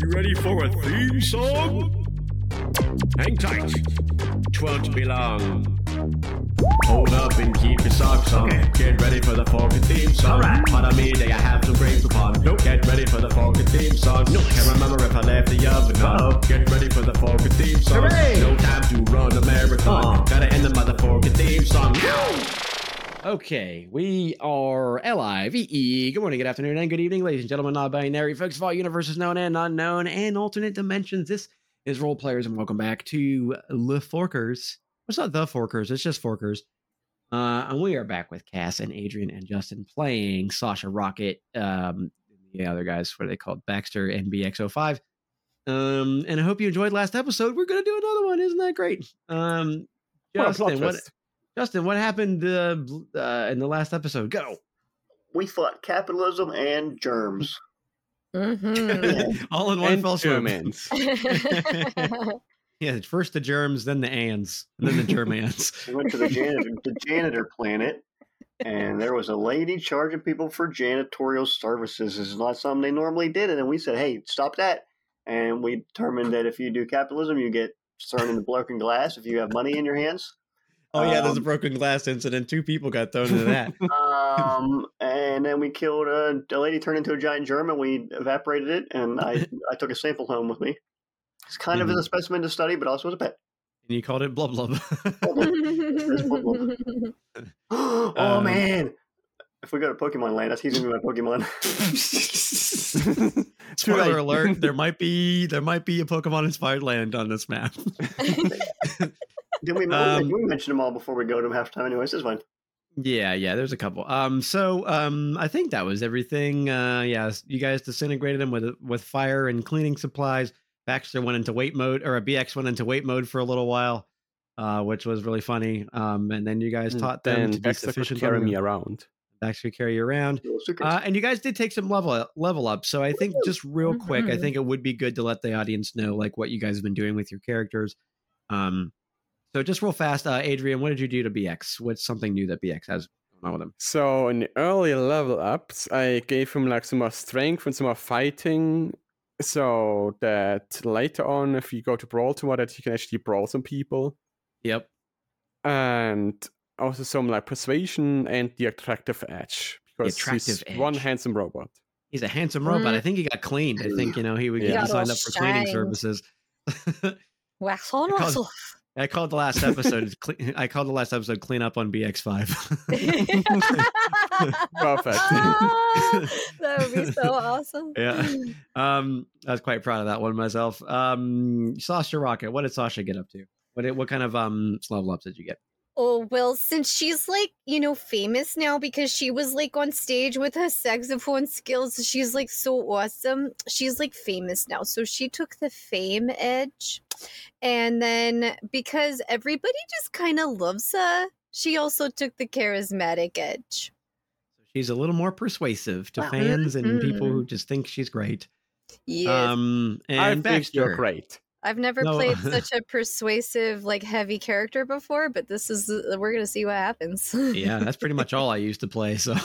You ready for a theme song? Hang tight. Twon't be long. Hold up and keep your socks on. Get ready for the Forky theme song. Alright. Pardon me, day I have some grapes upon. Nope. Get ready for the Forky theme song. Nope. Can't remember if I left the oven. Uh-oh. Get ready for the Forky theme song. Hooray! No time to run a marathon. Aw. Gotta end the motherfucking theme song. Okay, we are L-I-V-E. Good morning, good afternoon, and good evening, ladies and gentlemen, non-binary folks of all universes known and unknown, and alternate dimensions. This is Role Players, and welcome back to Le Forkers. It's not The Forkers, it's just Forkers. Uh, and we are back with Cass and Adrian and Justin playing Sasha Rocket. Um, the other guys, what are they called? Baxter and BX05. Um, and I hope you enjoyed last episode. We're gonna do another one, isn't that great? Um, What Justin, what, twist. Justin, what happened uh, uh, in the last episode? Go. We fought capitalism and germs. Mhm. All in one And fell swoop. Yeah, first the germs, then the ants, and then the Germans. We went to the janitor, the janitor planet, and there was a lady charging people for janitorial services. This is not something they normally did, and then we said, "Hey, stop that!" And we determined that if you do capitalism, you get thrown in the broken glass. If you have money in your hands, oh yeah, there's a Um, broken glass incident. Two people got thrown into that. um, and then we killed a, a lady turned into a giant germ, and we evaporated it. And I I took a sample home with me. It's kind of as a specimen to study, but also as a pet. and you called it blub blub. oh Um, man! If we go to Pokemon Land, that's he's gonna be my Pokemon. Spoiler alert: there might be there might be a Pokemon inspired land on this map. Did we, Um, we mentioned them all before we go to halftime? Anyways, this is fine. Yeah, yeah, there's a couple. Um, so um, I think that was everything. Uh, yeah, you guys disintegrated him with with fire and cleaning supplies. Baxter went into wait mode, or a BX went into wait mode for a little while, uh, which was really funny. Um, and then you guys taught them then to be Baxter could sufficient. carry me around. Baxter carry you around. Uh, and you guys did take some level level up. So I think just real quick, I Mhm. think it would be good to let the audience know like what you guys have been doing with your characters. Um, so just real fast, uh, Adrian, what did you do to BX? What's something new that BX has going on with him? So in the early level ups, I gave him like some more strength and some more fighting, so that later on, if you go to brawl tomorrow, that he can actually brawl some people, Yep. and also some like persuasion and the attractive edge because attractive he's one handsome robot. He's a handsome robot. Mm. I think he got cleaned. I think you know he would Yeah. get Got signed up for cleaning services. Wax on, wax off. I called the last episode. I called the last episode "Clean Up on BX5." Perfect. Ah, that would be so awesome. yeah, um, I was quite proud of that one myself. Um, Sasha Rocket, what did Sasha get up to? What did, what kind of um level ups did you get? Oh, well, since she's like, you know, famous now because she was like on stage with her saxophone skills, she's like so awesome. She's like famous now. So she took the fame edge. And then because everybody just kind of loves her, she also took the charismatic edge. She's a little more persuasive to Wow. fans and people Mhm. who just think she's great. Yes. Um, and I think you're great. I've never no. played such a persuasive, like heavy character before, but this is uh, we're gonna see what happens. Yeah, that's pretty much all I used to play. So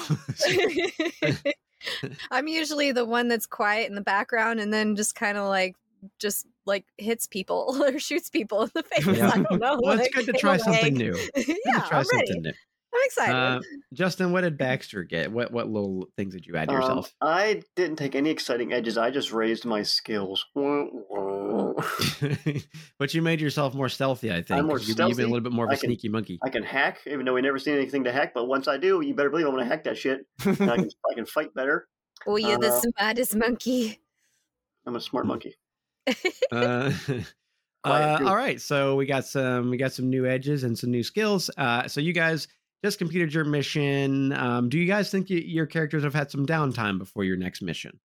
I'm usually the one that's quiet in the background and then just kind of like just like hits people or shoots people in the face. Yeah. I don't know. well, it's good to try something new. Yeah, try I'm ready. something new. I'm excited. Uh, Justin, what did Baxter get? What what little things did you add to Um, yourself? I didn't take any exciting edges. I just raised my skills. but you made yourself more stealthy, I think. more 'cause you- You've been a little bit more of a can- sneaky monkey. I can hack, even though we never seen anything to hack. But once I do, you better believe I'm going to hack that shit. I can, I can fight better. oh, you're the uh, smartest monkey. I'm a smart monkey. Uh, uh, all right, so we got some we got some new edges and some new skills. Uh, so you guys just completed your mission. Um, do you guys think y- your characters have had some downtime before your next mission?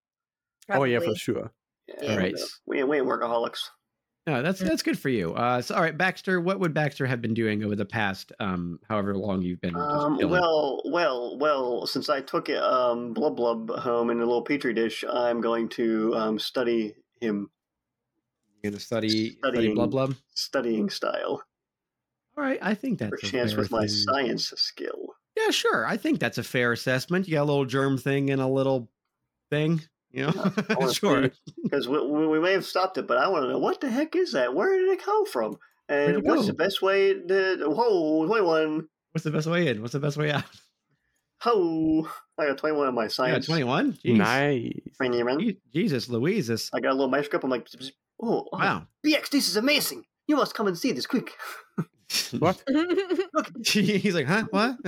oh yeah, for sure. Yeah, All right. We, ain't- we ain't workaholics. No, that's Mm. that's good for you. Uh, so all right, Baxter, what would Baxter have been doing over the past um, however long you've been? Um, well, well, well. Since I took it, um, Blub Blub home in a little petri dish, I'm going to um, study him, you're gonna study study studying- blub blub. studying style, All right, I think that's for a chance fair with my thing. science skill. Yeah, sure. I think that's a fair assessment. You got a little germ thing and a little thing. You know, I wanna sure. because we, we we may have stopped it, but I want to know what the heck is that? Where did it come from? And what's go? the best way to? Whoa, twenty-one. What's the best way in? What's the best way out? Oh, I got twenty-one on my Yeah, science. twenty one. nice. Twenty-one. Jesus, Louise, this I got a little microscope. I'm like, oh, oh, wow. BX, this is amazing. You must come and see this quick. What? Look, He's like, huh? What?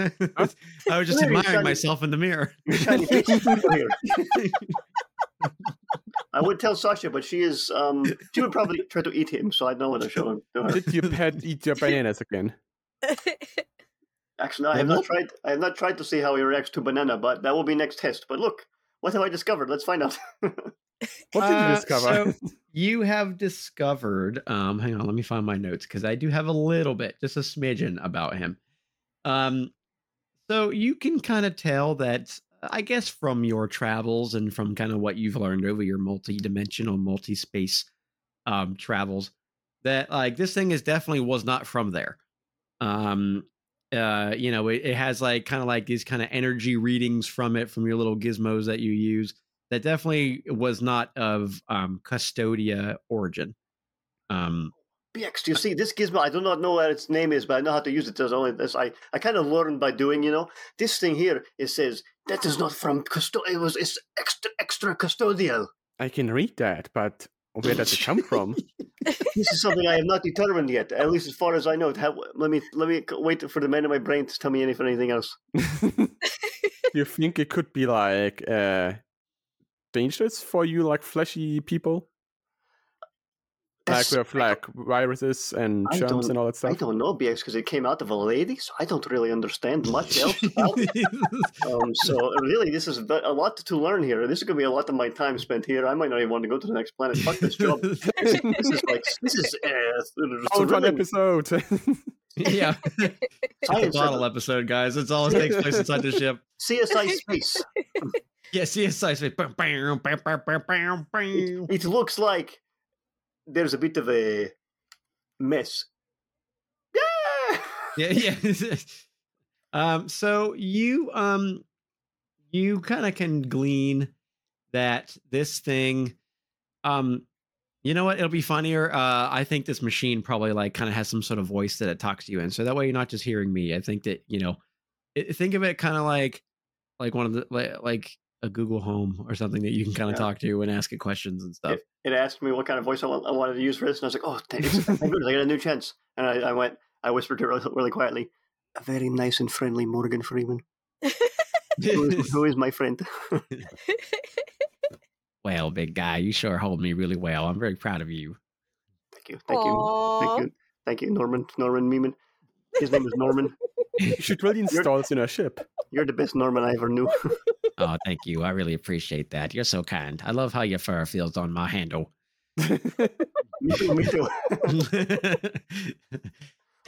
I was just Very admiring myself in the mirror. your shiny face is still here. I would tell Sasha, but she is. Um, she would probably try to eat him, so I don't want to show him to her. Did your pet eat your bananas again? Actually, no, I have not tried. I have not tried to see how he reacts to banana, but that will be next test. But look, what have I discovered? Let's find out. What did you Uh, discover? so you have discovered. Um, hang on, let me find my notes because I do have a little bit, just a smidgen about him. Um, so you can kind of tell that, I guess, from your travels and from kind of what you've learned over your multi-dimensional, multi-space um, travels, that like this thing is definitely was not from there. Um, uh, you know, it, it has like kind of like these kind of energy readings from it from your little gizmos that you use that definitely was not of um custodia origin um BX, do you see this gizmo? I do not know what its name is, but I know how to use it. There's only this. I, I kind of learned by doing. You know, this thing here. It says that is not from Custodia. It was it's extra extra custodial. I can read that, but where does it come from? This is something I have not determined yet. At least as far as I know. Have, let me let me wait for the man in my brain to tell me anything anything else. you think it could be like uh, dangerous for you, like fleshy people? Like with like viruses and I germs and all that stuff. I don't know, BX, because it came out of a lady, so I don't really understand much else about it. Um, so really, this is a lot to learn here. This is going to be a lot of my time spent here. I might not even want to go to the next planet. Fuck this job. This is like this is uh, Oh, episode. Yeah it's a Science bottle episode. episode guys it's all that takes place inside the ship CSI Space. yeah CSI space. Bam. It looks like there's a bit of a mess. Yeah. yeah yeah um so you um you kind of can glean that this thing um you know what it'll be funnier uh i think this machine probably like kind of has some sort of voice that it talks to you in so that way you're not just hearing me i think that you know it, think of it kind of like like one of the like, like a google home or something that you can kind of Yeah. talk to and ask it questions and stuff It asked me what kind of voice I, want, I wanted to use for this, and I was like, "Oh, thanks, thank goodness, I got a new chance." And I, I went, I whispered to her really, really quietly, "A very nice and friendly Morgan Freeman, who is, who is my friend." well big guy you sure hold me really well i'm very proud of you Thank you, thank you, thank you, thank you, Norman, Norman Meeman. His name is Norman. you should really install this in a ship. You're the best Norman I ever knew. Oh, thank you. I really appreciate that. You're so kind. I love how your fur feels on my handle. me too, me too.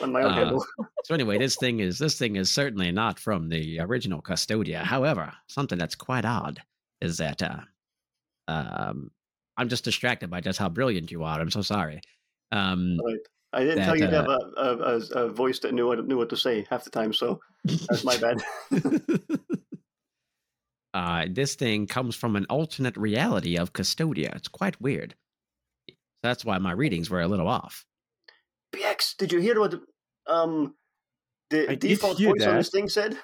On my own Uh, handle. so anyway, this thing is this thing is certainly not from the original Custodia. However, something that's quite odd is that uh, um, I'm just distracted by just how brilliant you are. I'm so sorry. Um, Right. I didn't that, tell you to uh, have a, a, a, a voice that knew what knew what to say half the time, so that's my bad. uh, this thing comes from an alternate reality of Custodia. It's quite weird. That's why my readings were a little off. BX, did you hear what um the I default voice on this thing said?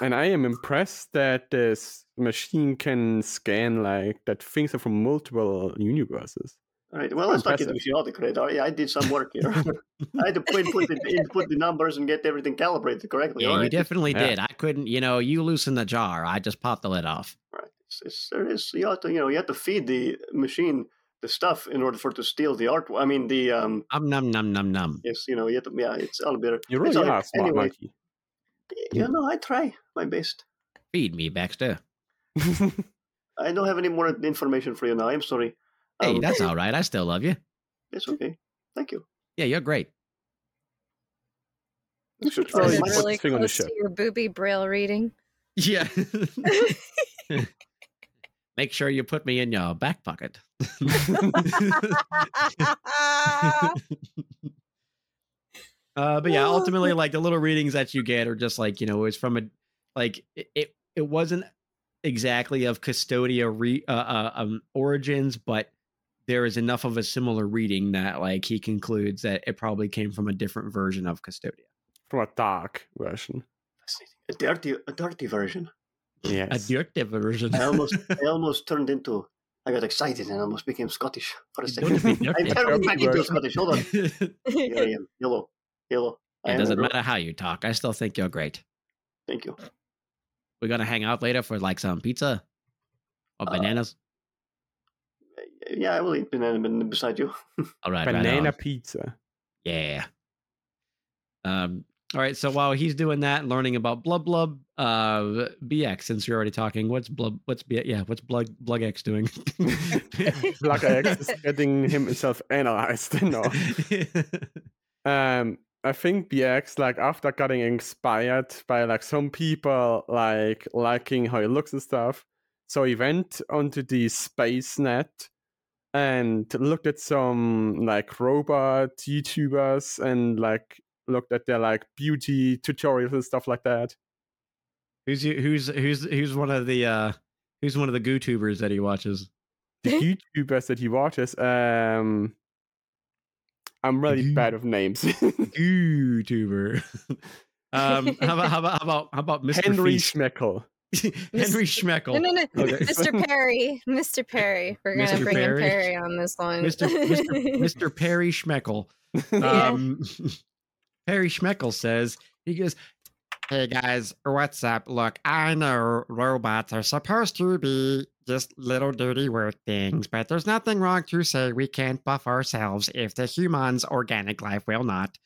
And I am impressed that this machine can scan like that things are from multiple universes. All right. Well, let's not give the all the credit. All right, I did some work here. I had to put, input, the, input the numbers and get everything calibrated correctly. Yeah, all you right. definitely Yeah. did. I couldn't, you know, you loosen the jar. I just popped the lid off. Right. It's, it's, there is. You have to, you know, you have to feed the machine the stuff in order for it to steal the art. I mean, the um. Um, num, num, num, num. Yes, you know, you have to. Yeah, it's all better. You It's really all are right. smart, Anyway, monkey. you know, I try my best. Feed me, Baxter. I don't have any more information for you now. I'm sorry. Hey, Um, that's all right. I still love you. It's okay. Thank you. Yeah, you're great. you should Oh, really you put might the really thing on the close ship. to your booby braille reading. Yeah. Make sure you put me in your back pocket. Uh, but yeah, Oh. ultimately, like the little readings that you get are just like you know, it's from a like it, it. It wasn't exactly of Custodia re, uh, uh, um, origins, but there is enough of a similar reading that like he concludes that it probably came from a different version of Custodia. From a dark version. A dirty, a dirty version. Yes. A dirty version. I almost, I almost turned into. I got excited and almost became Scottish for a second. I dirty. turned back into. Scottish. Hold on. Here I am. Yellow. Yellow. I it doesn't matter how you talk. I still think you're great. Thank you. We're gonna hang out later for like some pizza or Uh, bananas. Yeah, I will eat banana banana beside you. All right, right Banana on. pizza. Yeah. Um. All right. So while he's doing that, and learning about Blub Blub, uh, BX. Since you're already talking, what's Blub? What's B? Yeah. What's Blug Blug X doing? Black X is getting himself analyzed. No. Um, I think BX, like after getting inspired by like some people like liking how he looks and stuff, so he went onto the space net and looked at some like robot YouTubers and like looked at their like beauty tutorials and stuff like that. who's who's who's who's one of the uh who's one of the GooTubers that he watches? The YouTubers that he watches, um, I'm really Goo- bad with names. YouTuber. um. How about how about how about how about Mr. Henry Feast? Schmeckel. Henry Schmeckel. No, no, no. Okay. Mr. Perry. Mr. Perry. We're gonna Mr. bring Perry. in Perry on this one. Mr. Mr. Mr. Perry Schmeckel. Yeah. Um, Perry Schmeckel says he goes, "Hey guys, what's up? Look, I know robots are supposed to be just little dirty work things, but there's nothing wrong to say we can't buff ourselves if the human's organic life will not.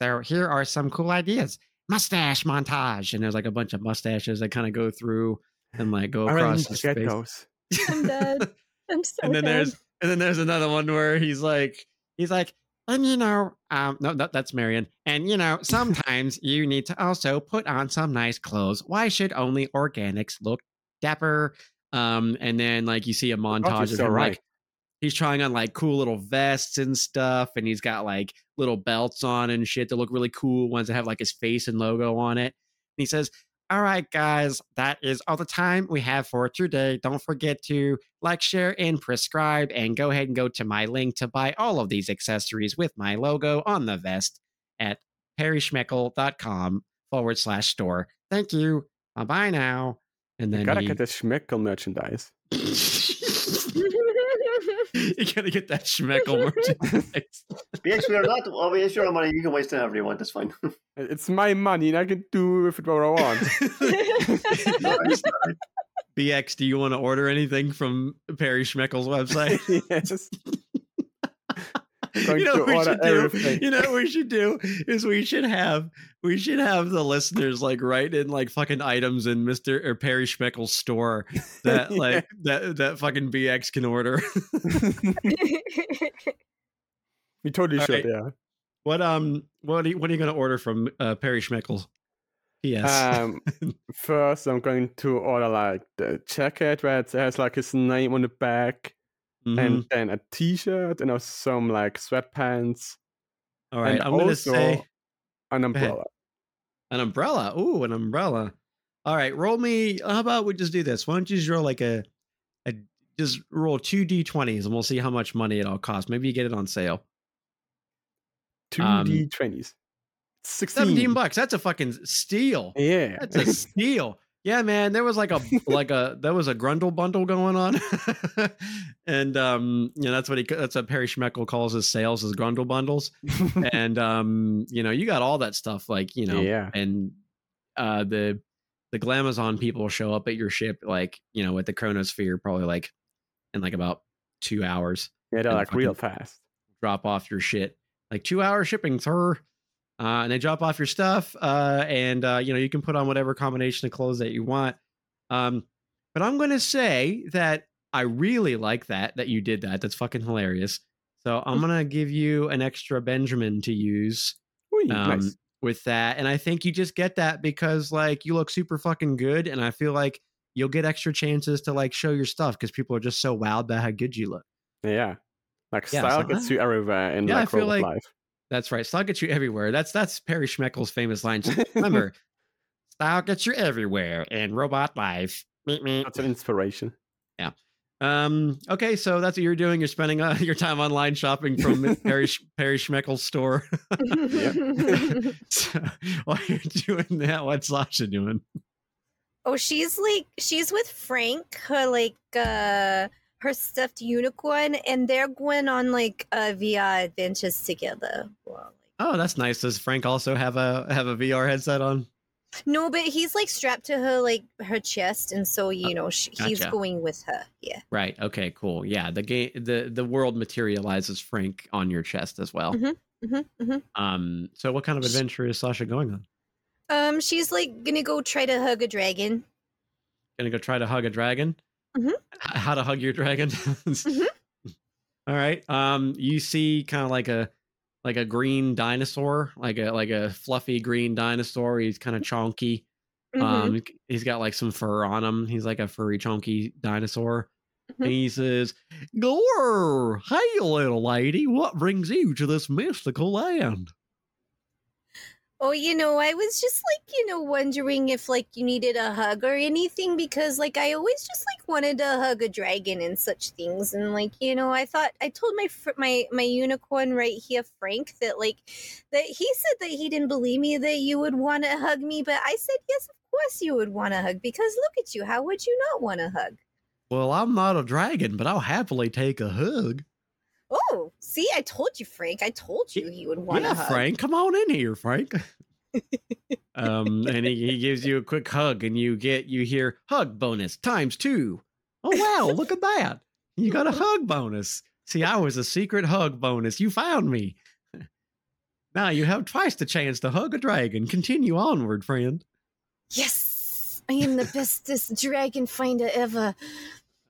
So here are some cool ideas." Mustache montage, and there's like a bunch of mustaches that kind of go through and like go I across need his to those. I'm dead. I'm so and then dead. there's and then there's another one where he's like he's like and you know um no, no that's marion and you know sometimes you need to also put on some nice clothes why should only organics look dapper um and then like you see a montage of him right. like he's trying on like cool little vests and stuff and he's got like little belts on and shit that look really cool ones that have like his face and logo on it. And he says all right guys that is all the time we have for today. Don't forget to like share and prescribe and go ahead and go to my link to buy all of these accessories with my logo on the vest at perryschmeckel.com forward slash store. Thank you. Bye bye now and You gotta he, get the Schmeckel merchandise. you gotta get that schmeckel merchandise BX, we are not. Well, we it's your money. You can waste it however you want. That's fine. It's my money, and I can do with it what I want. Nice. bx do you want to order anything from perry schmeckel's website yes. Going you know we should do? everything. You know we should do is we should have we should have the listeners like write in like fucking items in Mr. or Perry Schmeckel's store that Yeah. like that that fucking BX can order. We totally All should, right. yeah. what um what are you, what are you gonna order from uh, Perry Schmeckel? Yes. Um, first, I'm going to order like the jacket where it has like his name on the back, Mhm. and then a T-shirt, and some like sweatpants, All right, I'm gonna say an umbrella. an umbrella. Ooh, an umbrella. All right, roll me. How about we just do this? Why don't you just roll like a, a just roll two d20s and we'll see how much money it all costs. Maybe you get it on sale. Two Um, D twenties. Sixteen. 17 bucks. That's a fucking steal. Yeah. That's a steal. Yeah, man. There was like a like a there was a Grundle bundle going on, and um, you know that's what he that's what Perry Schmeckel calls his sales as Grundle bundles, and um, you know you got all that stuff like you know, Yeah. and uh the the Glamazon people show up at your ship like you know at the Chronosphere probably like in like about two hours yeah, they're like real fast. drop off your shit like two hour shipping sir uh, and they drop off your stuff uh, and uh, you know you can put on whatever combination of clothes that you want um, but i'm going to say that i really like that that you did that that's fucking hilarious so i'm going to give you an extra benjamin to use Ooh, um, nice. with that and i think you just get that because like you look super fucking good and i feel like you'll get extra chances to like show your stuff because people are just so wowed by how good you look Yeah. Like Yeah, style so gets I- you everywhere in Yeah, like robot like- life. That's right. Style gets you everywhere. That's that's Perry Schmeckel's famous line. Just Remember, style gets you everywhere in robot life. Meep, meep. That's an inspiration. Yeah. Um. Okay, so that's what you're doing. You're spending uh, your time online shopping from Perry Sch- Perry Schmeckel's store. so, while you're doing that, what's Sasha doing? oh, she's like she's with Frank, her like uh her stuffed unicorn, and they're going on like uh VR adventures together. Well, Oh, that's nice. Does Frank also have a have a VR headset on? no, but he's like strapped to her like her chest, and so you know sh he's going with her. Yeah. Right. Okay. Cool. Yeah. The game. The the world materializes Frank on your chest as well. Mm-hmm, mm-hmm, Um. So, what kind of adventure is Sasha going on? Um, she's like gonna go try to hug a dragon. Gonna go try to hug a dragon. Mhm. How to hug your dragon? All right. Um. You see, kind of like a like a green dinosaur, like a like a fluffy green dinosaur. He's kind of chonky. Mhm. Um. He's got like some fur on him. He's like a furry, chonky dinosaur. Mhm. And he says, "Gore, hey, little lady, what brings you to this mystical land?" Oh, you know, I was just like, you know, wondering if like you needed a hug or anything because like I always just like wanted to hug a dragon and such things and like, you know, I thought I told my fr- my my unicorn right here Frank that like that he said that he didn't believe me that you would want to hug me, but I said yes, of course you would want to hug because look at you, how would you not want to hug? Well, I'm not a dragon, but I'll happily take a hug. Oh, see, I told you, Frank. I told you he would want to yeah, hug. Frank, come on in here, Frank. um, and he, he gives you a quick hug, and you get you hear hug bonus times two. Oh wow, look at that! You got a hug bonus. See, I was a secret hug bonus. You found me. Now you have twice the chance to hug a dragon. Continue onward, friend. Yes, I am the bestest dragon finder ever.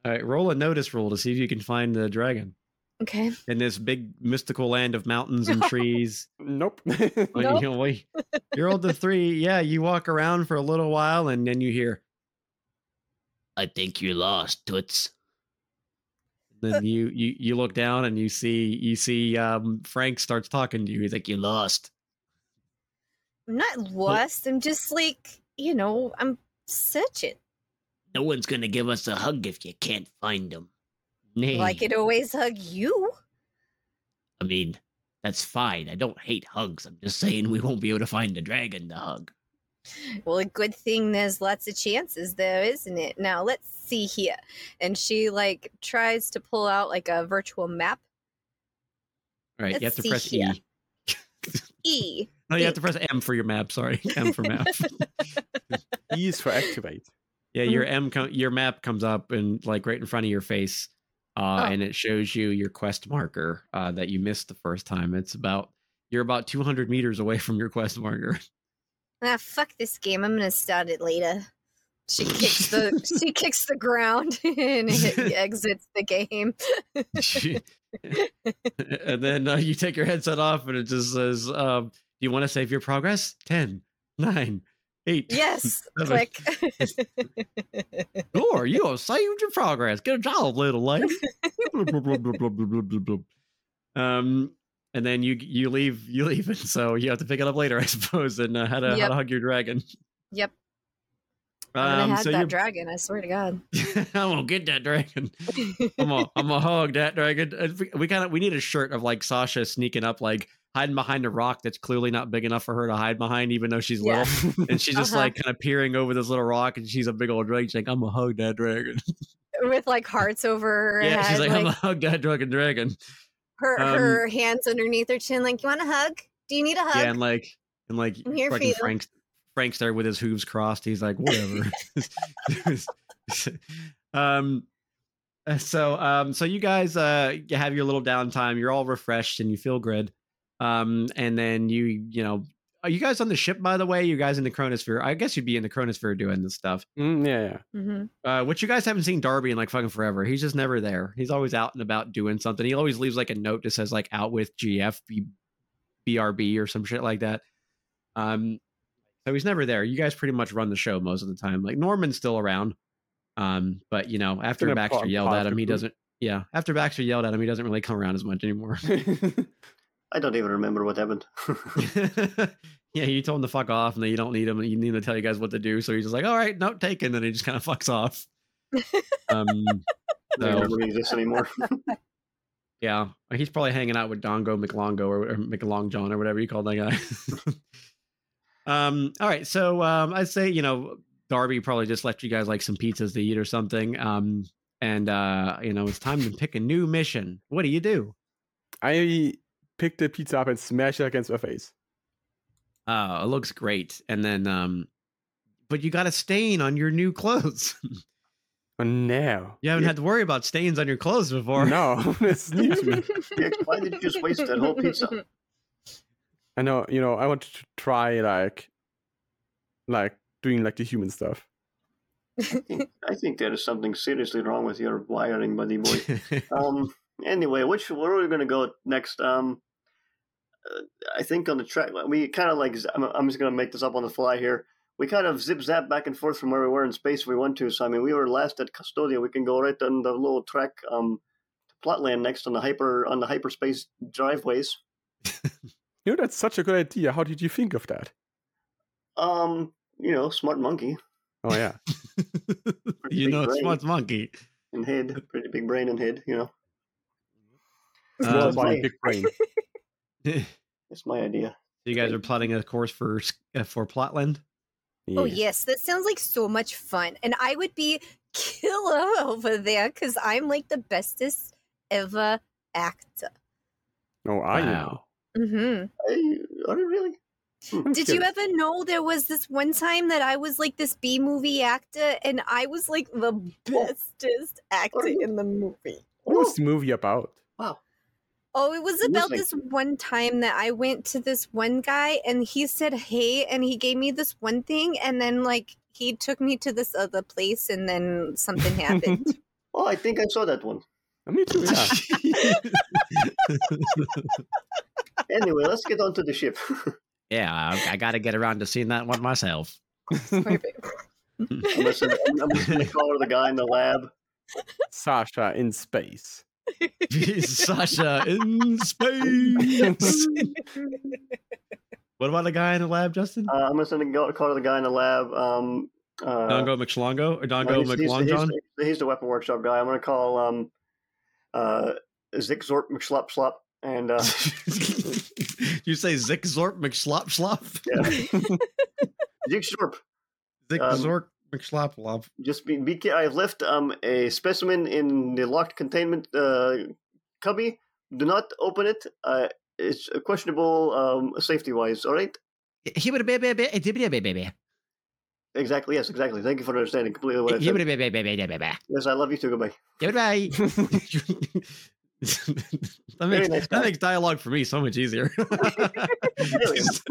All right, roll a notice roll to see if you can find the dragon Okay. in this big mystical land of mountains and trees. Nope. Nope. you, we- you rolled the three. Yeah, you walk around for a little while and then you hear, I think you lost, Toots. Then you, you you look down and you see you see um, Frank starts talking to you. He's like, You lost. I'm not lost. I'm just like, you know, I'm searching. No one's gonna give us a hug if you can't find them. Nay. Well, I could always hug you. I mean, that's fine. I don't hate hugs. I'm just saying we won't be able to find the dragon to hug. Well, a good thing there's lots of chances there, isn't it? Now, let's see here. And she, like, tries to pull out, like, a virtual map. All right, you have to press here. E. E. No, you have to press M for your map. Sorry, M for map. E is for activate. Yeah, Mm-hmm. your M com- your map comes up and like right in front of your face, uh, Oh. and it shows you your quest marker uh, that you missed the first time. It's about you're about 200 meters away from your quest marker. Ah, fuck this game. I'm gonna start it later. She kicks the she kicks the ground and it exits the game. and then uh, you take your headset off, and it just says, um, "Do you want to save your progress? 10, 9, 8. Yes, click. Gore, you have saved your progress. Good job, little lady. um, and then you you leave you leave it, so you have to pick it up later, I suppose, and uh, how to how to hug your dragon. yep, I'm gonna Um, have so that dragon. I swear to God. I'm gonna get that dragon. I'm gonna I'm gonna hug that dragon. We, we kind of we need a shirt of like Sasha sneaking up, like hiding behind a rock that's clearly not big enough for her to hide behind, even though she's Yeah. little. And she's just Uh-huh. like kind of peering over this little rock, and she's a big old dragon. She's like, I'm gonna hug that dragon. With like hearts over her yeah, head, she's like, like, I'm gonna hug that dragon dragon. her um, her hands underneath her chin. Like, you want a hug? Do you need a hug? Yeah, and like and like I'm here for you. Frank's Frank's there with his hooves crossed. He's like, whatever. um uh, so um so you guys uh you have your little downtime, you're all refreshed and you feel good. Um and then you you know are you guys on the ship by the way? You guys in the chronosphere? I guess you'd be in the chronosphere doing this stuff. Mm, yeah, yeah. hmm Uh, which you guys haven't seen Darby in like fucking forever. He's just never there. He's always out and about doing something. He always leaves like a note that says like out with GF B- BRB or some shit like that. Um, so he's never there. You guys pretty much run the show most of the time. Like Norman's still around. Um, but you know, after Baxter yelled at him, he doesn't. Yeah, after Baxter yelled at him, he doesn't really come around as much anymore. I don't even remember what happened. yeah, you told him to fuck off, and then you don't need him. and You need him to tell you guys what to do. So he's just like, "All right, note taken," and he just kind of fucks off. Um, They so, don't believe this anymore. yeah, he's probably hanging out with Dongo McLongo or, or McLong John or whatever you call that guy. um, all right, so um, I'd say you know Darby probably just left you guys like some pizzas to eat or something. Um, and uh, you know it's time to pick a new mission. What do you do? I pick the pizza up and smash it against my face. Uh, it looks great, and then um, but you got a stain on your new clothes. Oh no. you haven't had to worry about stains on your clothes before. No, it's new to me. Yeah, Why did you just waste that whole pizza? I know, you know, I wanted to try like like doing like the human stuff. I think there is something seriously wrong with your wiring, buddy boy. Um. Anyway, which where are we going to go next? Um. Uh, I think on the track we kind of like I'm, I'm just going to make this up on the fly here. We kind of zip zap back and forth from where we were in space if we want to. So I mean, we were last at Custodia. We can go right on the little track um to Plotland next on the hyper on the hyperspace driveways. You know, that's such a good idea. How did you think of that? Um, you know, smart monkey Oh yeah. you know, smart monkey. and head, pretty big brain and head. You know, Small Um, big brain. you that's my idea. So you guys are plotting a course for uh, for Plotland. Oh yes, that sounds like so much fun, and I would be killer over there because I'm like the bestest ever actor. Oh, are you? Wow. hmm Hey, are you really? I'm Did you ever know there was this one time that I was like this B movie actor, and I was like the bestest actor you? in the movie. What was the movie about? Wow. Oh, it was It was about like- this one time that I went to this one guy and he said, Hey, and he gave me this one thing, and then like he took me to this other place, and then something happened. Oh, I think I saw that one. Oh, me too. Yeah. Anyway, let's get on to the ship. yeah, I, I got to get around to seeing that one myself. Perfect. I'm just, gonna- I'm just gonna call the guy in the lab. Sasha in space. Sasha in space. what about the guy in the lab, Justin? Uh, I'm just gonna send a call her the guy in the lab. Um, uh, Dongo McSlongo or no, Dongo he's, he's, he's, the- he's the weapon workshop guy. I'm gonna call um, uh, Zick Zorp McSlop Slop and uh, you say Zick Zorp McSlop Slop? yeah, Zick Zorp. Zick Um, Zorp McSlop Lop. Just be, be ca- I've left um a specimen in the locked containment uh cubby. Do not open it. Uh, it's questionable um safety wise. All right. Exactly. Yes. Exactly. Thank you for understanding completely what I said. Goodbye. Yes, I love you too. Goodbye. that, makes, nice that makes dialogue for me so much easier. Aliens.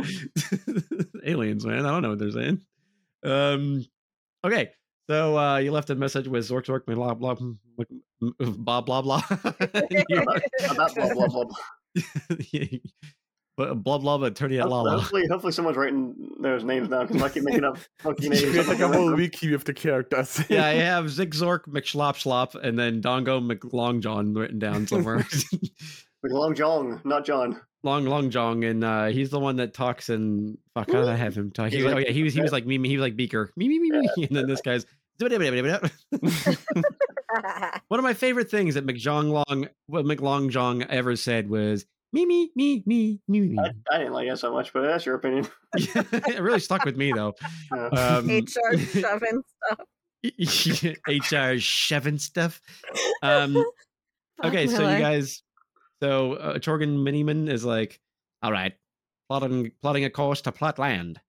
Aliens, man. I don't know what they're saying. Um, okay, so uh, you left a message with Zork Zork blah blah blah blah blah blah. About blah blah but blah blah but turning out la la. Hopefully, hopefully, someone's writing those names now because I keep making up funky names. Had like a whole wiki with the characters. Yeah, I have Zig Zork McSlop Slop and then Dongo McLongjohn written down somewhere. With Long Jong, not John. Long Long Jong, and uh, he's the one that talks and fuck. How did I have him talk? He He's was, oh yeah, he was he was like me. He was like Beaker. Me me me me. me. And then this guy's. One of my favorite things that McJong Long, what McLong Jong ever said was me me me me me me. I, I didn't like that so much, but that's your opinion. it really stuck with me though. Yeah. Um, HR shoving stuff. HR Shevin stuff. Um, okay, so you guys, so uh, Torgan Miniman is like, all right, plotting plotting a course to plot land,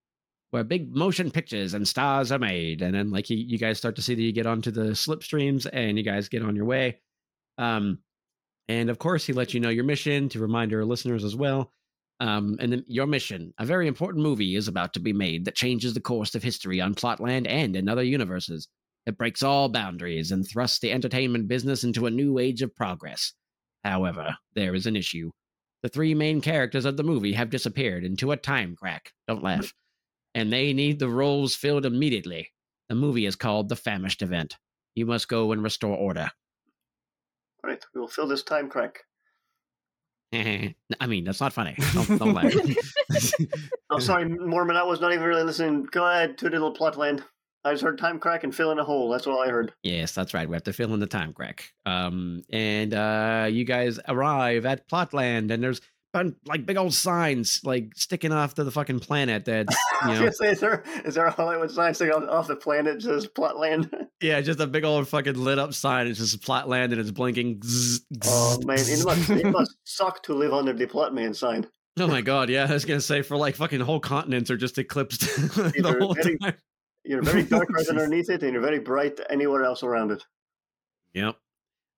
where big motion pictures and stars are made, and then like you, you guys start to see that you get onto the slipstreams, and you guys get on your way. Um, and of course, he lets you know your mission to remind our listeners as well. Um, and then your mission, a very important movie is about to be made that changes the course of history on Plotland and in other universes. It breaks all boundaries and thrusts the entertainment business into a new age of progress. However, there is an issue. The three main characters of the movie have disappeared into a time crack. Don't laugh. And they need the roles filled immediately. The movie is called The Famished Event. You must go and restore order. All right, we will fill this time crack. I mean, that's not funny. Don't, don't laugh. I'm oh, sorry, Mormon. I was not even really listening. Go ahead, to little plot land. I just heard time crack and fill in a hole. That's all I heard. Yes, that's right. We have to fill in the time crack. Um, and uh, you guys arrive at Plotland, and there's like big old signs like sticking off to the fucking planet. That's I you know, say, is there is there a Hollywood sign sticking off, off the planet that says Plotland? yeah, just a big old fucking lit up sign. It's just Plotland, and it's blinking. Oh man, it must it must suck to live under the Plotland sign. Oh my god, yeah, I was gonna say for like fucking whole continents are just eclipsed the whole time. You're very dark right underneath it, and you're very bright anywhere else around it. Yep.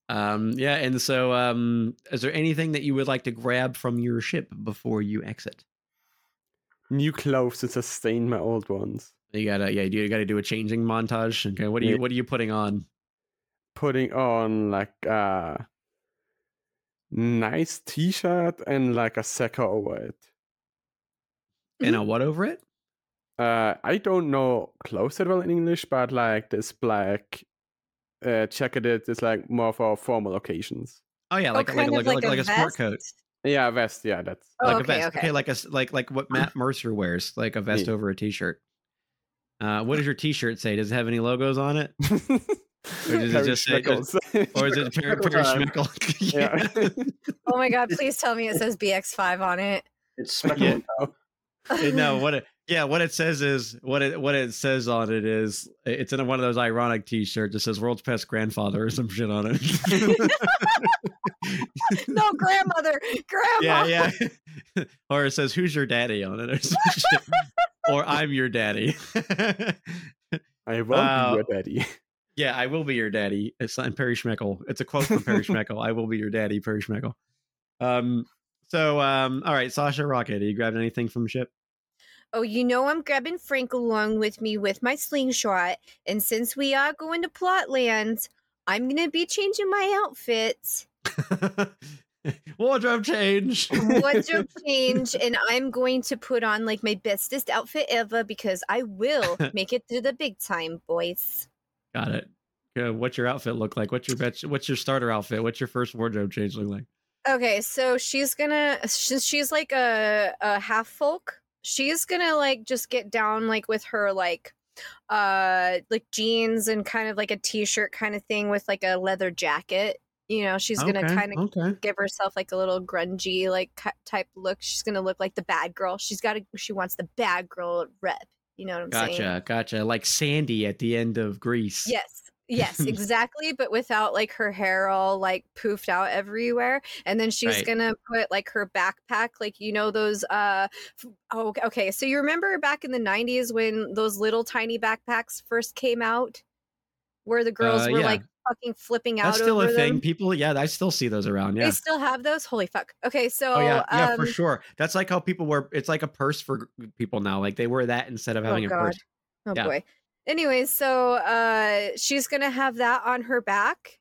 Um, yeah, and so um, is there anything that you would like to grab from your ship before you exit? New clothes to sustain my old ones. You gotta, yeah, you gotta do a changing montage. Okay, what are you, what are you putting on? Putting on like a nice t-shirt and like a secca over it. And a what over it? Uh, I don't know clothes that well in English, but like this black uh, jacket is like more for formal occasions. Oh yeah, Oh, like like like, of like, like a sport coat, Yeah, a vest. Yeah, that's Oh, like a okay, vest. okay. Okay, like a like like what Matt Mercer wears, like a vest Yeah. over a t-shirt. Uh, what does your t-shirt say? Does it have any logos on it, Or does it just say- Schmeckles. or is it Perry, Schmeckel Perry time. Yeah. Oh my god, please tell me it says BX5 on it. It's speckle Yeah. and top. No, what it yeah, what it says is what it what it says on it is it's in one of those ironic T-shirts that says "World's Best Grandfather" or some shit on it. No, grandmother, grandma. yeah, yeah. or it says "Who's your daddy" on it, or some shit. or "I'm your daddy." I won't Wow. be your daddy. yeah, I will be your daddy. It's not Perry Schmeckel. It's a quote from Perry Schmeckel. I will be your daddy, Perry Schmeckel. Um. So, um. All right, Sasha Rocket. Are you grabbing anything from ship? Oh, you know I'm grabbing Frank along with me with my slingshot, and since we are going to Plotlands, I'm gonna be changing my outfit, Wardrobe change. wardrobe change, and I'm going to put on like my bestest outfit ever because I will make it through the big time, boys. Got it. Yeah, what's your outfit look like? What's your bet- what's your starter outfit? What's your first wardrobe change look like? Okay, so she's gonna since she's like a a half folk, she's gonna like just get down like with her like uh like jeans and kind of like a t-shirt kind of thing with like a leather jacket. You know, she's gonna Okay, kind of okay. give herself like a little grungy like type look. She's gonna look like the bad girl. She's got to she wants the bad girl rep. You know what I'm saying? Gotcha, gotcha. Like Sandy at the end of Grease. Yes. Yes, exactly, but without like her hair all like poofed out everywhere. And then she's Right. gonna put like her backpack, like you know those uh f- oh okay. So you remember back in the nineties when those little tiny backpacks first came out? Where the girls Uh, were yeah. like fucking flipping out That's still a thing. them? People, yeah, I still see those around. Yeah. They still have those? Holy fuck. Okay, so Oh yeah, yeah, um, for sure. That's like how people wear. It's like a purse for people now. Like they wear that instead of Oh, having a God. purse. Oh Yeah. boy. Anyways, so uh she's gonna have that on her back,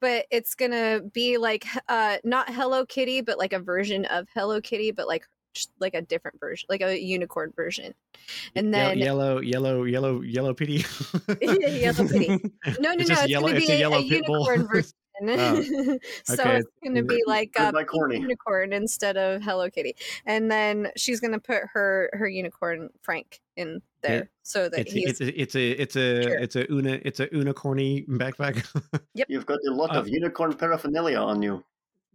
but it's gonna be like uh not Hello Kitty, but like a version of Hello Kitty, but like like a different version, like a unicorn version. And then yellow, yellow, yellow, yellow pity. Yellow Kitty. no, no, It's no, it's yellow- gonna it's be a a, yellow a unicorn version. Oh, so okay. it's gonna be like a Goodbye, pink unicorn instead of Hello Kitty, and then she's gonna put her her unicorn Frank in there so that it's, he's it's a it's a it's a Sure. it's a una it's a unicorny backpack. Yep. You've got a lot Uh, of unicorn paraphernalia on you.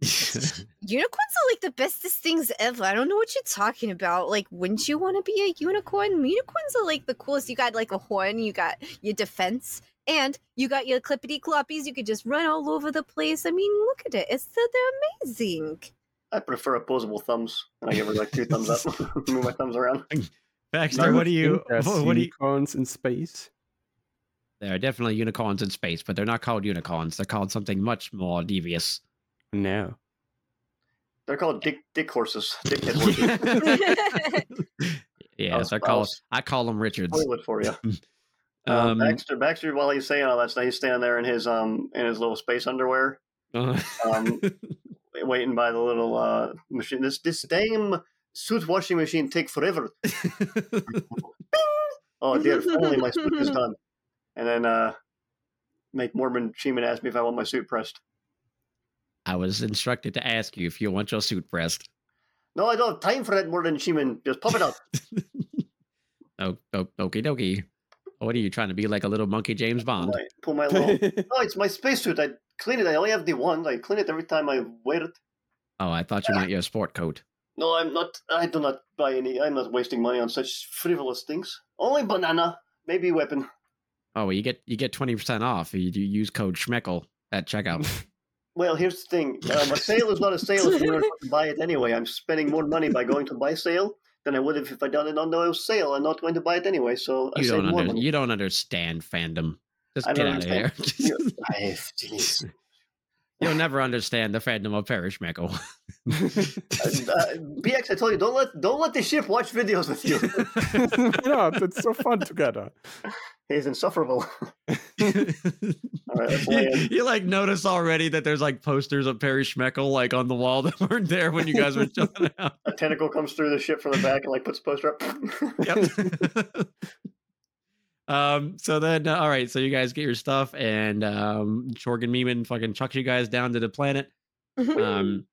Unicorns are like the bestest things ever. I don't know what you're talking about. Like, wouldn't you want to be a unicorn? Unicorns are like the coolest. You got like a horn, you got your defense, and you got your clippity cloppies. You could just run all over the place. I mean, look at it. It's so they're amazing. I prefer opposable thumbs, I give her like two thumbs up. Move my thumbs around. Baxter, Do what do you what, what do you? unicorns in space? There are definitely unicorns in space, but they're not called unicorns. They're called something much more devious. No. They're called dick dick horses. Dickhead horses. yeah, was- they're I called. was- I call them Richards. Hollywood for you. Um, Um, Baxter, Baxter, while he's saying all that stuff, he's standing there in his um in his little space underwear, uh, um, waiting by the little uh machine. This this damn suit washing machine take forever. Oh dear, finally my suit is done. And then uh, make Mormon Sheeman ask me if I want my suit pressed. I was instructed to ask you if you want your suit pressed. No, I don't have time for that, Mormon Sheeman. Just pop it up. Oh, oh okie dokie. What are you trying to be like a little monkey James Bond? Pull my little. oh, it's my spacesuit. I clean it. I only have the one. I clean it every time I wear it. Oh, I thought you meant your sport coat. No, I'm not. I do not buy any. I'm not wasting money on such frivolous things. Only banana, maybe weapon. Oh, well, you get you get twenty percent off. You, you use code Schmeckel at checkout. Well, here's the thing. Um, a sale is not a sale if you're going to buy it anyway. I'm spending more money by going to buy sale than I would have if I done it on the sale. I'm not going to buy it anyway, so I you don't under, you don't understand fandom. Just I get out of here. I- jeez. You'll never understand the fandom of Parish Schmeckel. Uh, uh, BX, I told you, don't let don't let the ship watch videos with you. yeah, it's so fun together. He's insufferable. All right, you, you, like notice already that there's like posters of Perry Schmeckel like on the wall that weren't there when you guys were chilling out. A tentacle comes through the ship from the back and like puts a poster up. Yep. Um. So then, uh, all right. So you guys get your stuff, and um, Chorgan Meeman fucking chucks you guys down to the planet, um,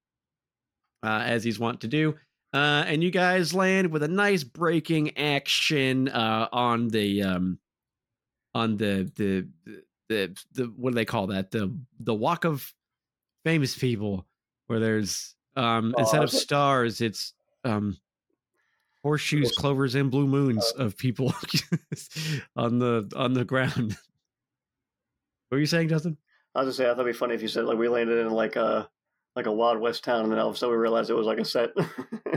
uh, as he's wont to do. Uh, and you guys land with a nice breaking action uh, on the um, on the the the the what do they call that the the walk of famous people where there's um instead of stars it's um horseshoes clovers and blue moons uh of people on the on the ground. What were you saying justin? I was just saying, I thought it'd be funny if you said like we landed in like a like a Wild West town, and then all of a sudden we realized it was like a set.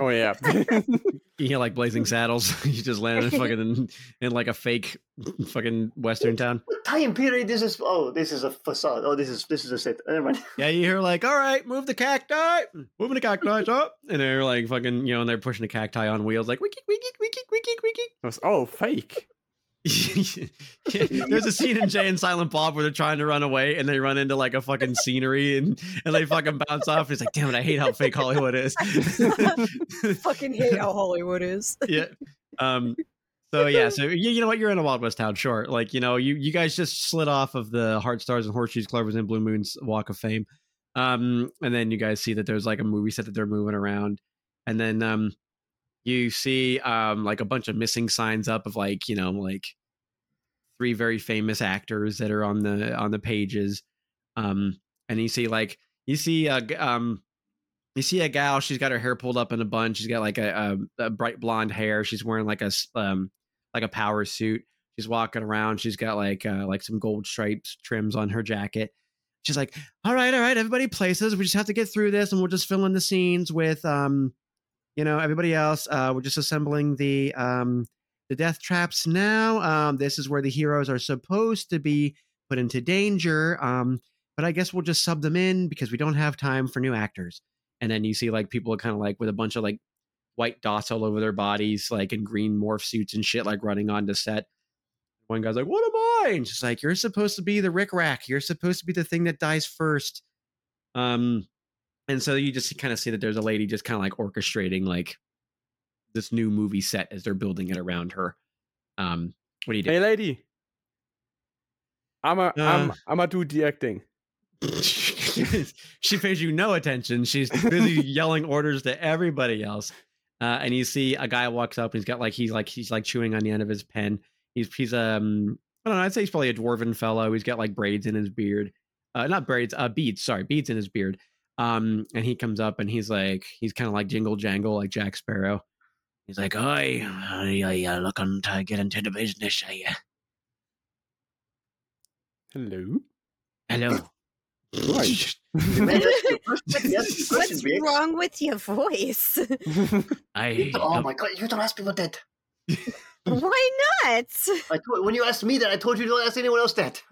Oh yeah. you hear like blazing saddles you just landed fucking in, in like a fake fucking western town time period This is? Oh, this is a facade. Oh, this is this is a set. Never mind. Yeah, you hear like, all right, move the cacti, moving the cacti up, and they're like fucking, you know, and they're pushing the cacti on wheels, like wiki wiki wiki wiki wiki. It was all oh, fake. There's a scene in Jay and Silent Bob where they're trying to run away and they run into like a fucking scenery and, and they fucking bounce off. It's like, damn it, I hate how fake Hollywood is. Fucking hate how Hollywood is. yeah. Um. So yeah. So you, you know what? You're in a Wild West town, sure. Like you know, you you guys just slid off of the Heart Stars and Horseshoes, Clovers and Blue Moons Walk of Fame. Um. And then you guys see that there's like a movie set that they're moving around, and then um, you see um like a bunch of missing signs up of like you know like three very famous actors that are on the on the pages. Um. And you see like you see a um you see a gal she's got her hair pulled up in a bun she's got like a, a, a bright blonde hair she's wearing like a um like a power suit she's walking around she's got like uh like some gold stripes trims on her jacket she's like all right all right everybody places we just have to get through this and we'll just fill in the scenes with um you know everybody else uh we're just assembling the um the death traps now um this is where the heroes are supposed to be put into danger um but i guess we'll just sub them in because we don't have time for new actors and then you see like people kind of like with a bunch of like white dots all over their bodies, like in green morph suits and shit, like running onto set. One guy's like, "What am I?" And she's like, "You're supposed to be the Rick Rack. You're supposed to be the thing that dies first. Um, and so you just kind of see that there's a lady just kind of like orchestrating like this new movie set as they're building it around her. Um, what do you do? Hey lady. I'm a Uh. am I'm a do the acting. she pays you no attention. She's busy yelling orders to everybody else. Uh, and you see a guy walks up and he's got like he's like he's like chewing on the end of his pen. He's he's um I don't know, I'd say he's probably a dwarven fellow. He's got like braids in his beard. Uh not braids, uh beads, sorry, beads in his beard. Um and he comes up and he's like he's kind of like jingle jangle like Jack Sparrow. He's like, "Hi, are you looking to get into the business, are you? Hello. Hello." Right. Man, that's the first time you asked the question, What's wrong with your voice? I Oh my god, you don't ask people that. Why not? I told, when you asked me that, I told you don't ask anyone else that.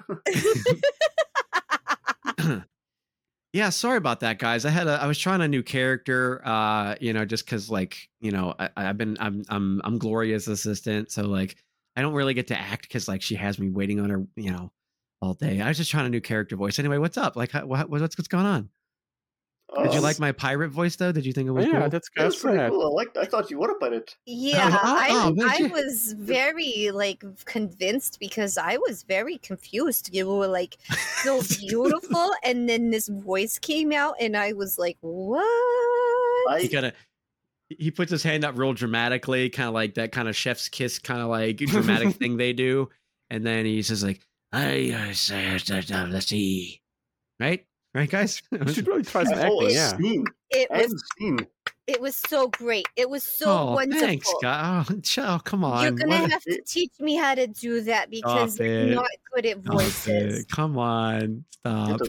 Yeah sorry about that guys. I had a i was trying a new character uh you know just because like you know I, i've been i'm i'm i'm gloria's assistant so like i don't really get to act because like she has me waiting on her you know all day. I was just trying a new character voice. Anyway what's up? Like what, what's what's going on did you Uh, like my pirate voice though did you think it Oh, was yeah, cool? that's That was good. pretty cool. I liked. I thought you would have put it. Yeah, oh, I, oh, thank I was very like convinced because I was very confused. You were like so beautiful, and then this voice came out, and I was like, "What?" he kind of he puts his hand up real dramatically kind of like that kind of chef's kiss kind of like dramatic thing they do and then he says like, "I uh, say the sea," right? Right, guys. You should really try some That whole acting. Yeah. scene It and was scene. it was so great. It was so oh, wonderful. thanks, guys. Oh, come on. You're gonna What- have to teach me how to do that because Stop you're it. not good at Stop voices. Come on, stop.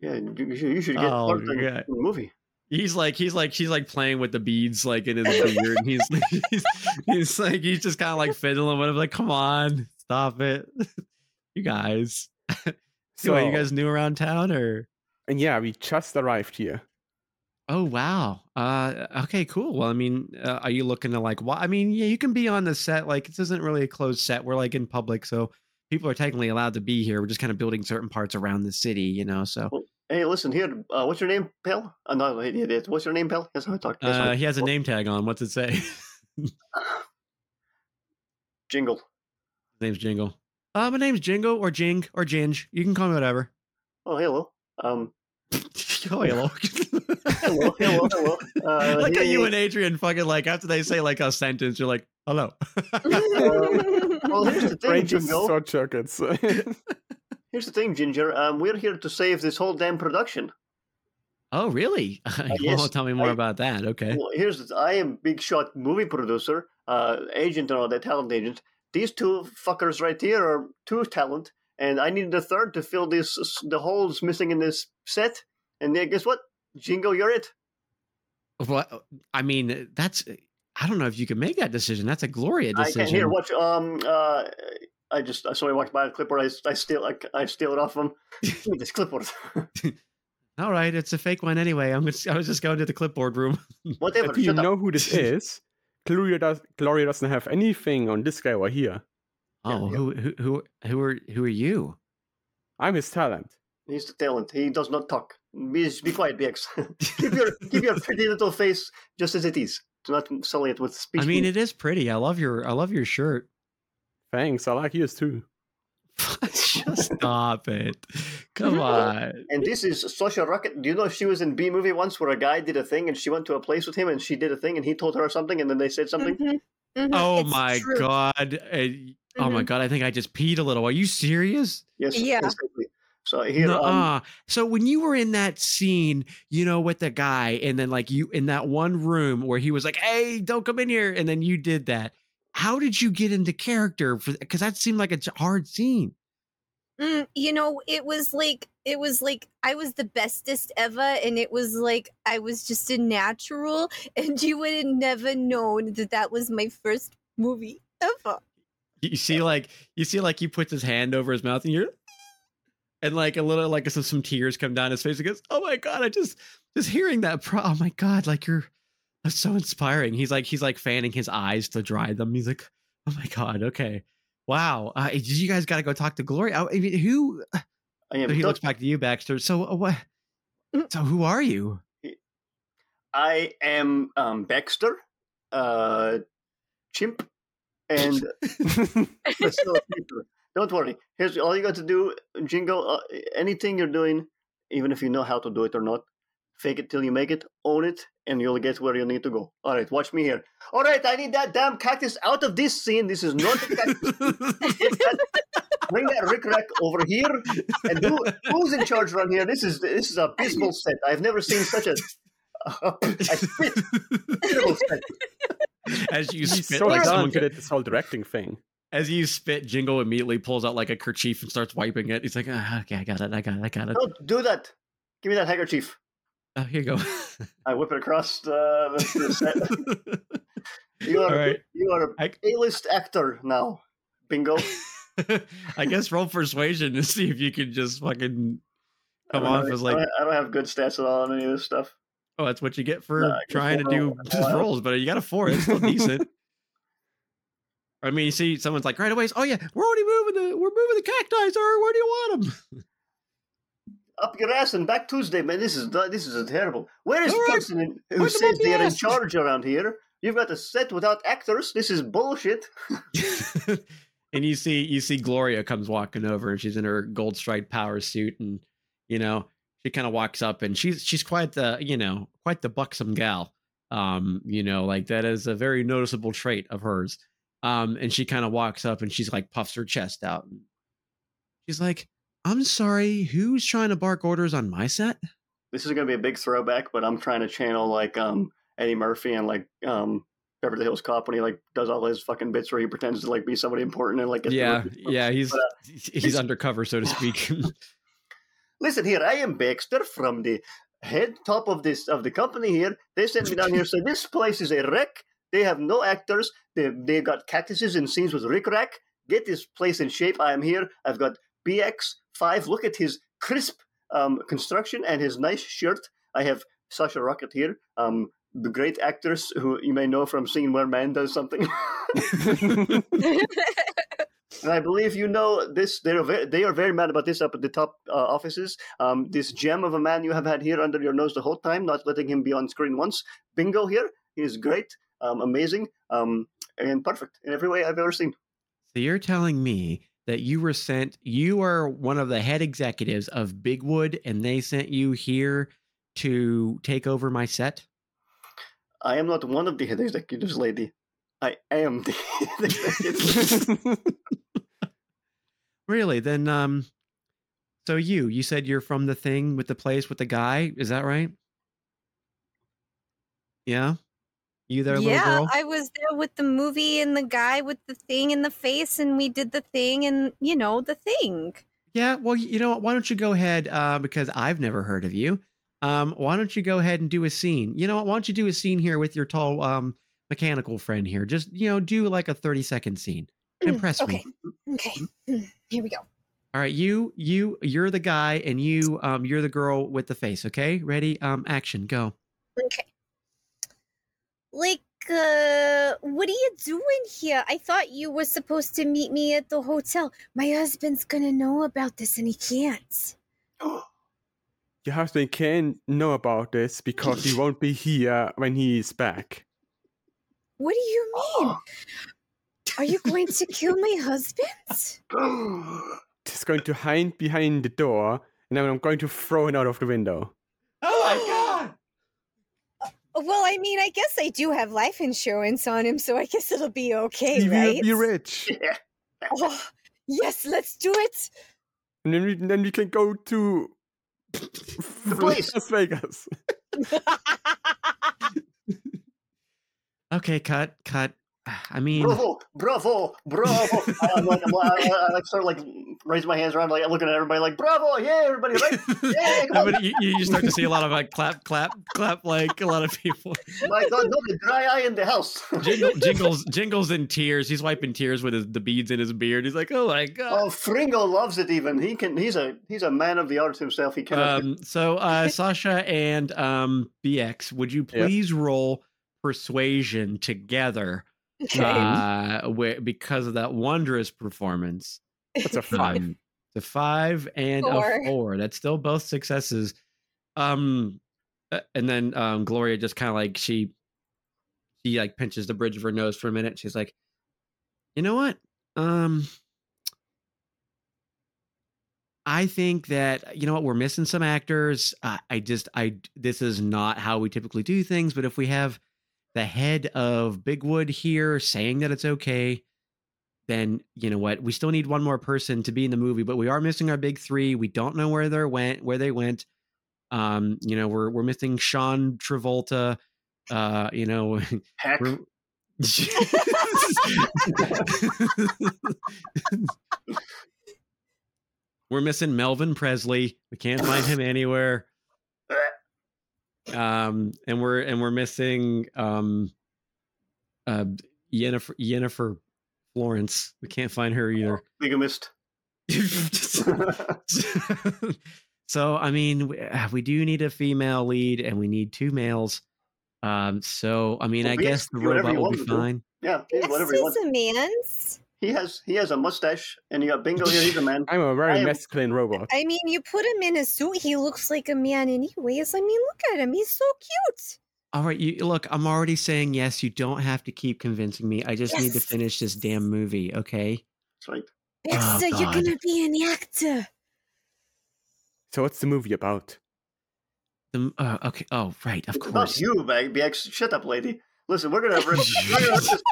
Yeah, you should, you should get Oh, part in yeah. the movie. He's like he's like he's like playing with the beads like in his beard. and he's he's, he's like he's just kind of like fiddling with him. Like, come on, stop it, you guys. So, are you guys new around town or? And yeah, we just arrived here. Oh wow. Uh okay, cool. Well, I mean, uh, are you looking to like why I mean, yeah, you can be on the set like this isn't really a closed set. We're like in public, so people are technically allowed to be here. We're just kind of building certain parts around the city, you know. So Hey, listen here. Uh, what's your name, pal? Uh, no, what's your name, pal? That's how I talk. That's how uh he has a name tag on. What's it say? His Jingle. name's Jingle. Uh my name's Jingle or Jing or Ginge. You can call me whatever. Oh, hello. Um, oh hello. hello, hello, hello. Uh, like how you and Adrian fucking like after they say like a sentence, you're like, hello. well, here's the thing, Brain Jingle. so chuckets. Here's the thing, Ginger. Um, we're here to save this whole damn production. oh really? well, yes, tell me more I- about that. Okay. Well, here's the, I am big shot movie producer, uh, agent and all that talent agent. These two fuckers right here are two talent, and I needed a third to fill this the holes missing in this set. And then guess what? Jingo, you're it. What I mean, that's I don't know if you can make that decision. That's a Gloria I decision. can hear watch. Um, uh, I just I saw I walked by a clipboard. I, I steal I, I steal it off them. Give me this clipboard. All right, it's a fake one anyway. I'm just, I was just going to the clipboard room. Whatever. Do you Shut up. know who this is? Gloria, does, Gloria doesn't have anything on this guy over here. Oh, yeah. who who who who are who are you? I'm his talent. He's the talent. He does not talk. Be, be quiet, BX. keep your keep your pretty little face just as it is. Do not sully it with speech. I mean, it is pretty. I love your I love your shirt. Thanks, I like yours too. just stop it. Come on. And this is Sasha Rocket. Do you know if she was in B movie once where a guy did a thing and she went to a place with him and she did a thing and he told her something and then they said something? Mhm, mhm, Oh it's my true. god. Uh, Oh my Mhm. god, I think I just peed a little. Are you serious? Yes. Yeah. Exactly. So here, um, so when you were in that scene, you know, with the guy, and then like you in that one room where he was like, "Hey, don't come in here," and then you did that. How did you get into character? For because that seemed like a hard scene. Mm, you know, it was like it was like I was the bestest ever, and it was like I was just a natural, and you would have never known that that was my first movie ever. You see, like you see, like he puts his hand over his mouth, and you're, and like a little, like some some tears come down his face. He goes, "Oh my god, I just just hearing that. Pro- oh my god, like you're." That's so inspiring. He's like he's like fanning his eyes to dry them. He's like, "Oh my god, okay, wow." Uh, you guys got to go talk to Gloria. I mean, who? I am So he looks back to you, Baxter. So uh, what? Mm. So who are you? I am um, Baxter, uh, chimp, and. Don't worry. Here's all you got to do, Jingo. Uh, anything you're doing, even if you know how to do it or not, fake it till you make it. Own it, and you'll get where you need to go. All right, watch me here. All right, I need that damn cactus out of this scene. This is not a cactus. Get that- Bring that Rick Rack over here, and who, who's in charge around here? This is this is a abysmal set. I've never seen such a. I spit. Terrible set. As you He's spit, so like done someone good at this whole directing thing. as you spit, Jingle immediately pulls out like a kerchief and starts wiping it. He's like, ah, "Okay, I got it. I got it. I got it." Don't do that. Give me that handkerchief. Oh, here you go. I whip it across uh, the, the set. You are All right. you are I- a list actor now. Bingo. I guess roll persuasion to see if you can just fucking come off have- as like, I don't have good stats at all on any of this stuff. Oh, that's what you get for No, trying to do just rolls, but you got a four. It's still decent. I mean, you see, someone's like, right away, oh yeah, we're already moving the, we're moving the cacti, sir. Where do you want them? Up your ass and back Tuesday, man. This is this is terrible. Where is All the right. person in- who Put them says the they are in charge around here? You've got a set without actors. This is bullshit. and you see you see Gloria comes walking over and she's in her gold striped power suit and you know she kind of walks up and she's she's quite the you know quite the buxom gal um you know like that is a very noticeable trait of hers Um, and she kind of walks up and she's like puffs her chest out. She's like, "I'm sorry, who's trying to bark orders on my set?" This is gonna be a big throwback, but I'm trying to channel like um Eddie Murphy and like um Beverly Hills Cop when he like does all his fucking bits where he pretends to like be somebody important and like Yeah, yeah, he's But, uh, he's it's- undercover, so to speak. Listen here, I am Baxter from the head top of this of the company here. They sent me down here. So this place is a wreck. They have no actors. They they got cactuses in scenes with Rick Rack. Get this place in shape. I am here. I've got BX five. Look at his crisp um, construction and his nice shirt. I have Sasha Rocket here. Um, the great actors who you may know from seeing where man does something. And I believe you know this. They're very, they are very mad about this up at the top uh, offices. Um, this gem of a man you have had here under your nose the whole time, not letting him be on screen once. Bingo here. He is great, um, amazing, um, and perfect in every way I've ever seen. So you're telling me that you were sent, you are one of the head executives of Bigwood, and they sent you here to take over my set? I am not one of the head executives, lady. I am the. Really? Then, um, so you, you said you're from the thing with the place with the guy. Is that right? Yeah. You there, little yeah, girl? I was there with the movie and the guy with the thing in the face, and we did the thing, and you know the thing. Yeah. Well, you know what? Why don't you go ahead? Uh, because I've never heard of you. Um, why don't you go ahead and do a scene? You know what? Why don't you do a scene here with your tall, um, mechanical friend here? Just you know, do like a thirty second scene. Impress okay, me. okay, Mm, here we go. All right, you, you, you're the guy, and you, um, you're the girl with the face. Okay, ready? Um, action, go. Okay. Like, uh, what are you doing here? I thought you were supposed to meet me at the hotel. My husband's gonna know about this, and he can't. Your husband can't know about this because he won't be here when he's back. What do you mean? Are you going to kill my husband? He's going to hide behind the door, and then I'm going to throw it out of the window. Oh my god! Well, I mean, I guess I do have life insurance on him, so I guess it'll be okay, he right? will be rich, yeah. Oh, yes, let's do it. and then we, then we can go to place. Las Vegas. Okay, cut, cut. I mean, Bravo, bravo, bravo. I'm like, I'm, I, I, I like start like raising my hands around, like looking at everybody, like bravo, yeah, everybody, right? Yeah, come on. You, you start to see a lot of like clap, clap, clap, like a lot of people. My God, no, the dry eye in the house. Jingle, jingles, jingles in tears. He's wiping tears with his, the beads in his beard. He's like, "Oh my god!" Oh, Fringo loves it. Even he can. He's a he's a man of the arts himself. He cannot. um, so, uh, Sasha and um, BX, would you please roll persuasion together? Uh, where, because of that wondrous performance. That's a five. Um, the five and Four. a four. That's still both successes. Um, uh, and then um, Gloria just kind of like she, she like pinches the bridge of her nose for a minute. She's like, you know what? Um, I think that you know what we're missing some actors. I, I just I this is not how we typically do things. But if we have the head of Bigwood here saying that it's okay, then you know what? We still need one more person to be in the movie, but we are missing our big three. We don't know where they went, where they went. Um, you know, we're we're missing Sean Travolta. Uh, you know, Heck, we're- we're missing Melvin Presley. We can't find him anywhere. Um, and we're and we're missing um, uh, Yennefer, Yennefer Florence. We can't find her either. bigamist. so I mean, we, uh, we do need a female lead, and we need two males. Um, so I mean, Well, I guess the can do whatever robot will be him to do. fine. yeah, he's Yes, whatever he he's wants. a man's. He has he has a mustache, and you got Bingo here. He's a man. I'm a very am- masculine robot. I mean, you put him in a suit, he looks like a man anyways. I mean, look at him. He's so cute. All right, you look. I'm already saying yes. You don't have to keep convincing me. I just need to finish this damn movie. Okay. That's right. Oh, Baxter, you're gonna be an actor. So what's the movie about? The, uh, okay. Oh, right. Of It's about course. you, Bag BX. Shut up, lady. Listen, we're gonna rip, we're gonna rip this, Get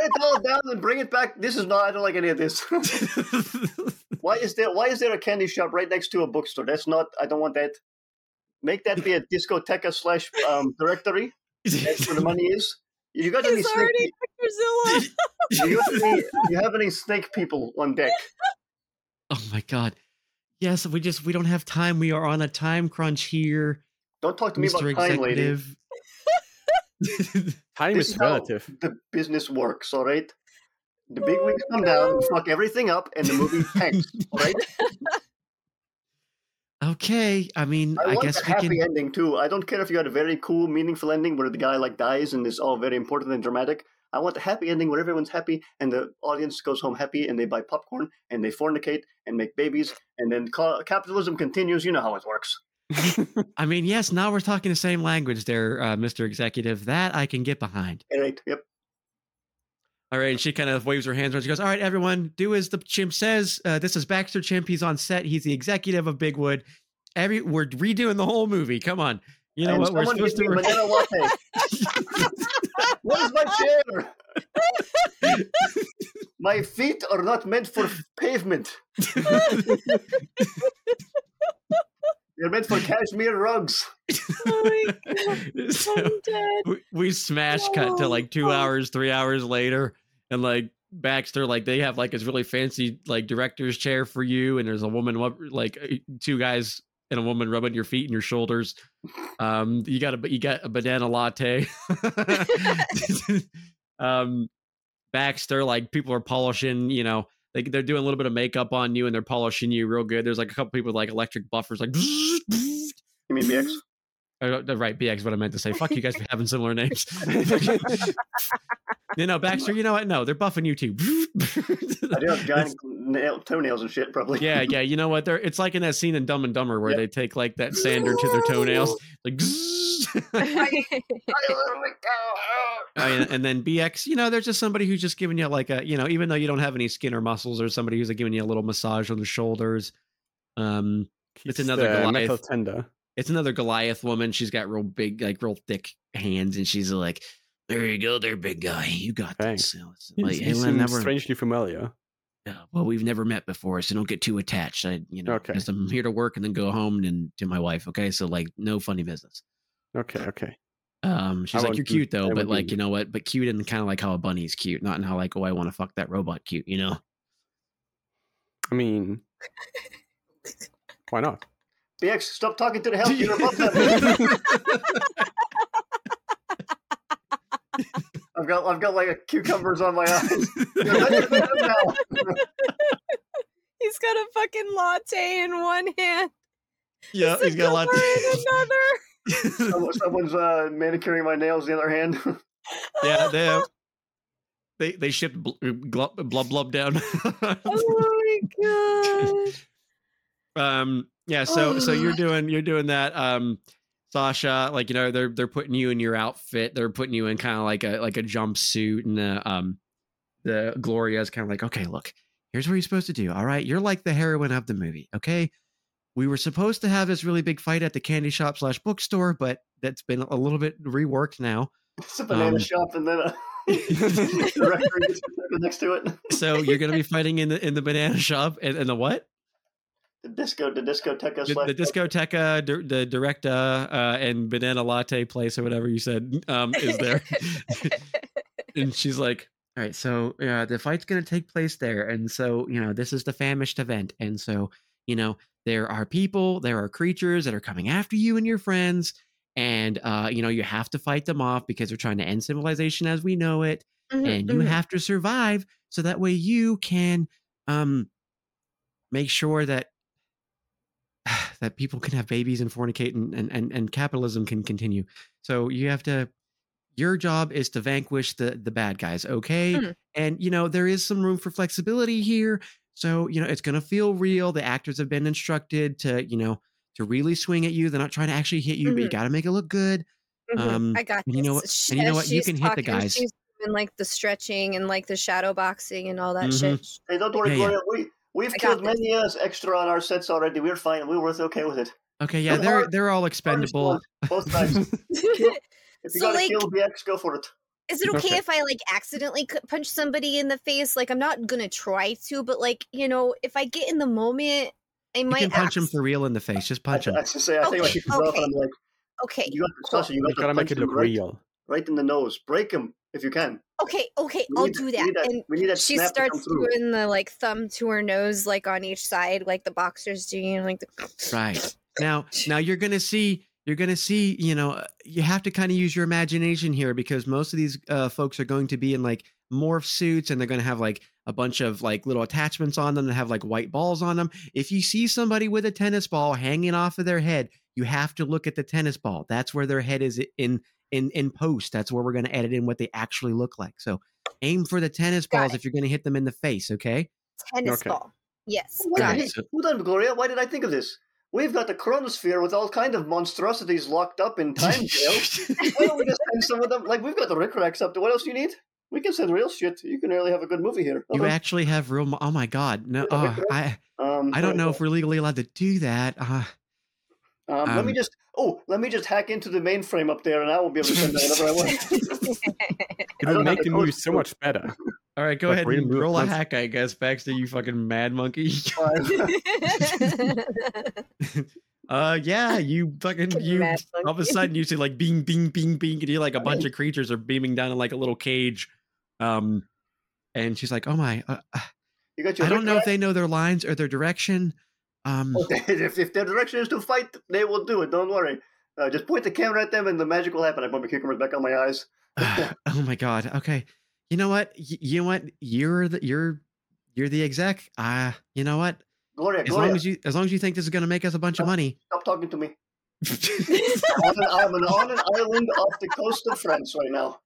it all down and bring it back. This is not. I don't like any of this. why is there? Why is there a candy shop right next to a bookstore? That's not. I don't want that. Make that be a discoteca slash um, directory. That's where the money is. You got any He's snake? already Dr. Zilla. You, got any, you have any snake people on deck? oh my god. Yes, we just we don't have time. We are on a time crunch here, Don't talk to me Mr. about time, lady. Time This is is relative. The business works, all right. The big wigs come down, fuck everything up, and the movie tanks. All right. okay, I mean, I, I, want guess a we happy can. ending too. I don't care if you had a very cool, meaningful ending where the guy like dies and it's all very important and dramatic. I want a happy ending where everyone's happy and the audience goes home happy and they buy popcorn and they fornicate and make babies and then ca- capitalism continues. You know how it works. I mean, yes, now we're talking the same language there, uh, Mr. Executive. That I can get behind. All right. Yep. All right, and she kind of waves her hands around. She goes, "All right, everyone, do as the chimp says. Uh, this is Baxter Chimp. He's on set. He's the executive of Bigwood. Every we're redoing the whole movie. Come on, you know And what? We're supposed to." what is my chair? my feet are not meant for pavement. They're meant for cashmere rugs. Oh my god. So, I'm dead. we, we smash cut to like two Oh. hours, three hours later, and like Baxter, like they have like this really fancy like director's chair for you, and there's a woman, like uh, two guys and a woman rubbing your feet and your shoulders. Um, you got a you got a banana latte. um, Baxter, like people are polishing, you know. Like they're doing a little bit of makeup on you and they're polishing you real good. There's like a couple people with like electric buffers, like You mean BX? uh, uh, right, BX, what I meant to say. Fuck you guys for having similar names. you know, Baxter, you know what? No, they're buffing you too. I do have giant nail, toenails and shit, probably. yeah, yeah. You know what? They're it's like in that scene in Dumb and Dumber where Yep. they take like that sander to their toenails, like Oh, yeah, and then BX, you know, there's just somebody who's just giving you like a, you know, even though you don't have any skin or muscles, or somebody who's like giving you a little massage on the shoulders. Um, Keeps another Goliath. tender. it's another Goliath woman. She's got real big, like real thick hands, and she's like, "There you go, there, big guy. You got Thanks. this." You know, it's like, you "Hey, never- strangely familiar. yeah, well, we've never met before, so don't get too attached. I, you know, Okay. because I'm here to work and then go home and to my wife. Okay, so like, no funny business. Okay, okay. Um, she's I like, "You're cute though, but like, do- you know what? But cute and kind of like how a bunny is cute, not in how like, oh, I want to fuck that robot cute. You know? I mean, why not? BX, stop talking to the health. You're above that. I've got, I've got like a cucumbers on my eyes. He's got a fucking latte in one hand. yeah, he's got a latte in another. Someone- Someone's uh, manicuring my nails. The other hand. yeah, they have, they they shipped bl- glub blub blub down. Oh my god. um yeah so so you're doing you're doing that um sasha like you know they're they're putting you in your outfit. They're putting you in kind of like a like a jumpsuit and the um the Gloria is kind of like okay look here's what you're supposed to do all right? You're like the heroine of the movie okay? We were supposed to have this really big fight at the candy shop slash bookstore but that's been a little bit reworked now. It's a banana Um, shop, and then a next to it. so you're gonna be fighting in the in the banana shop and, and the what The disco, the discoteca the, the discoteca, dir- the directa, uh, and banana latte place or whatever you said um, is there. and she's like, "All right, so uh, the fight's going to take place there, and so you know this is the famished event, and so you know there are people, there are creatures that are coming after you and your friends." And uh, you know you have to fight them off because they're trying to end civilization as we know it, Mhm, and you mhm. have to survive so that way you can um make sure that that people can have babies and fornicate and, and and and capitalism can continue so you have to your job is to vanquish the the bad guys okay Mhm. and you know there is some room for flexibility here so you know it's going to feel real the actors have been instructed to you know to really swing at you they're not trying to actually hit you but you Mhm. got to make it look good Mhm. um, I got and you know what- Sh- and you know what? You she's can hit the guys. She's doing like the stretching and like the shadow boxing and all that Mhm. shit. Hey, don't worry, Yeah, yeah. Gloria. We we've I killed this. many uh, extra on our sets already. We're fine. We're were okay with it. okay yeah they're heart- they're all expendable Both times. If you So, gotta like- kill BX, go for it. Is it okay, Okay. if I like accidentally punch somebody in the face? Like I'm not gonna try to, but like you know, if I get in the moment, I You might can punch him for real in the face. Just punch him. I, I should say, I think I Okay, kick his off okay. and I'm like, Okay, you got the cool. You You got to gotta make it look right, real. right in the nose. Break him if you can. Okay, okay. We I'll need- do we that. need And we need that she snap to come starts doing the like thumb to her nose, like on each side, like the boxers do. You know, like the Right. Now, now you're gonna see. You're gonna see. You know, uh, you have to kind of use your imagination here because most of these uh, folks are going to be in like morph suits, and they're gonna have like a bunch of like little attachments on them that have like white balls on them. If you see somebody with a tennis ball hanging off of their head, you have to look at the tennis ball. That's where their head is in in in post. That's where we're gonna edit in what they actually look like. So aim for the tennis Got balls it. if you're gonna hit them in the face. Okay. tennis Okay. ball. Yes, Why got did it. Hold on, Gloria. Why did I think of this? We've got the chronosphere with all kind of monstrosities locked up in time jail. Why don't we just send some of them? Like we've got the Rick Racks up there. What else do you need? We can send real shit. You can really have a good movie here. You Hold on. actually have real. mo- Oh my god! No, Yeah, uh, I um, I don't know if we're legally allowed to do that. Uh, Um, let me um, just. Oh, let me just hack into the mainframe up there, and I will be able to send out whatever I want. It I would make the the movie so much better. all right, go Like ahead and mo- roll a hack, I guess, Baxter. You fucking mad monkey. uh, yeah, you fucking Fucking you. All of a sudden, you see like bing, bing, bing, bing, and you like a bunch of creatures are beaming down in like a little cage. Um, and she's like, "Oh my, uh, you got your. I don't Rick know if they know their lines or their direction." Um, if, if their direction is to fight, they will do it. Don't worry. Uh, just point the camera at them, and the magic will happen. I put my cucumbers back on my eyes. oh my god. Okay. You know what? Y- you know what? You're the you're you're the exec. Uh, you know what? Gloria, As Gloria, long as you as long as you think this is gonna make us a bunch of money. stop talking to me. I'm, an, I'm an, on an island off the coast of France right now.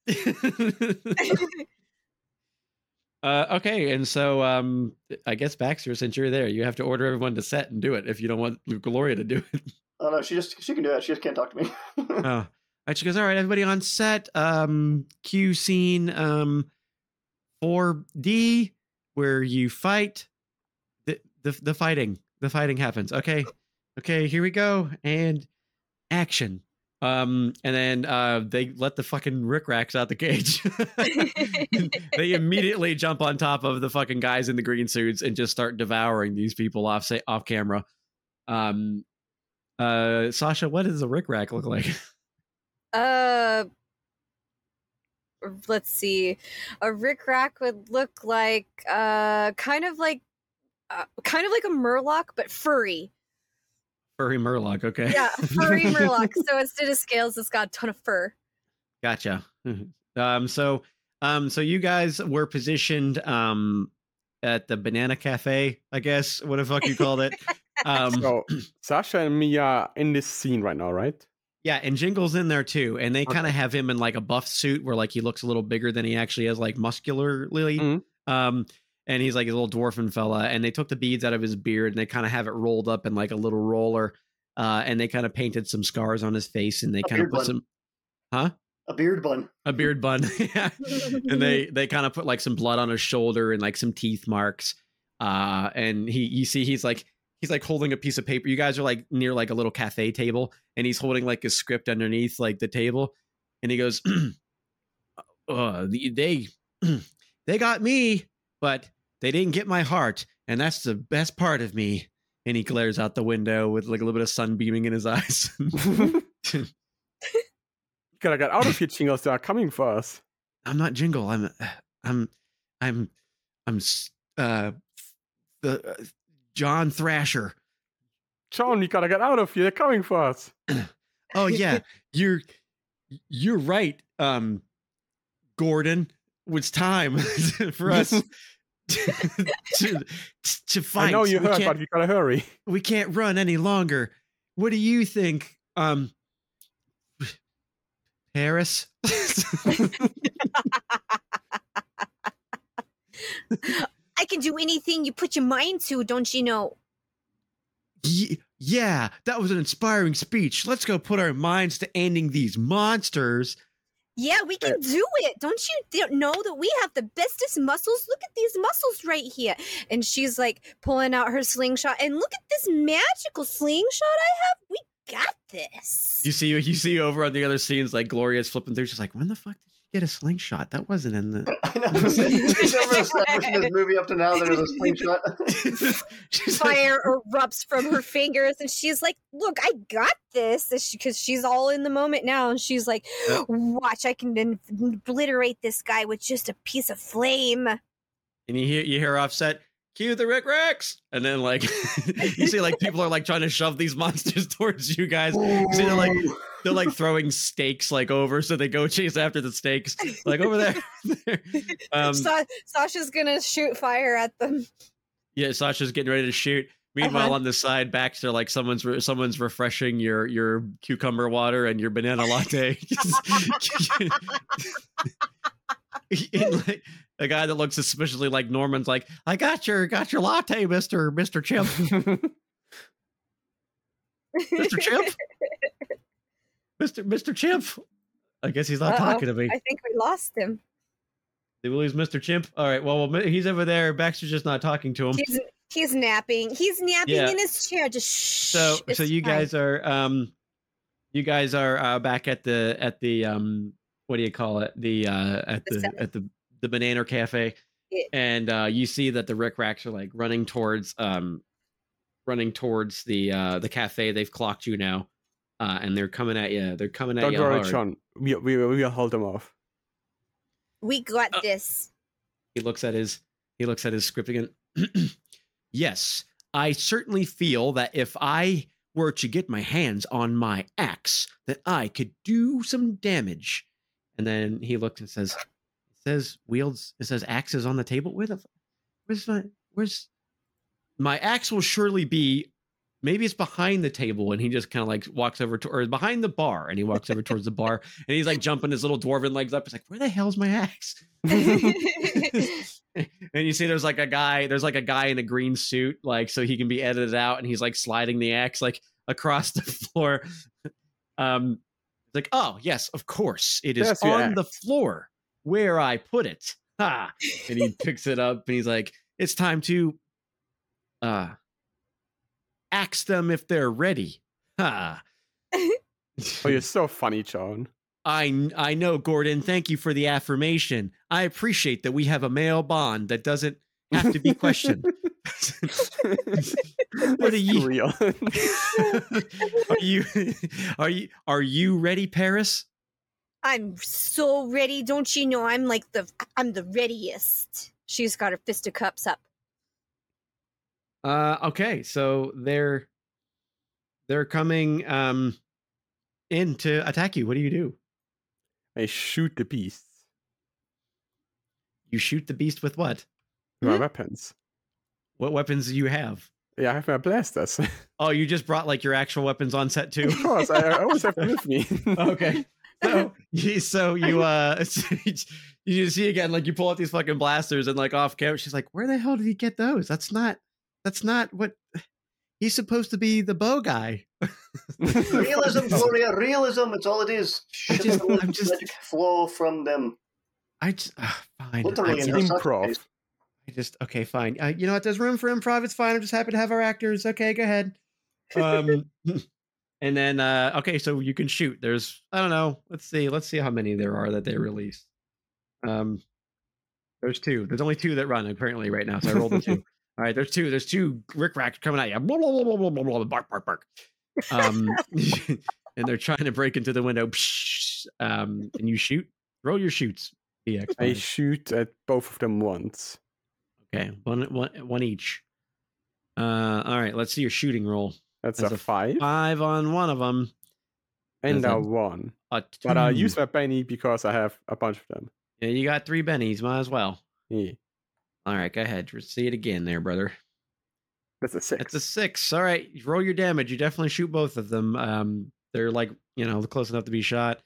Uh, okay, and so um, I guess Baxter, since you're there, you have to order everyone to set and do it if you don't want Gloria to do it. Oh no, she just she can do that. She just can't talk to me. oh, right. She goes, all right, everybody on set. Um, Q scene um, four D where you fight. The, the the fighting the fighting happens. Okay, okay, here we go and action. Um, and then uh, they let the fucking rickracks out the cage. they immediately jump on top of the fucking guys in the green suits and just start devouring these people off say off camera. Um, uh, Sasha, what does a rickrack look like? Uh, let's see. A rickrack would look like uh, kind of like, uh, kind of like a Murloc, but furry. Furry Murloc, okay. Yeah, furry Murloc. So instead of scales, it's got a ton of fur. Gotcha. um, so, um, so you guys were positioned, um, at the Banana Cafe, I guess. What the fuck you called it? Um, So Sasha and Mia are in this scene right now, right? yeah, and Jingle's in there too, and they kind of have him in like a buff suit where like he looks a little bigger than he actually is, like muscularly. Mhm. Um, and he's like a little dwarfen fella, and they took the beads out of his beard and they kind of have it rolled up in like a little roller, uh, and they kind of painted some scars on his face, and they kind of put bun. some huh? A beard bun. a beard bun, yeah. and they they kind of put like some blood on his shoulder and like some teeth marks uh and he you see he's like he's like holding a piece of paper you guys are like near like a little cafe table and he's holding like a script underneath like the table and he goes uh they they got me but they didn't get my heart and that's the best part of me and he glares out the window with like a little bit of sun beaming in his eyes Gotta get out of here. They are coming for us. I'm not Jingle. I'm I'm I'm I'm uh the uh, John Thrasher. John, you gotta get out of here. They're coming for us. Oh yeah, you're you're right. Um Gordon, it's time for us to to, to fight. I know you we heard, but we gotta hurry. we can't run any longer. What do you think? Um Paris? I can do anything you put your mind to, don't you know? Ye- yeah, that was an inspiring speech. Let's go put our minds to ending these monsters. Yeah, we can do it. Don't you th- know that we have the bestest muscles? Look at these muscles right here. And she's like pulling out her slingshot. And look at this magical slingshot I have. We got this. You see, you see over on the other scenes, like Gloria's flipping through. She's like, "When the fuck did she get a slingshot? That wasn't in the." I know. He's never established in this movie up to now that there's a slingshot. She's like, Fire erupts from her fingers, and she's like, "Look, I got this," because she's all in the moment now, and she's like, "Watch, I can obliterate this guy with just a piece of flame." and you hear you hear offset. Cue the Rick Rex, and then like you see like people are like trying to shove these monsters towards you guys. You see they're like they're like throwing stakes like over, so they go chase after the stakes like over there. um, Sa- Sasha's gonna shoot fire at them. Yeah, Sasha's getting ready to shoot. Meanwhile, Uh-huh. on the side, Baxter like someone's re- someone's refreshing your your cucumber water and your banana latte. And, like, a guy that looks suspiciously like Norman's like, "I got your got your latte, Mister Mister Chimp, Mister Chimp, Mister Mister Chimp." I guess he's not Uh-oh. talking to me. I think we lost him. Did we lose Mister Chimp? All right. Well, well, he's over there. Baxter's just not talking to him. He's he's napping. He's napping Yeah. in his chair. Just shh. so so you fine. guys are um you guys are uh, back at the at the um what do you call it the uh at The the at the the banana cafe and uh you see that the rick racks are like running towards um running towards the uh the cafe they've clocked you now uh and they're coming at you they're coming at Don't you worry, hard. John. We, we, we will hold them off. we got Uh, this. he looks at his he looks at his script again yes i certainly feel that if i were to get my hands on my axe that i could do some damage and then he looks and says it says wields it says axes on the table? Where the where's my where's my axe will surely be maybe it's behind the table and he just kind of like walks over to or behind the bar and he walks over towards the bar and he's like jumping his little dwarven legs up. He's like where the hell's my axe? And you see there's like a guy there's like a guy in a green suit like so he can be edited out and he's like sliding the axe like across the floor. Um it's like oh yes of course it is your on the floor where i put it ha and he picks it up and he's like it's time to uh axe them if they're ready ha Oh, you're so funny, John. I I know, Gordon. Thank you for the affirmation. I appreciate that we have a male bond that doesn't have to be questioned. what are you? Are you? Are you? Are you ready, Paris? I'm so ready. Don't you know I'm like the I'm the readiest. She's got her fist of cups up. Uh, okay, so they're they're coming um in to attack you. What do you do? I shoot the beast. You shoot the beast with what? My Hmm? weapons. What weapons do you have? Yeah, I have my blasters. Oh, you just brought like your actual weapons on set too. of course, I, I always have them with me. okay. So, you- so you uh you see again like you pull out these fucking blasters and like off camera she's like where the hell did he get those that's not that's not what he's supposed to be the bow guy realism, Gloria, realism. It's all it is. Shit just- I'm just- flow from them. i just uh, fine Literally I, in just, her improv. case. I just okay fine uh, you know what there's room for improv it's fine i'm just happy to have our actors okay go ahead um and then uh okay so you can shoot. There's i don't know let's see let's see how many there are that they release. Um there's two. There's only two that run apparently right now so i rolled the two. All right there's two there's two rick racks coming at you blah, blah, blah, blah, blah, blah, blah, bark bark bark. Um and they're trying to break into the window. Um and you shoot. Roll your shoots EX I shoot at both of them once. okay one one one each. Uh all right let's see your shooting roll That's, That's a, a five five on one of them and that's a one. a But I'll use my benny because I have a bunch of them. Yeah, you got three bennies. Might as well. Yeah, All right, go ahead. See it again, there, brother. that's a six. It's a six. All right, roll your damage. You definitely shoot both of them. Um, they're like you know close enough to be shot.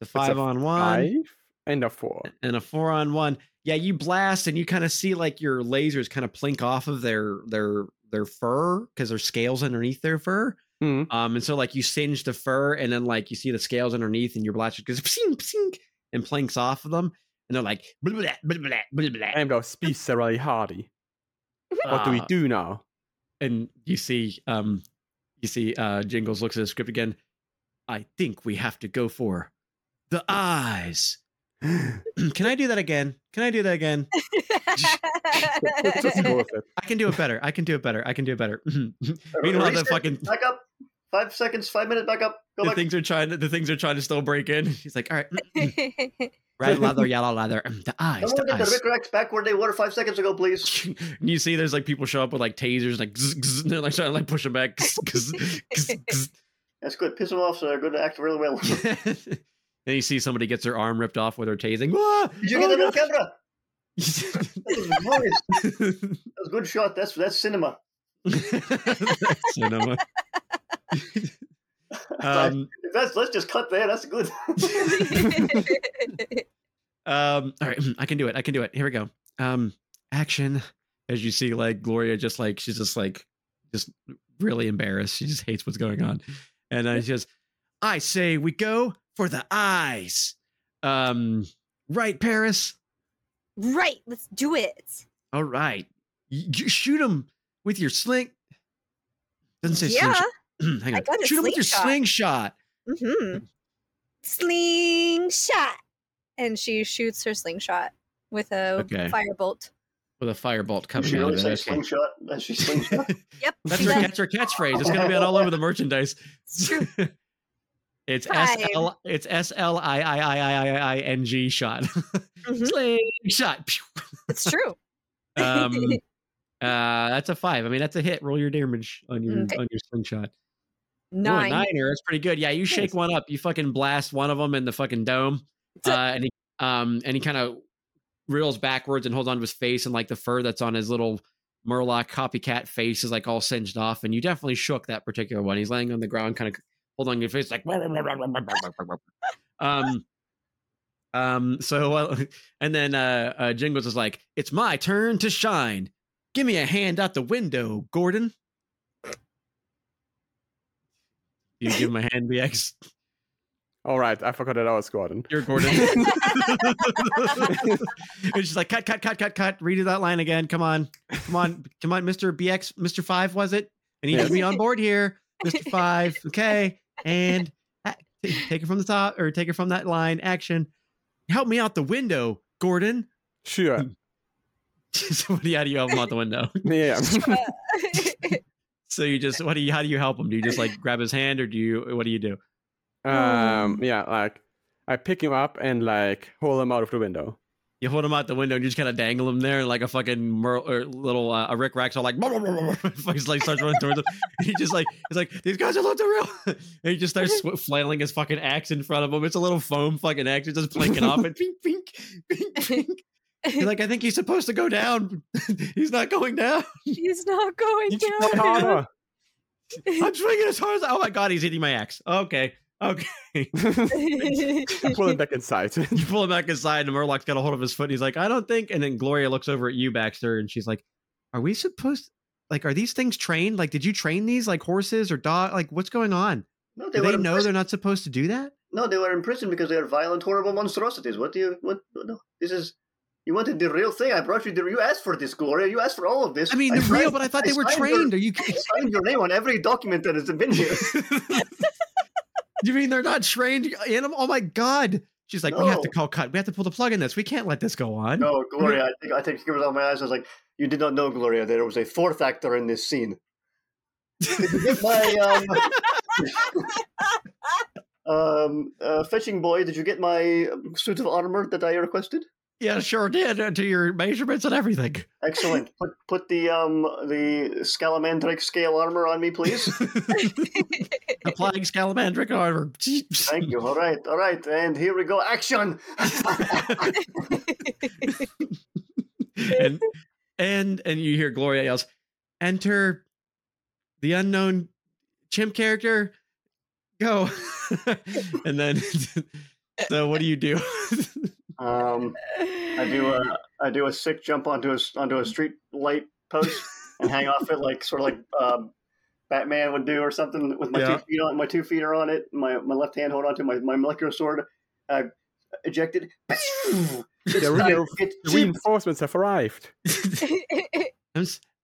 The It's a five on one five and a four. and a four on one. Yeah, you blast and you kind of see like your lasers kind of plink off of their their their fur because there's scales underneath their fur. Hmm. Um, and so like you singe the fur and then like you see the scales underneath and your blaster goes psing, psing, and plinks off of them. And they're like, blah, blah, blah, blah, blah, those beasts are really hardy. What do we do now? and you see um you see uh Jingles looks at the script again. I think we have to go for the eyes. Can I do that again? Can I do that again? Just go with it. I can do it better. I can do it better. I can do it better. Meanwhile, the fucking back up. Five seconds. Five minutes. Back up. Go the back. things are trying to the things are trying to still break in. He's like, all right, mm, mm. red leather, yellow leather, mm, the eyes, Someone the get the eyes. Rick Racks back where they were five seconds ago, please. and you see there's like people show up with like tasers, like zzz, zzz, and they're like trying to like push them back. zzz. That's good. Piss them off so they're going to act really well. Did then you see somebody gets their arm ripped off with her tasing. Ah! you Oh, get that no. on camera? That was glorious. That was a good shot. That's that's cinema. Cinema. um, If that's let's just cut there. That's good. um, all right, I can do it. I can do it. Here we go. Um, action. As you see, like Gloria, just like she's just like, just really embarrassed. She just hates what's going on, and uh, she goes, "I say we go for the eyes." Um, right, Paris. right, let's do it. All right, you, you shoot him with your sling. Doesn't say Yeah. slingshot. Hang I on. got a Shoot him with your slingshot. slingshot. hmm Slingshot. And she shoots her slingshot with a Okay. firebolt. with a firebolt coming She out really of it. say okay. slingshot. That's slingshot. Yep. That's her, does. that's her catchphrase. It's gonna be on all over the merchandise. It's true. it's S. L it's S L I I I I I I N G shot. Mhm. Slingshot. It's true. Um uh that's a five. I mean that's a hit. Roll your damage on your Okay. on your slingshot. Ooh, Nine. niner, that's pretty good. Yeah, you shake one up, you fucking blast one of them in the fucking dome. Uh and he um and he kind of reels backwards and holds onto his face and like the fur that's on his little Murloc copycat face is like all singed off, and you definitely shook that particular one. He's laying on the ground, kind of holding on your face, like um, um. So, uh, and then uh, uh, Jingles is like, "It's my turn to shine. Give me a hand out the window, Gordon." You give him a hand, BX. All right, I forgot that I was Gordon. You're Gordon. and she's like, cut, cut, cut, cut, cut. Redo that line again. Come on. Come on. Come on, Mr. BX, Mr. Five, was it? I need you to be on board here. Mr. Five. Okay. And take it from the top or take it from that line. Action. Help me out the window, Gordon. Sure. so you, how do you help him out the window? Yeah. So you just, what do you, how do you help him? Do you just like grab his hand or do you, what do you do? um. Yeah. Like, I pick him up and like hold him out of the window. You hold him out the window and you just kind of dangle him there and like a fucking mer- or little uh, a Rick Rax all like fucking like starts running towards him. He just like he's like these guys are looked real. and he just starts sw- flailing his fucking axe in front of him. It's a little foam fucking axe. It's just blinking off and pink pink pink pink. He's like I think he's supposed to go down. he's not going down. He's not going You down. I'm swinging as hard as oh my god he's hitting my axe. Okay okay. I pull him back inside. you pull him back inside and Murloc's got a hold of his foot and he's like, I don't think. And then Gloria looks over at you, Baxter, and she's like, Are we supposed like are these things trained? Like, did you train these like horses or dog? Like, what's going on? No, Do they, they were in know prison. they're not supposed to do that? No, they were in prison because they are violent, horrible monstrosities. What do you? What? No, this is. You wanted the real thing. I brought you the. You asked for this, Gloria. You asked for all of this. I mean, the signed- real, but I thought they were signed your- trained. Are you I signed your name on every document that has been here. You mean they're not trained animal? Oh my god. She's like, we have to call cut. We have to pull the plug in this. We can't let this go on. no, Gloria. I think I take tears out of my eyes. I was like, you did not know, Gloria. There was a fourth actor in this scene. Did you get my um, um, uh, fetching boy? Did you get my suit of armor that I requested? Yeah, sure did. uh, To your measurements and everything. Excellent. Put put the um the Scalamandric scale armor on me, please. Applying Scalamandric armor. Thank you. All right, all right, and here we go. Action. and and and you hear Gloria yells, "Enter the unknown chimp character, go!" and then, so what do you do? Um, I do a I do a sick jump onto a s- onto a street light post and hang off it like sort of like um, Batman would do or something with my Yeah. two feet on my two feet are on it. My my left hand hold onto my my molecular sword. Uh, ejected. It's The, time. re- the reinforcements have arrived.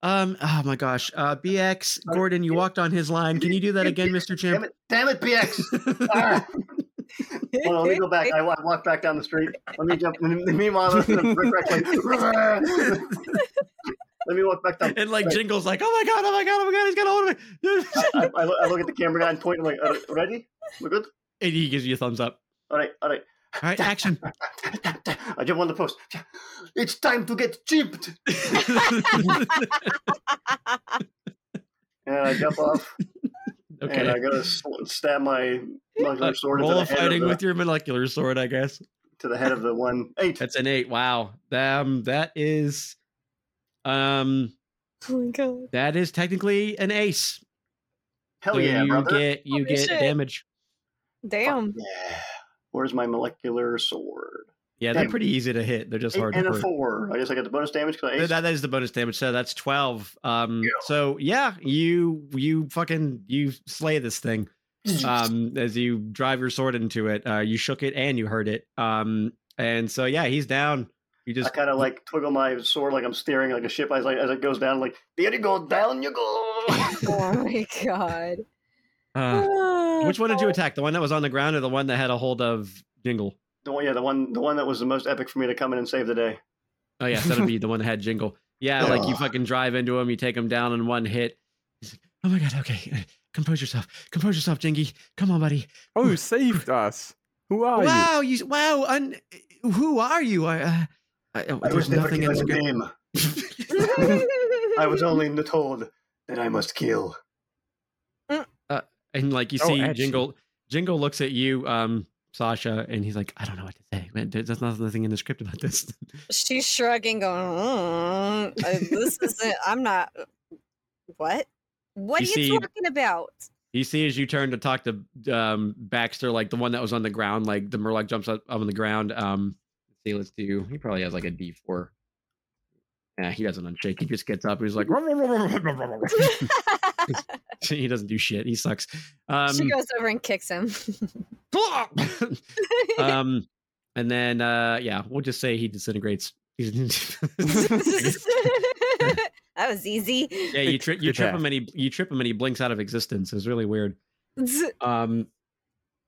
Um. Oh my gosh. Uh. BX Gordon, you walked on his line. Can you do that again, Mister Damn it, damn it, BX. Ah. Hold on, let me go back. I, wa- walk back down the street. Let me jump. Meanwhile, I'm listening to Rick Rack like, let me walk back down. And like Jingle's like, oh my god, oh my god, oh my god, he's got a hold of me. I, I, look- I look at the camera guy and point. I'm like, "All right, ready? We're good. and he gives you a thumbs up. All right, all right. All right, action. I jump on the post. It's time to get chipped. And I jump off, and I gotta stab my molecular Uh, sword into roll the, of head of fighting the, with your molecular sword, I guess. to the head of the one eight. That's an eight. Wow. Um. That is. Um. oh my god. That is technically an ace. Hell So yeah, you brother! get you Holy get shit. damage. Damn. yeah. Where's my molecular sword? Yeah, they're Damn. pretty easy to hit. They're just Eight hard and to a hurt. four. I guess I got the bonus damage because I That, that is the bonus damage. So that's twelve. Um. Yeah. So yeah, you you fucking you slay this thing. Um. As you drive your sword into it, uh, you shook it and you hurt it. Um. And so yeah, he's down. You I just kind of like twiggle my sword like I'm steering like a ship as, like, as it goes down. Like there you go, down you go. Oh my god. uh, which one did you attack? The one that was on the ground or the one that had a hold of Jingle? The one, yeah, the one, the one that was the most epic for me to come in and save the day. Oh yeah, so that'd be the one that had Jingle. Yeah, like you fucking drive into him, you take him down in one hit. He's like, oh my god, okay, compose yourself, compose yourself, Jingy. Come on, buddy. Oh, you saved us. Who are you? wow, you? wow, un, who are you? I, uh, I, oh, I there's was never nothing in given the a name. I was only told that I must kill. and like you Oh, see, edgy. Jingle, Jingle looks at you, um, Sasha, and he's like, I don't know what to say. Man, there's nothing in the script about this. She's shrugging, going, uh, "This isn't. I'm not. What? What You are you see- talking about?" You see, as you turn to talk to um, Baxter, like the one that was on the ground, like the Murloc jumps up, up on the ground. Um, let's see, let's do. He probably has like a D four. Yeah, he doesn't unshake. He just gets up. He's like, he doesn't do shit. He sucks. Um, she goes over and kicks him. um, and then uh, yeah, we'll just say he disintegrates. that was easy. yeah, you trip you trip him and he you trip him and he blinks out of existence. It's really weird. Um,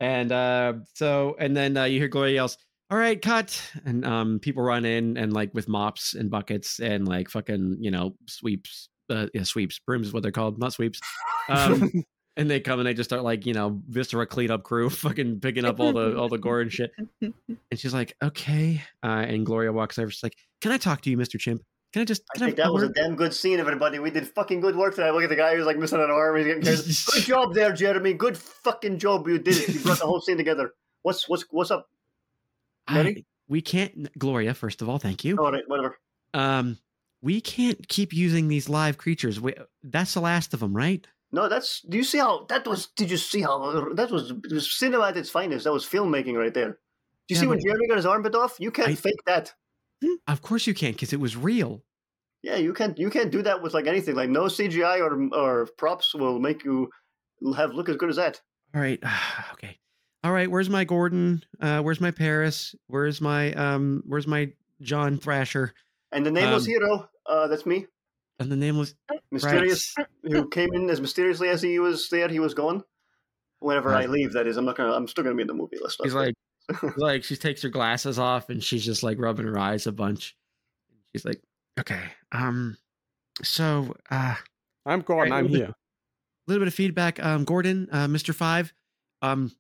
and uh, so and then uh, you hear Gloria yells, "All right, cut!" And um, people run in and like with mops and buckets and like fucking you know sweeps. Uh, yeah, sweeps, brooms is what they're called, not sweeps. Um, and they come and they just start like you know viscera cleanup crew, fucking picking up all the all the gore and shit. And she's like, "Okay," uh, and Gloria walks over. She's like, "Can I talk to you, Mister Chimp? Can I just?" I think I that was a damn good scene, everybody. We did fucking good work today. Look at the guy who's like missing an arm. He's getting carried. Good job there, Jeremy. Good fucking job. You did it. You brought the whole scene together. What's what's what's up? I- we can't, Gloria. First of all, thank you. All right, whatever. um we can't keep using these live creatures we, that's the last of them right No, that's. Do you see how that was? Did you see how that was? Was cinema at its finest. That was filmmaking right there. Do you Yeah, see when Jeremy got his arm bit off? You can't I- fake that. of course you can't because it was real Yeah, you can't. You can't do that with like anything. Like no CGI or or props will make you have look as good as that. all right okay all right where's my gordon uh where's my paris where's my um where's my john thrasher And the nameless Um, hero, uh, that's me, and the name was mysterious, who came in as mysteriously as he was there. He was gone. Whenever I leave, that is, I'm not gonna. I'm still gonna be in the movie. Let's she's not. like like she takes her glasses off and she's just like rubbing her eyes a bunch she's like okay um so uh I'm Gordon. Right, I'm here. a little bit of feedback. Um, Gordon, uh, Mr. Five, um,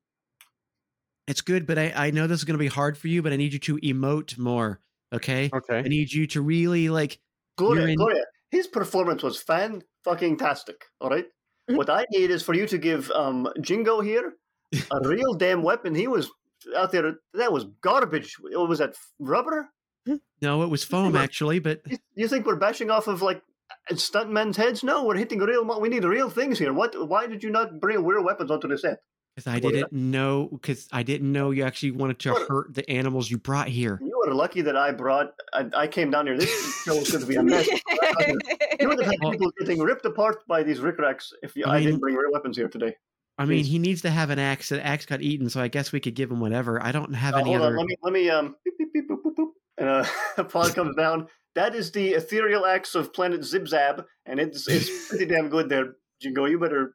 it's good, but I, I know this is going to be hard for you, but I need you to emote more. Okay. Okay. I need you to really like, Gloria, in- Gloria, his performance was fan fucking tastic. All right. Mhm. What I need is for you to give um Jingo here a real damn weapon. He was out there. That was garbage. What was that? Rubber? no, it was foam actually, but You- You think we're bashing off of like stuntmen's heads? No, we're hitting real. We need real things here. What? Why did you not bring real weapons onto the set? Because I didn't know, because I didn't know you actually wanted to hurt the animals you brought here. You are lucky that I brought. I, I came down here. This show was going to be a mess. You would have had Well- people getting ripped apart by these rickracks if you, I I, didn't bring real weapons here today. I mean, he needs to have an axe. The axe got eaten, so I guess we could give him whatever. I don't have Uh, any hold other. on, let me let me um. Beep, beep, beep, boop, boop, boop. And uh, a pod comes down, that is the ethereal axe of planet Zibzab, and it's it's pretty damn good there, Jingo. You better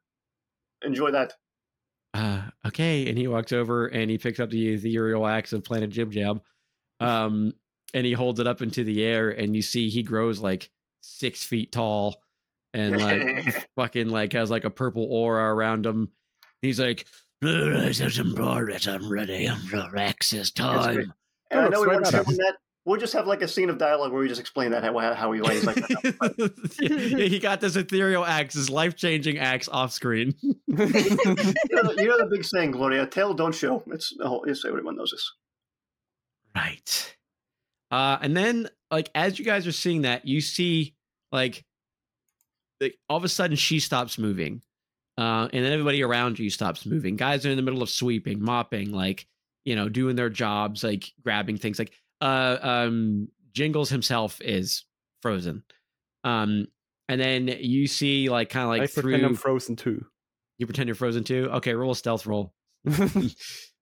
enjoy that. Uh, okay. And he walks over and he picks up the ethereal axe of Planet Jib Jab. Um, and he holds it up into the air, and you see he grows like six feet tall and like fucking like has like a purple aura around him. He's like, I'm ready. I'm Access time. And I looks know we want to that. We'll just have like a scene of dialogue where we just explain that how how he lays like that. yeah, he got this ethereal axe, this life changing axe off screen. you, know, the- you know the big saying, Gloria, tell, don't show. It's oh, it's everyone knows this. Right. Uh, and then like as you guys are seeing that, you see like like all of a sudden she stops moving. Uh, and then everybody around you stops moving. Guys are in the middle of sweeping, mopping, like, you know, doing their jobs, like grabbing things. Like uh um Jingles himself is frozen. Um and then you see like kind of like I pretend I'm through frozen too. you pretend you're frozen too. Okay, roll a stealth roll.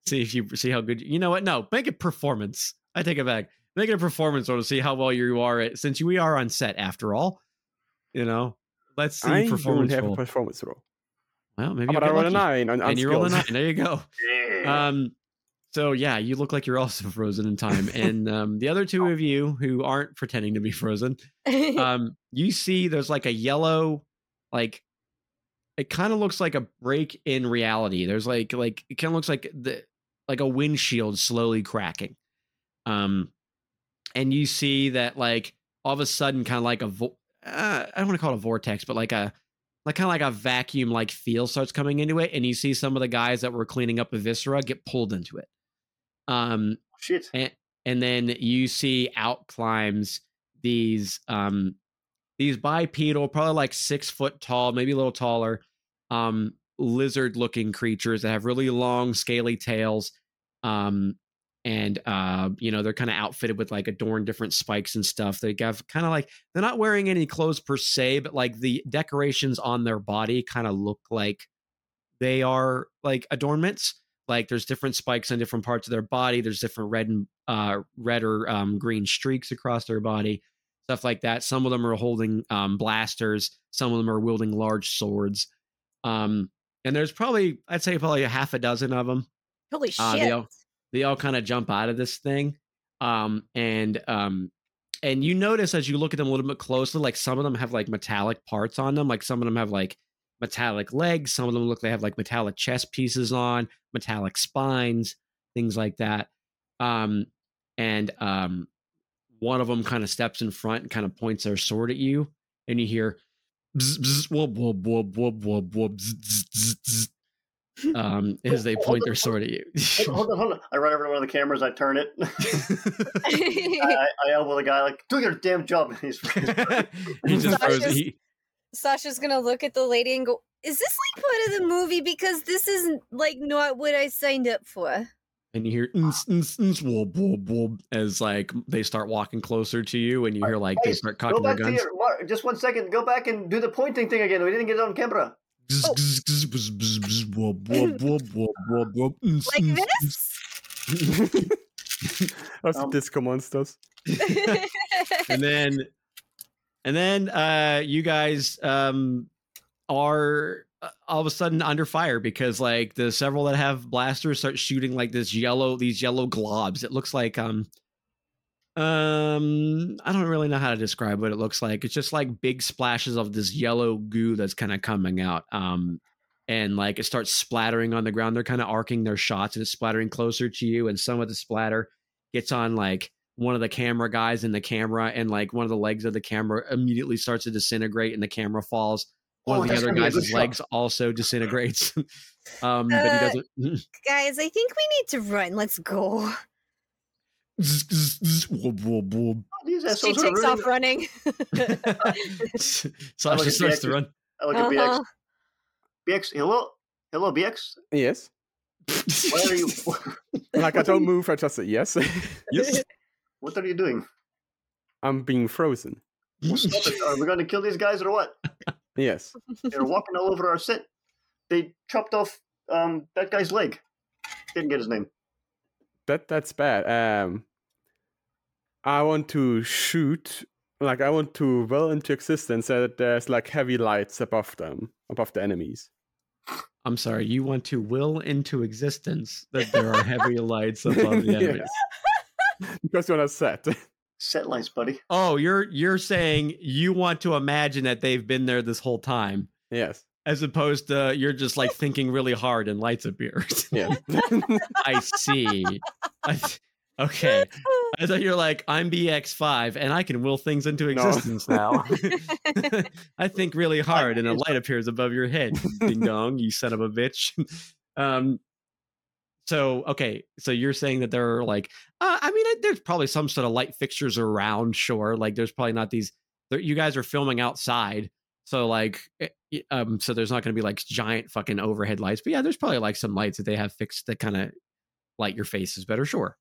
see if you see how good you, you know what no make it performance i take it back make it a performance roll to see how well you are at since we are on set after all you know let's see I don't performance have roll a performance roll. well maybe How you'll about I get roll a nine on, on and you roll a nine there you go Yeah. um so yeah you look like you're also frozen in time and um the other two of you who aren't pretending to be frozen um you see there's like a yellow like it kind of looks like a break in reality. There's like like it kind of looks like the like a windshield slowly cracking um and you see that like all of a sudden kind of like a vo- uh, i don't want to call it a vortex but like a like kind of like a vacuum like feel starts coming into it and you see some of the guys that were cleaning up Eviscera get pulled into it um Shit. and and then you see out climbs these um these bipedal probably like six foot tall maybe a little taller um lizard looking creatures that have really long scaly tails um and uh you know they're kind of outfitted with like adorned different spikes and stuff they have kind of like they're not wearing any clothes per se but like the decorations on their body kind of look like they are like adornments like there's different spikes on different parts of their body there's different red and uh red or um, green streaks across their body stuff like that some of them are holding um blasters some of them are wielding large swords um and there's probably i'd say probably a half a dozen of them Holy Uh, they shit. all- they all kind of jump out of this thing um and um and you notice as you look at them a little bit closely like some of them have like metallic parts on them like some of them have like metallic legs some of them look they have like metallic chest pieces on metallic spines things like that um and um one of them kind of steps in front and kind of points their sword at you and you hear bzz, bzz, whoop, whoop, whoop, whoop, whoop, whoop, bzz, bzz, bzz, bzz, um as they point their sword at you Hold on, hold on. I run over to one of the cameras. I turn it. I, I, elbow the guy like, "Do your damn job." He's he just froze. He, Sasha's gonna look at the lady and go, "Is this like part of the movie? Because this isn't like not what I signed up for." and you hear "Ns, ns, ns, whoop, whoop, whoop," as like they start walking closer to you, and you hear like they Hey, start Go cocking their back to guns. your Mark, just one second. Go back and do the pointing thing again. We didn't get it on camera. Oh. Like this? That's Um, the disco monsters. and then and then uh you guys um are uh, all of a sudden under fire because like the several that have blasters start shooting like this yellow these yellow globs. It looks like um um i don't really know how to describe what it looks like. It's just like big splashes of this yellow goo that's kind of coming out um and like it starts splattering on the ground. They're kind of arcing their shots and it's splattering closer to you and some of the splatter gets on like one of the camera guys in the camera and like one of the legs of the camera immediately starts to disintegrate and the camera falls one Oh, of the other gonna be a guys' good shot. legs also disintegrates um but Uh, he doesn't Guys, I think we need to run. Let's go. These She takes off running. so I look she at starts to run I look at BX. Uh-huh. BX, hello, hello, BX. Yes. Why are you? Like I don't move, I just say yes. yes what are you doing? I'm being frozen. Stop. Are we going to kill these guys or what? Yes. They're walking all over our set. They chopped off um, that guy's leg. Didn't get his name. That that's bad. Um I want to shoot like I want to will into existence that there's like heavy lights above them, above the enemies. I'm sorry, you want to will into existence that there are heavy lights above the enemies. Yes. because you're on a set. Set lights, buddy. Oh, you're you're saying you want to imagine that they've been there this whole time, yes. as opposed to you're just like thinking really hard and lights appear. Yeah. I see. I th- okay. I thought you're like, I'm BX5 and I can will things into No. existence now. I think really hard and a light appears above your head. Ding dong, you son of a bitch. Um, so, okay. So you're saying that there are like, uh, I mean, there's probably some sort of light fixtures around, sure. Like there's probably not these, you guys are filming outside. So like, eh, um, so there's not going to be like giant fucking overhead lights, but yeah, there's probably like some lights that they have fixed that kind of light your faces better. Sure.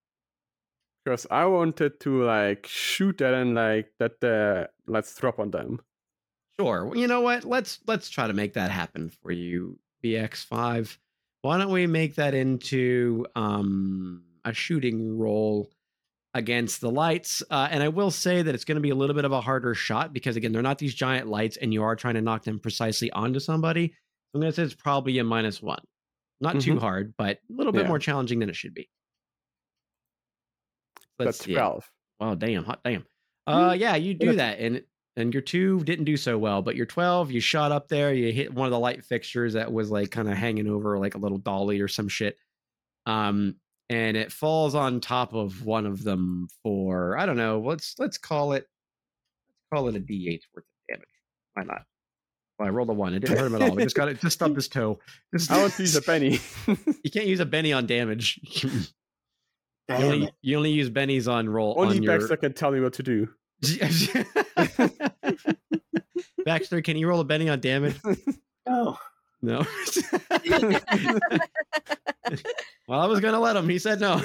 Because I wanted to like shoot that and like that the let's drop on them. Sure. Well, you know what? Let's let's try to make that happen for you, BX5. Why don't we make that into um a shooting roll against the lights? Uh, and I will say that it's going to be a little bit of a harder shot because again, they're not these giant lights, and you are trying to knock them precisely onto somebody. I'm going to say it's probably a minus one. Not too Mhm. hard, but a little bit Yeah. more challenging than it should be. Let's That's see. twelve. Wow, damn, hot damn. Uh, yeah, you do that, and and your two didn't do so well, but your twelve, you shot up there, you hit one of the light fixtures that was like kind of hanging over like a little dolly or some shit, um, and it falls on top of one of them for I don't know. Let's let's call it let's call it a D8 worth of damage. Why not? Well, I rolled a one. It didn't hurt him at all. It just got it. Just stubbed his toe. Just- I want to use a Benny. You can't use a Benny on damage. you, only, you only use Bennies on roll. Only on your... Baxter can tell me what to do. Baxter, can you roll a Benny on damage? Oh, No. well, I was gonna let him. He said no.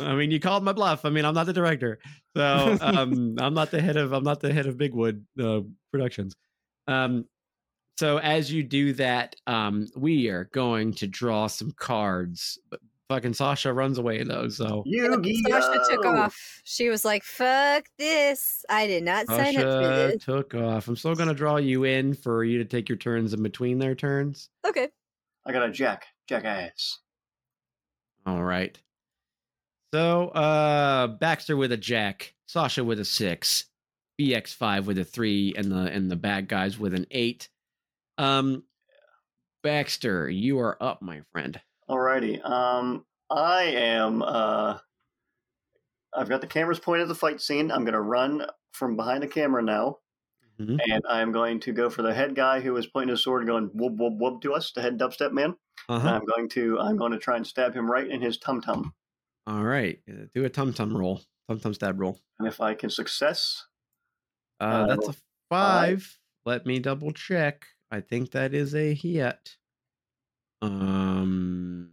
I mean, you called my bluff. I mean, I'm not the director, so um, I'm not the head of I'm not the head of Bigwood uh, Productions. Um, so as you do that, um, we are going to draw some cards. But fucking Sasha runs away though, so Yu-Gi-Oh! Sasha took off. She was like, "Fuck this! I did not sign up for Sasha this." took off. I'm still gonna draw you in for you to take your turns in between their turns. Okay. I got a jack. Jackass. All right. So uh Baxter with a jack, Sasha with a six, BX5 with a three, and the and the bad guys with an eight. Um Baxter, you are up, my friend. Alrighty. Um, I am. Uh, I've got the cameras pointed at the fight scene. I'm going to run from behind the camera now, Mhm. and I'm going to go for the head guy who is pointing his sword, and going whoop whoop whoop to us, the head dubstep man. Uh-huh. I'm going to. I'm going to try and stab him right in his tum tum. All right. uh, Do a tum tum roll. Tum tum stab roll. And if I can success, Uh, Uh, that's a five. Let me double check. I think that is a hit. Um,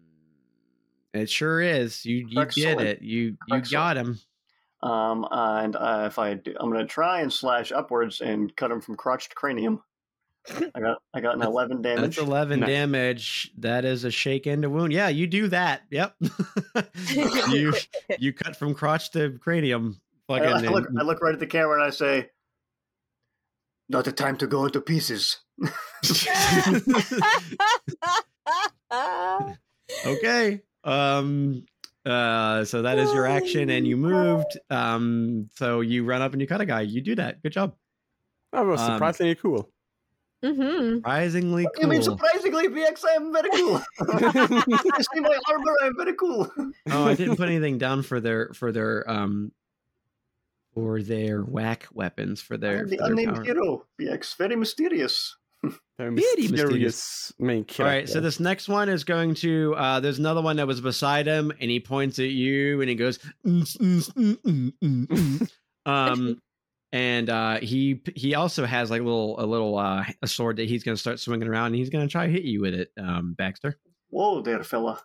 it sure is. You you get Excellent. it. You you Excellent. got him. um, and uh, if I do, I'm going to try and slash upwards and cut him from crotch to cranium. I got. I got an That's- 11 damage. That's eleven Nice. damage. That is a shake and a wound. Yeah, you do that. Yep. you you cut from crotch to cranium. I, Fucking. I look, I look right at the camera and I say, "Not the time to go into pieces." okay. Um. Uh. So that is your action, and you moved. Um. So you run up and you cut a guy. You do that. Good job. That was Um, surprisingly cool. mm-hmm. Surprisingly I mean, surprisingly, BX, I am very cool. you see my armor, I'm very cool. oh, I didn't put anything down for their for their um for their whack weapons for their, I'm the for their unnamed power. hero. BX, very mysterious. The Very mysterious main character. right, so this next one is going to. uh There's another one that was beside him, and he points at you, and he goes, "Mm, mm, mm, mm, mm, mm." um, and uh he he also has like a little a little uh a sword that he's going to start swinging around, and he's going to try to hit you with it, um, Baxter. Whoa there, fella.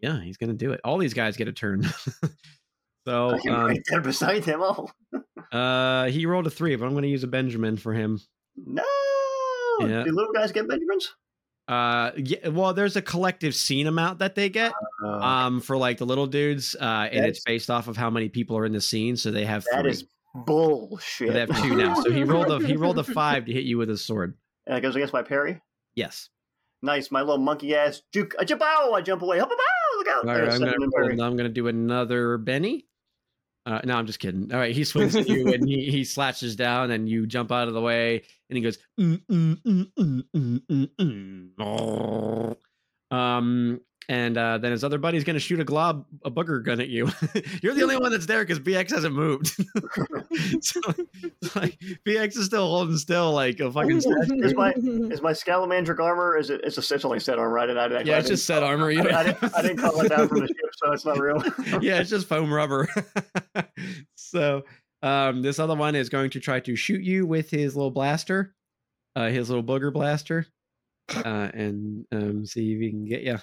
Yeah, he's going to do it. All these guys get a turn. so um, right there beside him. Oh, uh he rolled a three, but I'm going to use a Benjamin for him. no. Yeah. Do little guys get Benjamins? Uh, yeah, well, there's a collective scene amount that they get. Uh, um for like the little dudes uh and it's based off of how many people are in the scene so they have that three. is Bullshit. They have two now. So he rolled a he rolled a five to hit you with his sword. and it goes against my parry. Yes. Nice, my little monkey ass juke. I jump out. I jump away. Hop, hop, hop, Look out! All right, I'm gonna in roll, parry. now I'm gonna do another Benny. Uh, no, I'm just kidding. All right, he swings at you and he, he slashes down and you jump out of the way and he goes. "Mm, mm, mm, mm, mm, mm, mm." Um, and uh, then his other buddy's gonna shoot a glob, a booger gun at you. You're the only one that's there because BX hasn't moved. so, like, BX is still holding still, like a fucking. Is my is my Scalamandric armor? Is it? It's essentially set armor, right? And I, I, yeah, I it's just set armor. You I, don't I, didn't, I didn't call it down from the ship, so it's not real. yeah, it's just foam rubber. so um, this other one is going to try to shoot you with his little blaster, uh, his little booger blaster, uh, and um, see if he can get you.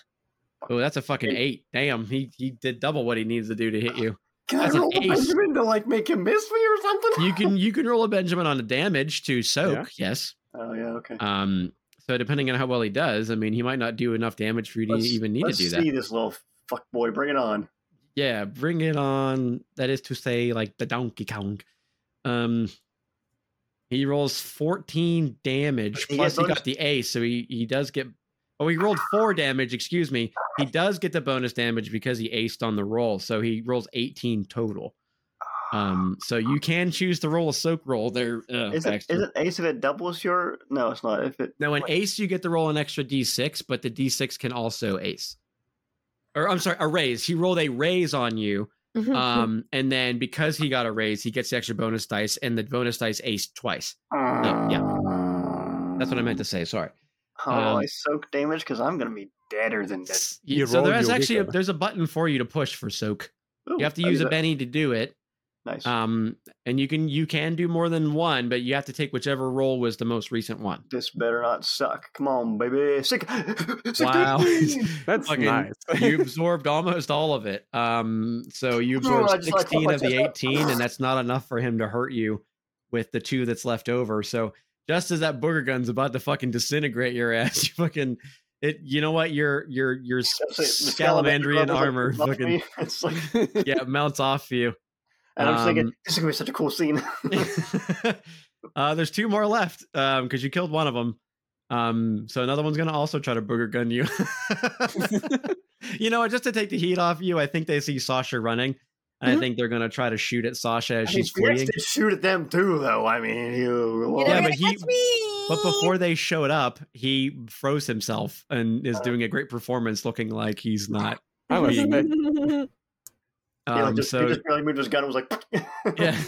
Oh, that's a fucking eight. Damn, he he did double what he needs to do to hit you. Can That's I roll a. Benjamin to like make him miss me or something? You can you can roll a Benjamin on the damage to soak. Yes. Oh yeah, okay. Um. So depending on how well he does, I mean, he might not do enough damage for you to Let's- even need to do that. see this little fuck boy. Bring it on. Yeah, bring it on. That is to say, like the Donkey Kong. Um, he rolls 14 damage. He Plus, he got the ace, so he he does get. Oh, he rolled four damage. Excuse me. He does get the bonus damage because he aced on the roll, so he rolls 18 total. Um, so you can choose to roll a soak roll there. Uh, Is it, it ace if it doubles your? No, it's not. If it Now, in ace, you get to roll an extra d6, but the d6 can also ace. Or I'm sorry, a raise. He rolled a raise on you, um, and then because he got a raise, he gets the extra bonus dice, and the bonus dice ace twice. yeah. That's what I meant to say. Sorry. Oh, um, I soak damage because I'm gonna be deader than dead. You so roll, there's actually a, there's a button for you to push for soak. Ooh, You have to use a. Benny to do it. Nice. Um, and you can you can do more than one, but you have to take whichever roll was the most recent one. this better not suck. Come on, baby. Sick. Wow. That's Fucking- nice. you absorbed almost all of it. Um, so you absorbed I just, like, 16 put of the 18, and that's not enough for him to hurt you with the two that's left over. So just as that booger gun's about to fucking disintegrate your ass, you fucking it. You know what? Your your your s- That's it. The Salamandric Scalamandrian armor's, like, armor fucking. It's like, yeah mounts off you. and I'm just thinking Um, this is gonna be such a cool scene. uh, there's two more left um because you killed one of them. Um, so another one's gonna also try to booger gun you. you know? Just to take the heat off you, I think they see Sasha running, and I think they're gonna try to shoot at Sasha as I mean, she's BX fleeing. did shoot at them too, though. I mean, you. You're Yeah, but he- me. But before they showed up, he froze himself and is doing a great performance, looking like he's not. I was being- sick. yeah, like, Um, just, so he just barely moved his gun. and Was like, yeah.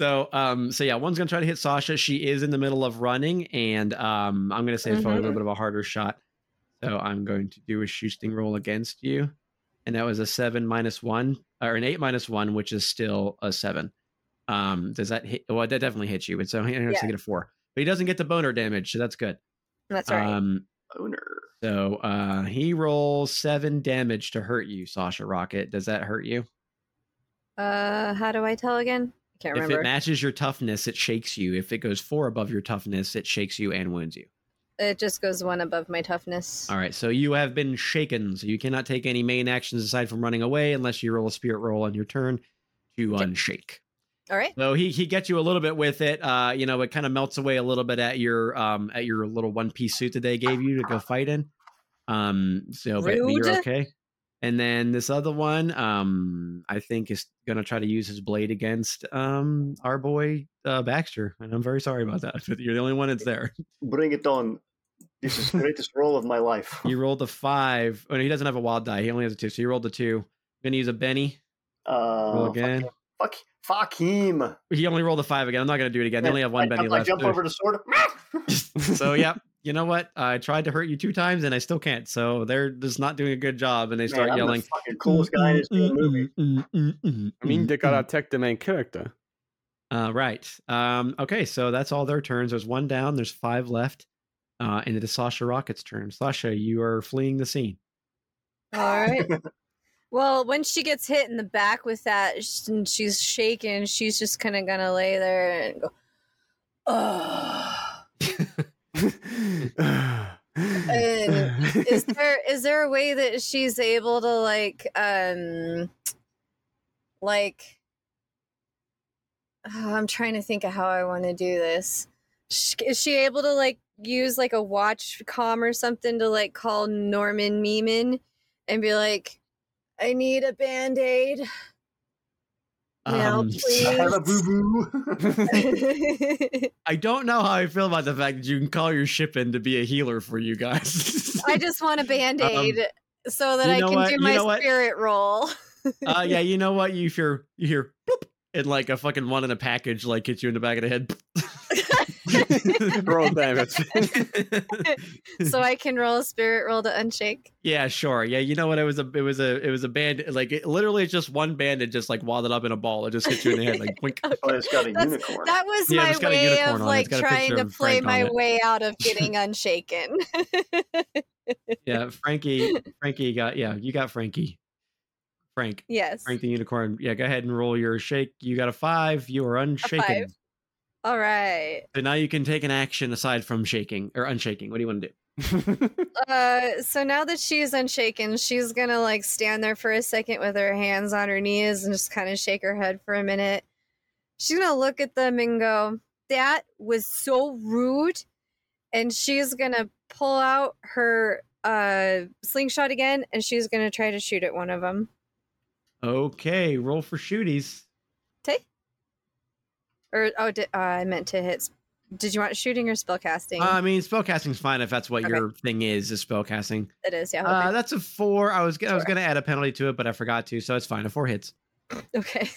So um so yeah, one's gonna try to hit Sasha. She is in the middle of running, and um I'm gonna say it's probably a little bit of a harder shot. So I'm going to do a shooting roll against you. And that was a seven minus one, or an eight minus one, which is still a seven. Um, does that hit? Well, that definitely hits you. It's so he has Yeah. to get a four, but he doesn't get the boner damage, so that's good. That's right. Um, Owner. so uh, he rolls seven damage to hurt you, Sasha Rocket. Does that hurt you? uh, how do I tell again? I can't remember. If it matches your toughness, it shakes you. If it goes four above your toughness, it shakes you and wounds you. It just goes one above my toughness. All right, so you have been shaken. So you cannot take any main actions aside from running away unless you roll a spirit roll on your turn to Okay. unshake. All right. So he he gets you a little bit with it. Uh, you know, it kind of melts away a little bit at your um at your little one piece suit that they gave you to go fight in. Um, so but, but you're okay. And then this other one, um, I think is gonna try to use his blade against um our boy uh, Baxter, and I'm very sorry about that. But you're the only one that's there. Bring it on. This is the greatest roll of my life. You rolled a five. Oh, no, he doesn't have a wild die. He only has a two. So you rolled a two. Gonna use a Benny. Uh, Roll again. him. Fuck, fuck him. He only rolled a five again. I'm not gonna do it again. They only have one I, Benny jump, I left. jump so- over the sword. so yeah, you know what? I tried to hurt you two times and I still can't. So they're just not doing a good job, and they Man, start I'm yelling. the fucking coolest guy in this movie. I mean, they gotta attack the main character. Uh, right. Um, okay, so that's all their turns. There's one down. There's five left. Uh, and it is Sasha Rocket's turn. Sasha, you are fleeing the scene. All right. well, when she gets hit in the back with that, and she's shaking, she's just kind of gonna lay there and go, "Oh." is there is there a way that she's able to like um like Oh, I'm trying to think of how I want to do this. Is she able to like use like a watch com or something to like call Norman Meeman and be like, I need a band aid now, Um, I have a please. boo boo. I don't know how I feel about the fact that you can call your ship in to be a healer for you guys. I just want a band aid so that Um, you I can what? do You my know what? spirit roll. uh, yeah, you know what? You hear you hear bloop, and like a fucking one in a package like hits you in the back of the head. Roll damage. so I can roll a spirit roll to unshake. yeah, sure. Yeah, you know what? It was a it was a it was a band like it, literally it's just one bandit just like wadded up in a ball. It just hits you in the head like blink. oh, it's got a That's- unicorn. That was Yeah, my it's got a way of like It's got a trying to play Frank my way out of getting unshaken. Yeah, Frankie Frankie got yeah, you got Frankie. Frank. yes. Frank the unicorn. Yeah, go ahead and roll your shake. You got a five. You are unshaken. Five. All right. So now you can take an action aside from shaking or unshaking. What do you want to do? Uh, so now that she's unshaken, she's gonna like stand there for a second with her hands on her knees and just kind of shake her head for a minute. She's gonna look at them and go, "That was so rude," and she's gonna pull out her uh slingshot again, and she's gonna try to shoot at one of them. Okay, roll for shooties. Or oh, did, uh, I meant to hit. Did you want shooting or spellcasting? Uh, I mean, spellcasting's fine if that's what Okay. your thing is. Is spellcasting? it is, yeah. Uh, that's a four. I was I was Sure. gonna add a penalty to it, but I forgot to, so it's fine. A four hits. okay.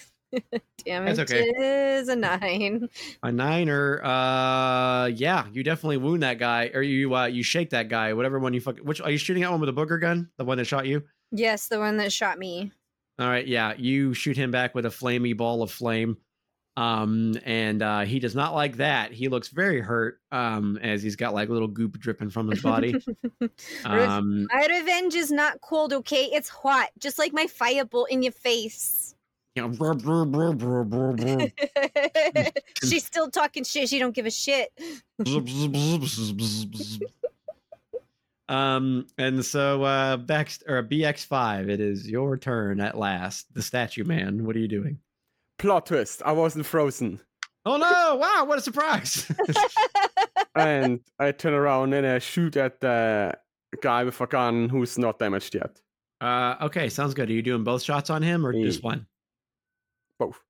Damage That's okay. is a nine. A niner. Uh, yeah, you definitely wound that guy, or you uh, you shake that guy. Whatever one you fuck. Which are you shooting at one with a booger gun? The one that shot you? Yes, the one that shot me. All right, yeah, you shoot him back with a flamey ball of flame. Um, and uh, he does not like that. He looks very hurt. Um, as he's got like little goop dripping from his body. Um, my revenge is not cold, okay? It's hot, just like my firebolt in your face. you know, brr, brr, brr, brr, brr, brr. She's still talking shit. She don't give a shit. um, and so uh, back or BX5, it is your turn at last. The statue man, what are you doing? Plot twist. I wasn't frozen. Oh no! Wow, what a surprise! and I turn around and I shoot at the guy with a gun who's not damaged yet. uh, okay, sounds good. Are you doing both shots on him or just one? Both.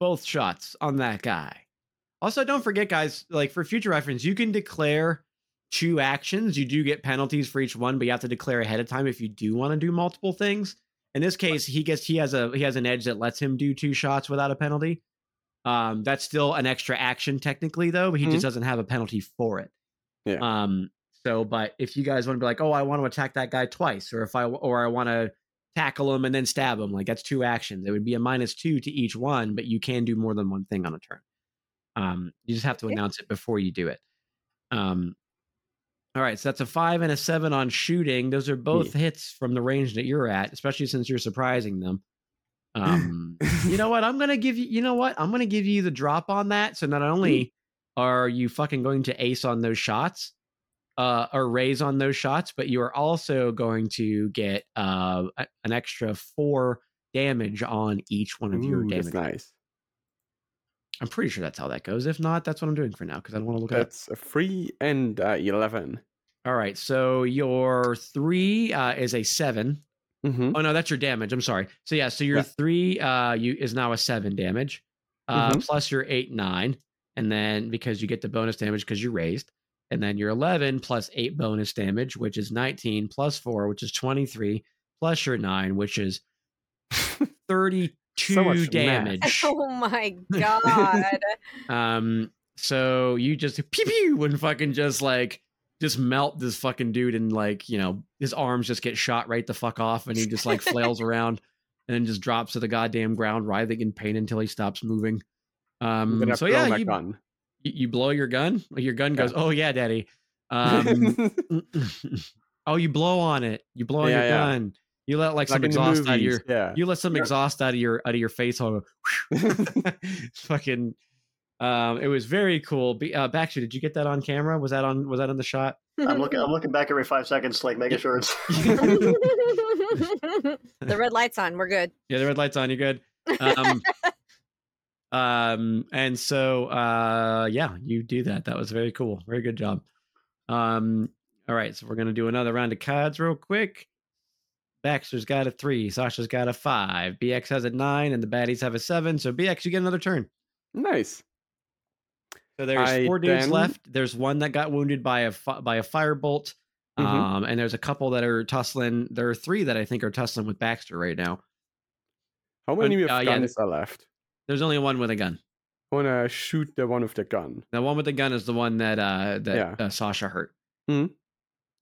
Both shots on that guy. Also, don't forget, guys. Like for future reference, you can declare two actions. You do get penalties for each one, but you have to declare ahead of time if you do want to do multiple things. In this case, he gets he has a he has an edge that lets him do two shots without a penalty. Um, that's still an extra action technically, though, but he just doesn't have a penalty for it. Yeah. Um. So, but if you guys want to be like, oh, I want to attack that guy twice, or if I or I want to tackle him and then stab him, like that's two actions. It would be a minus two to each one, but you can do more than one thing on a turn. Um, you just have to Okay. announce it before you do it. Um, all right, so that's a five and a seven on shooting. Those are both hits from the range that you're at, especially since you're surprising them. Um, you know what? I'm gonna give you. You know what? I'm gonna give you the drop on that. So not only are you fucking going to ace on those shots, uh, or raise on those shots, but you are also going to get uh an extra four damage on each one of your damage. that's nice. I'm pretty sure that's how that goes. If not, that's what I'm doing for now because I don't want to look at it. That's a three and uh, eleven. All right, so your three uh, is a seven. Mm-hmm. Oh no, that's your damage. I'm sorry. So yeah, so your Yeah. three uh you is now a seven damage. Uh Mhm. plus your eight, nine. And then because you get the bonus damage because you're raised. And then your 11 plus eight bonus damage, which is 19, plus four, which is 23, plus your nine, which is 32 much math. damage. oh my god. Um, so you just pew pew and fucking just like just melt this fucking dude and like you know his arms just get shot right the fuck off and he just like flails around and then just drops to the goddamn ground writhing in pain until he stops moving. Um, so yeah, you, gun. you you blow your gun. Your gun goes, Yeah. oh yeah, daddy. Um, oh, you blow on it. You blow on Yeah, your yeah. gun. You let like, like some in the exhaust out of your yeah. you let some Yeah. exhaust out of your out of your face hole. Fucking um it was very cool. Be, uh Baxter, did you get that on camera? Was that on was that on the shot? I'm looking. I'm looking back every five seconds, like making sure it's. the red light's on. We're good. Yeah, the red light's on, You're good. Um Um, and so uh yeah, you do that. That was very cool. Very good job. Um, all right, so we're gonna do another round of cards real quick. Baxter's got a three, Sasha's got a five, BX has a nine, and the baddies have a seven. So BX, you get another turn. Nice. So there's I four dudes then- left. There's one that got wounded by a fi- by a firebolt. Mhm. Um, and there's a couple that are tussling. There are three that I think are tussling with Baxter right now. How many uh, of yeah, guns are left? There's only one with a gun. I wanna shoot the one with the gun. The one with the gun is the one that uh that Yeah. uh, Sasha hurt. Mhm.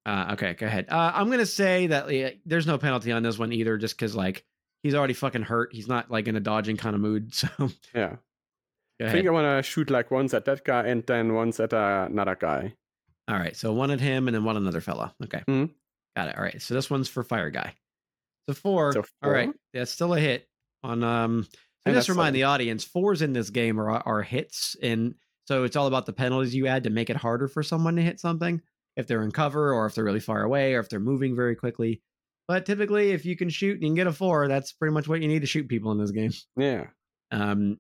Uh, okay, go ahead. Uh, I'm gonna say that yeah, there's no penalty on this one either, just because like he's already fucking hurt. He's not like in a dodging kind of mood. So Yeah. I think I wanna shoot like once at that guy and then once at uh, another guy. All right, so one at him and then one another fella. Okay, Mhm. got it. All right, so this one's for fire guy. So four. So All right, four? that's still a hit on. Um, so just remind the audience, fours in this game are are hits, and so it's all about the penalties you add to make it harder for someone to hit something if they're in cover or if they're really far away or if they're moving very quickly. But typically, if you can shoot and you can get a four, that's pretty much what you need to shoot people in this game. Yeah. Um,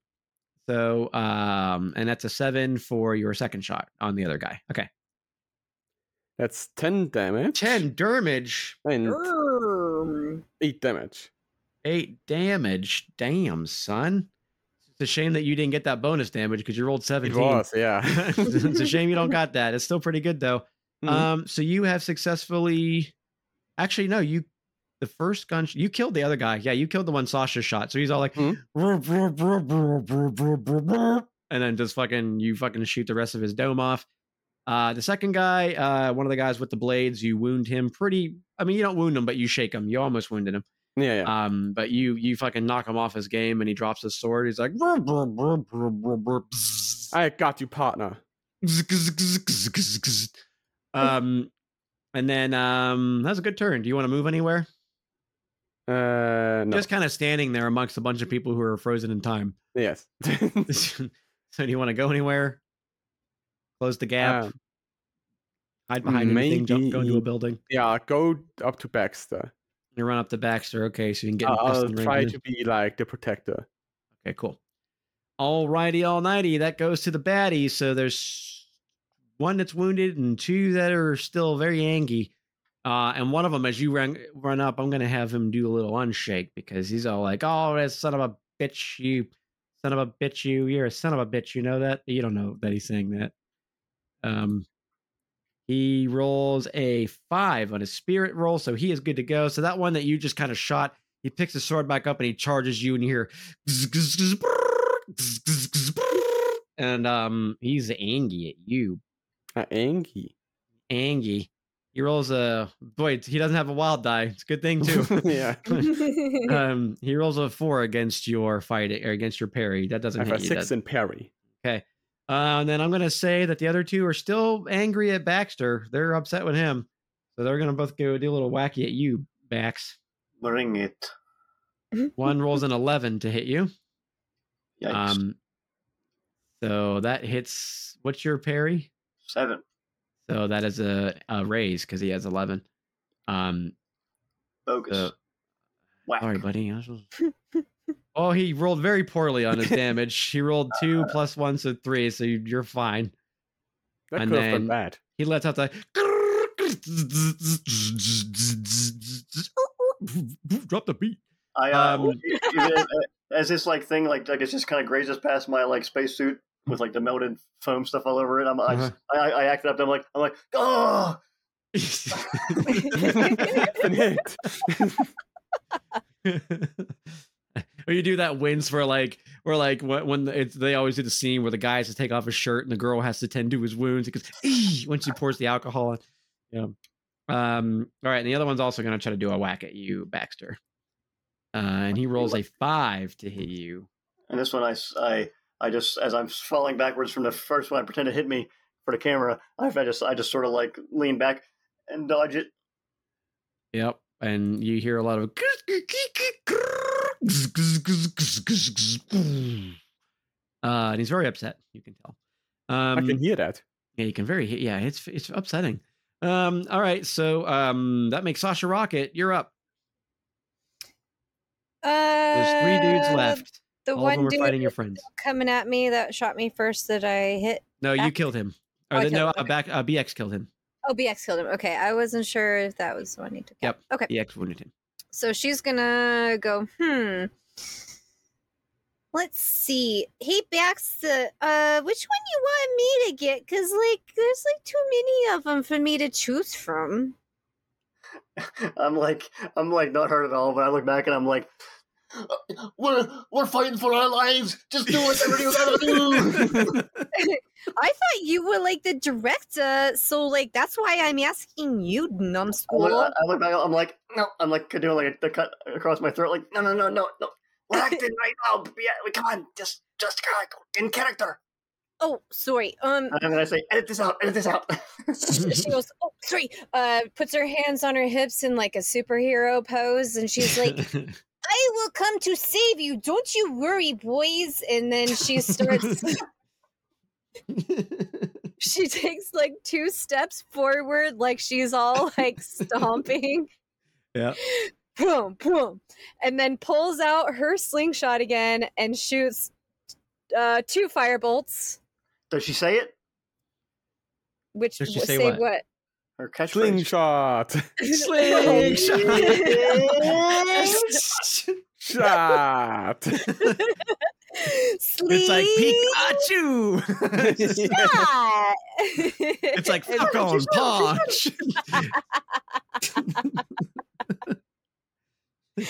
so um, and that's a seven for your second shot on the other guy. Okay, That's ten damage. ten damage. and eight damage. Eight damage. Damn, son. It's a shame that you didn't get that bonus damage because you rolled It 17. was, yeah. it's a shame you don't got that. It's still pretty good though. Mhm. Um, so you have successfully actually no, you the first gun you killed the other guy. Yeah, you killed the one Sasha shot. So he's all like Mhm. and then just fucking you fucking shoot the rest of his dome off. Uh the second guy, uh one of the guys with the blades, you wound him pretty I mean you don't wound him, but you shake him. You almost wounded him. yeah, yeah. Um, but you you fucking knock him off his game and he drops his sword. He's like, I got you, partner. um, and then um, that's a good turn. Do you want to move anywhere? Uh, no. Just kind of standing there amongst a bunch of people who are frozen in time. yes. so do you want to go anywhere? Close the gap. Um, hide behind anything. Jump, go into a building. yeah, go up to Baxter. You run up to Baxter. Okay, so you can get. in I'll try to be like the protector. Okay, cool. All righty, all nighty. That goes to the baddies. So there's one that's wounded and two that are still very angry. Uh, and one of them, as you run run up, I'm gonna have him do a little unshake because he's all like, "Oh, that son of a bitch, you son of a bitch, you you're a son of a bitch." You know that? You don't know that he's saying that. Um, he rolls a five on his spirit roll, so he is good to go. So that one that you just kind of shot, he picks his sword back up and he charges you, and you and um, he's angry at you, Uh, Angie. angry. He rolls a boy. He doesn't have a wild die. It's a good thing too. yeah. um, he rolls a four against your fight or against your parry. That doesn't I have a hit you. six That- in parry. Okay. Uh, and then I'm going to say that the other two are still angry at Baxter. They're upset with him. So they're going to both go do a little wacky at you, Bax. Bring it. One rolls an 11 to hit you. Yikes. Um, so that hits. What's your parry? Seven. So that is a, a raise because he has 11. Um, Bogus. so, sorry, buddy. I was supposed- oh, he rolled very poorly on his damage. He rolled two plus one, so three. So you- you're fine. That And could have then- been bad. he lets out the drop the beat. I uh, Um, even as- as this like thing like like it just kind of grazes past my like spacesuit with like the melted foam stuff all over it. I'm I, Uh-huh. I, I acted up. I'm like I'm like oh Been hit. or you do that wins for like or like when, when it's they always do the scene where the guy has to take off his shirt and the girl has to tend to his wounds because when she pours the alcohol on. Yeah. Um. All right, and the other one's also going to try to do a whack at you, Baxter. Uh, and he rolls a five to hit you. And this one I s- I I just as I'm falling backwards from the first one, I pretend to hit me for the camera. I, I just I just sort of like lean back and dodge it. Yep. And you hear a lot of uh, and he's very upset. You can tell. Um, I can hear that. Yeah, you can very yeah, it's it's upsetting. Um, all right, so um, that makes Sasha Rocket. You're up. uh, There's three dudes left. The All of one them were dude fighting your friends. coming at me that shot me first that I hit. No, you killed him. Oh, Or I the, no, him, uh, back uh, BX killed him. Oh, BX killed him. Okay, I wasn't sure if that was the one he took. out. Yep. Okay, BX wounded him. so she's gonna go. Hmm. Let's see. Hey, Baxter. Uh, which one you want me to get? Cause like, there's like too many of them for me to choose from. I'm like, I'm like not hurt at all, but I look back and I'm like, "Uh, we're we're fighting for our lives. Just do whatever you gotta do. I thought you were like the director, so like that's why I'm asking you, numbskull. I look back. I'm like, no. I'm like doing like a, the cut across my throat. Like, no, no, no, no, no. We're acting right now. Yeah, come on, just just in character. Oh, sorry. Um, And then I say, edit this out. Edit this out. she she goes, "Oh, sorry." Uh, puts her hands on her hips in like a superhero pose, and she's like, "I will come to save you. Don't you worry, boys." And then she starts. she takes like two steps forward, like she's all like stomping. yeah. boom, boom, and then pulls out her slingshot again and shoots uh, two fire bolts. Does she say it? Which Does she w- say say what? what? Her catchphrase. Slingshot. Shot. It's like Pikachu. Slingshot! it's like And- Falcon Punch.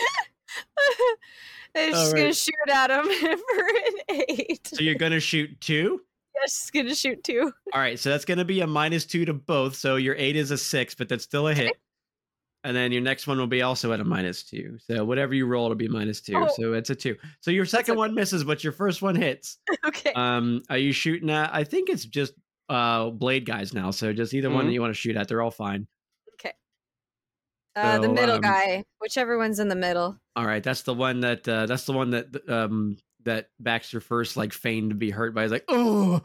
and just she's gonna shoot at him for an eight. so you're gonna shoot two. Yeah, she's gonna shoot two. All right, so that's gonna be a minus two to both. So your eight is a six, but that's still a hit. And then your next one will be also at a minus two. So whatever you roll, it'll be minus two. Oh. So it's a two. So your second okay. one misses, but your first one hits. Okay. Um, are you shooting at? I think it's just uh blade guys now. So just either one that you want to shoot at, they're all fine. Okay. Uh, the middle um, guy, whichever one's in the middle. All right, that's the one that uh that's the one that um that Baxter first like feigned to be hurt by. He's like, oh.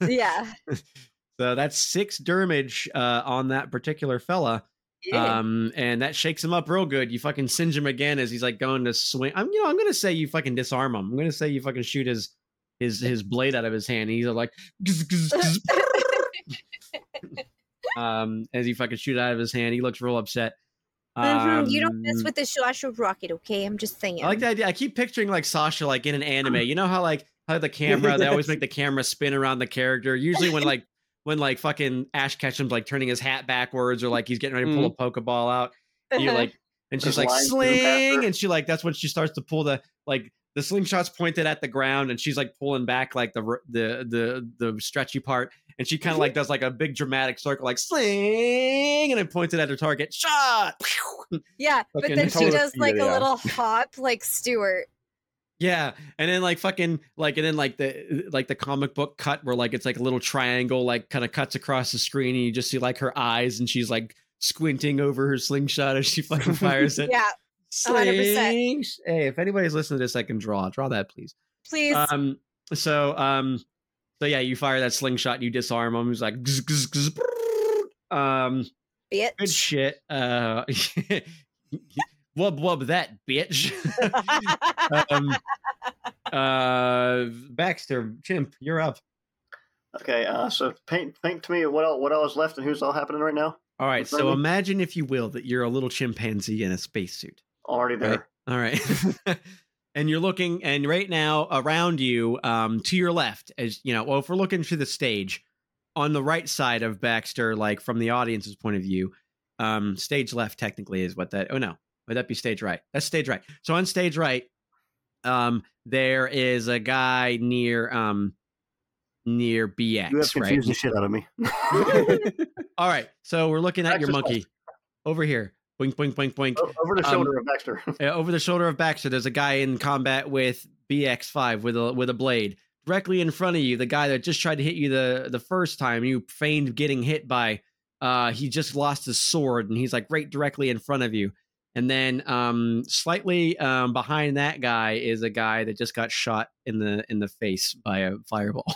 Yeah. so that's six damage uh on that particular fella. Yeah. Um, and that shakes him up real good. You fucking singe him again as he's like going to swing. I'm, you know, I'm gonna say you fucking disarm him. I'm gonna say you fucking shoot his his his blade out of his hand. He's like, "Gz, gz, gz." um, as he fucking shoot out of his hand. He looks real upset. Mhm, you don't mess Um, with the Sasha rocket, okay? I'm just saying. I like the idea. I keep picturing like Sasha, like in an anime. You know how like how the camera they always make the camera spin around the character. Usually when like when like fucking Ash Ketchum's like turning his hat backwards or like he's getting ready to pull mm-hmm. a Pokeball out. you're like and she's like sling, and she like that's when she starts to pull the like the slingshot's pointed at the ground, and she's like pulling back like the the the the stretchy part, and she kind of like does like a big dramatic circle, like sling, and it points it at her target. Shot. yeah, but then she does like a little hop, like Stuart. Yeah, and then like fucking like and then like the like the comic book cut where like it's like a little triangle like kind of cuts across the screen and you just see like her eyes and she's like squinting over her slingshot as she fucking fires it. Yeah, 100%. Slings. Hey, if anybody's listening to this, I can draw. Draw that, please. please. Um. So um. So yeah, you fire that slingshot, you disarm him. He's like, "Gz, gz, gz, brrr." um, bitch. good shit. Uh, wub wub that bitch. um, uh, Baxter, chimp, you're up. Okay, uh, so paint paint to me what all, what all is left and who's all happening right now. All right. What's So mean? imagine, if you will, that you're a little chimpanzee in a spacesuit. Already there. Right. All right. and you're looking, and right now around you, um, to your left, as you know, well, if we're looking to the stage, on the right side of Baxter, like from the audience's point of view, um, stage left technically is what that. Oh no, would that be stage right? That's stage right. So on stage right, um, there is a guy near um near BX. You have right? confused the shit out of me. All right. So we're looking at your monkey over here. Boink, boink, boink, boink. Over the Um, shoulder of Baxter. Uh, over the shoulder of Baxter, there's a guy in combat with BX5 with a with a blade. Directly in front of you, the guy that just tried to hit you the the first time you feigned getting hit by, uh, he just lost his sword and he's like right directly in front of you. And then um, slightly um, behind that guy is a guy that just got shot in the in the face by a fireball.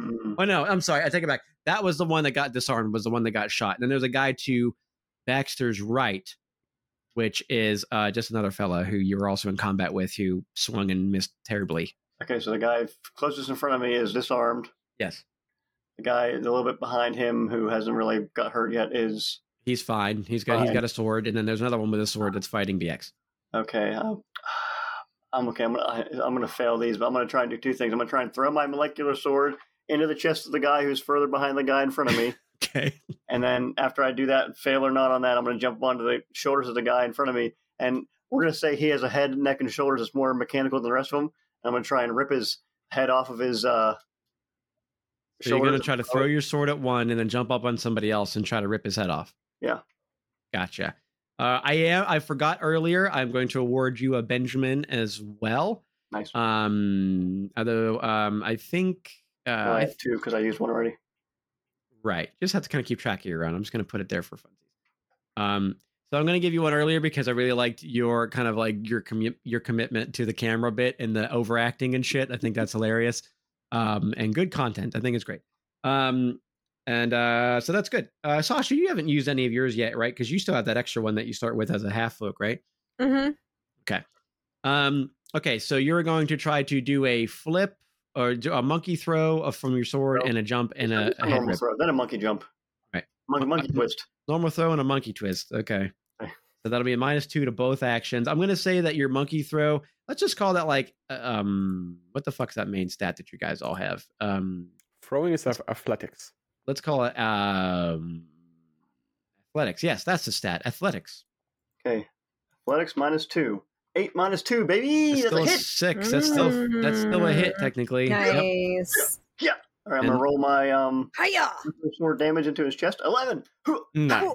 Mm. Oh no, I'm sorry. I take it back. That was the one that got disarmed. Was the one that got shot. And then there's a guy to Baxter's right which is uh, just another fella who you were also in combat with who swung and missed terribly. Okay, so the guy closest in front of me is disarmed. Yes, The guy a little bit behind him who hasn't really got hurt yet is he's fine. He's got he's Fine. got a sword, and then there's another one with a sword that's fighting BX. okay. I'm, I'm okay. I'm gonna I'm gonna fail these, but I'm gonna try and do two things. I'm gonna try and throw my molecular sword into the chest of the guy who's further behind the guy in front of me. Okay. And then after I do that, fail or not on that, I'm going to jump onto the shoulders of the guy in front of me. And we're going to say he has a head, neck, and shoulders that's more mechanical than the rest of them. I'm going to try and rip his head off of his uh, So you're gonna try to throw your sword at one and then jump up on somebody else and try to rip his head off. Yeah. Gotcha. Uh, I am. I forgot earlier. I'm going to award you a Benjamin as well. Nice. Um, although um, I think uh, I I have two because I used one already. Right. Just have to kind of keep track of your round. I'm just going to put it there for funsies. Um, so I'm going to give you one earlier because I really liked your kind of like your commu- your commitment to the camera bit and the overacting and shit. I think that's hilarious. Um, and good content. I think it's great. Um, and uh, so that's good. Uh, Sasha, you haven't used any of yours yet, right? Because you still have that extra one that you start with as a half look, right? hmm Okay. Um, okay, so you're going to try to do a flip or do a monkey throw from your sword No. and a jump and a, Just a normal rip. throw, then a monkey jump. Right. Monkey, monkey twist. Normal throw and a monkey twist. Okay. Okay. So that'll be a minus two to both actions. I'm gonna say that your monkey throw. Let's just call that like uh, um what the fuck's that main stat that you guys all have? Um Throwing is athletics. Let's call it um athletics. Yes, that's the stat. Athletics. Okay. Athletics minus two. Eight minus two, baby. That's That's still a a hit. six. That's still that's still a hit Mm, technically. Yep. Nice. All right, I'm going to roll my um, Hiya! more damage into his chest. 11. Nice.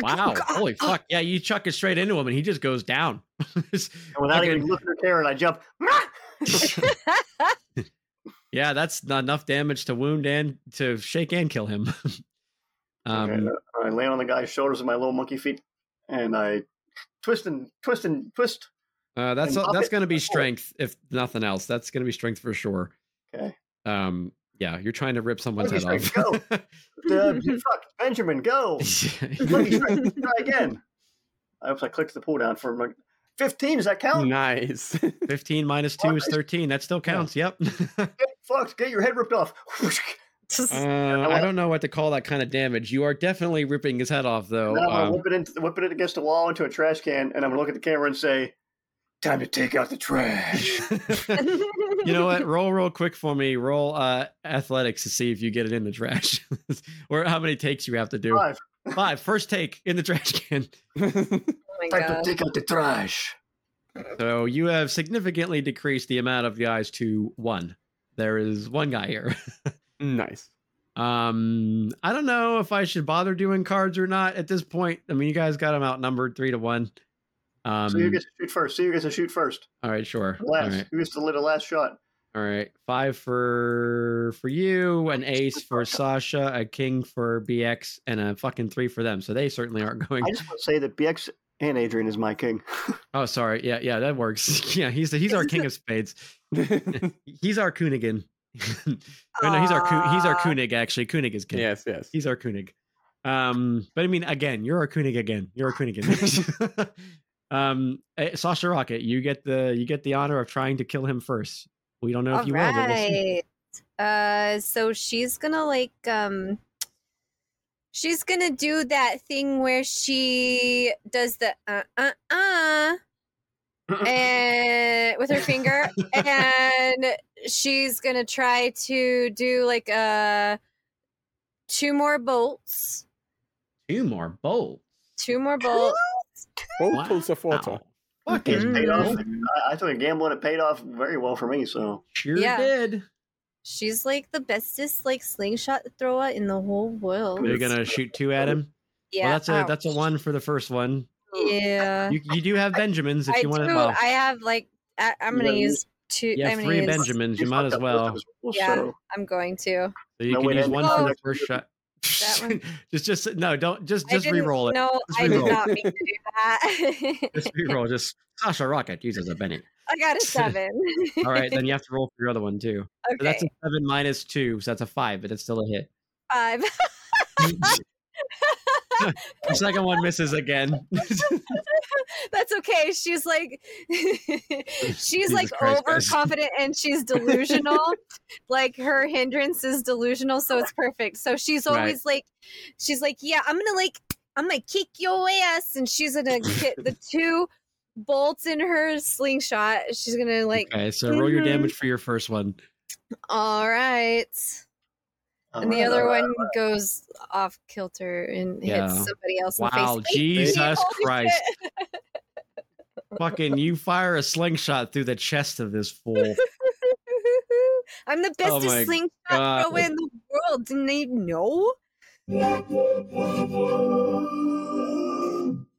Wow. Holy fuck. Yeah, you chuck it straight into him and he just goes down. And without Fucking- even looking or caring, I jump. yeah, that's not enough damage to wound and to shake and kill him. um Okay, I land on the guy's shoulders with my little monkey feet, and I twist and twist and twist. Uh, that's and up that's going to be strength, if nothing else. That's going to be strength for sure. Okay. Um, yeah, you're trying to rip someone's head off. strength, Uh, fuck, Benjamin, go. Try again. I hope I clicked the pull down for my 15. Does that count? Nice. 15 minus 2 is 13. That still counts. Yep. uh, Get fucked. Get your head ripped off. I don't know what to call that kind of damage. You are definitely ripping his head off, though. now I'm gonna Um, whip it into, whip it against the wall into a trash can, and I'm gonna look at the camera and say, "Time to take out the trash." you know what? Roll real quick for me. Roll uh, athletics to see if you get it in the trash, or how many takes you have to do. Five. Five. First take in the trash can. Oh my Time to take out the trash. So you have significantly decreased the amount of guys to one. There is one guy here. nice. Um, I don't know if I should bother doing cards or not at this point. I mean, you guys got them outnumbered three to one. Um, so you gets to shoot first? See who gets to shoot first. all right, sure. Last. right, Who gets to lit a last shot? all right. Five for for you, an ace for Sasha, a king for BX, and a fucking three for them. So they certainly aren't going. I just want to say that BX and Adrian is my king. Oh, sorry. Yeah, yeah, that works. yeah, he's he's our king of spades. He's our Koenigan. no, he's our Ku- he's our Koenig. Actually, Koenig is king. yes, yes. He's our Koenig. Um, but I mean, again, you're our Koenig again. You're our Koenig again. um, eh, Sasha Rocket, you get the you get the honor of trying to kill him first. We don't know if All you will. But we'll see. right. Uh, so she's gonna like um, she's gonna do that thing where she does the uh uh uh and with her finger, and she's gonna try to do like uh two more bolts, Two more bolts. two more bolts. Both pools of water. Wow. Fucking It's paid off. I, I took a gamble and it paid off very well for me. So Sure Yeah. did. She's like the bestest like slingshot thrower in the whole world. You're gonna shoot two at him. Yeah, Well, that's a ow. that's a one for the first one. Yeah. You you do have Benjamins if I you want to. Well, I have like I, I'm gonna Yeah, use two. you I'm have three use, Benjamins. You might as well. both of us, Yeah, I'm going to. So you No, can wait, use and- one Oh. for the oh. first shot. That one. just just no, don't just just re-roll it. No, I did not mean to do that. Just re-roll. Just Sasha Rocket uses a Benny. I got a seven. All right, then you have to roll for your other one too. So okay, that's a seven minus two, so that's a five, but it's still a hit. five. the second one misses again. That's okay. She's like, she's like Christ, overconfident and she's delusional. like her hindrance is delusional, so it's perfect. So she's Right. always like, she's like, yeah, I'm gonna like, I'm gonna kick your ass, and she's gonna hit the two bolts in her slingshot. She's gonna like, okay, so roll your Mhm. damage for your first one. all right, and the other alright. one goes off kilter and Yeah. hits somebody else in the face. Jesus Christ. Fucking you fire a slingshot through the chest of this fool. I'm the Oh best my slingshot God. thrower in the world. Didn't they know?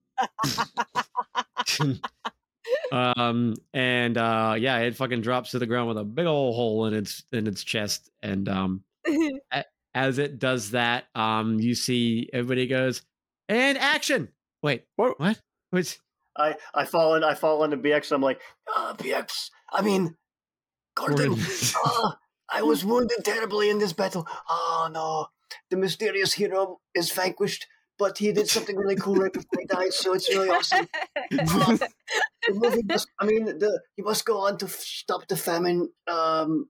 um and uh yeah it fucking drops to the ground with a big old hole in its in its chest and um as it does that um you see everybody goes and action wait What? what Wait, I I fall in I fall into BX. I'm like, uh, BX. I mean, Gordon. Ah, I was wounded terribly in this battle. Oh no, the mysterious hero is vanquished, but he did something really cool right before he died. So it's really awesome. Ah, the movie must. I mean, the he must go on to f- stop the famine. Um,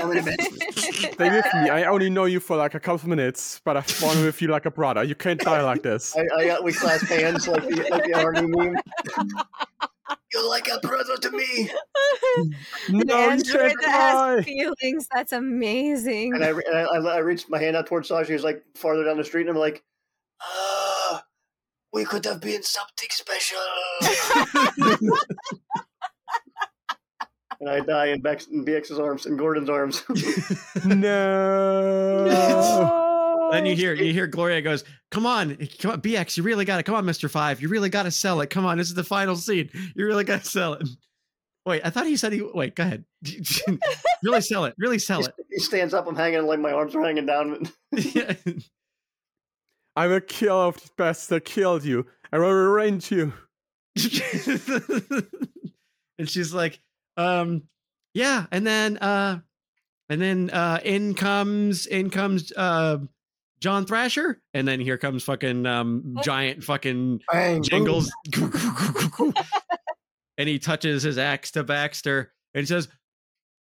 event, famine event. Stay with me. I only know you for like a couple minutes, but I've born with you like a brother. You can't die like this. I, I got we clasp hands like the like the army meme. You're like a brother to me. No, An you android can't that has feelings. That's amazing. And I, and I, I, I reached my hand out towards Sasha. He's like farther down the street, and I'm like, ah, we could have been something special. and I die in, Bex, in BX's arms, in Gordon's arms. No. no. then you hear you hear gloria goes come on come on bx you really got to come on mr five you really got to sell it come on this is the final scene you really got to sell it wait i thought he said he wait go ahead really sell it really sell it he stands up. I'm hanging like my arms are hanging down. Yeah. I will kill off the best that killed you. I will revenge you. and she's like, um, yeah, and then uh and then uh in comes in comes uh John Thrasher, and then here comes fucking um giant fucking Bang, jingles. and he touches his axe to Baxter and he says,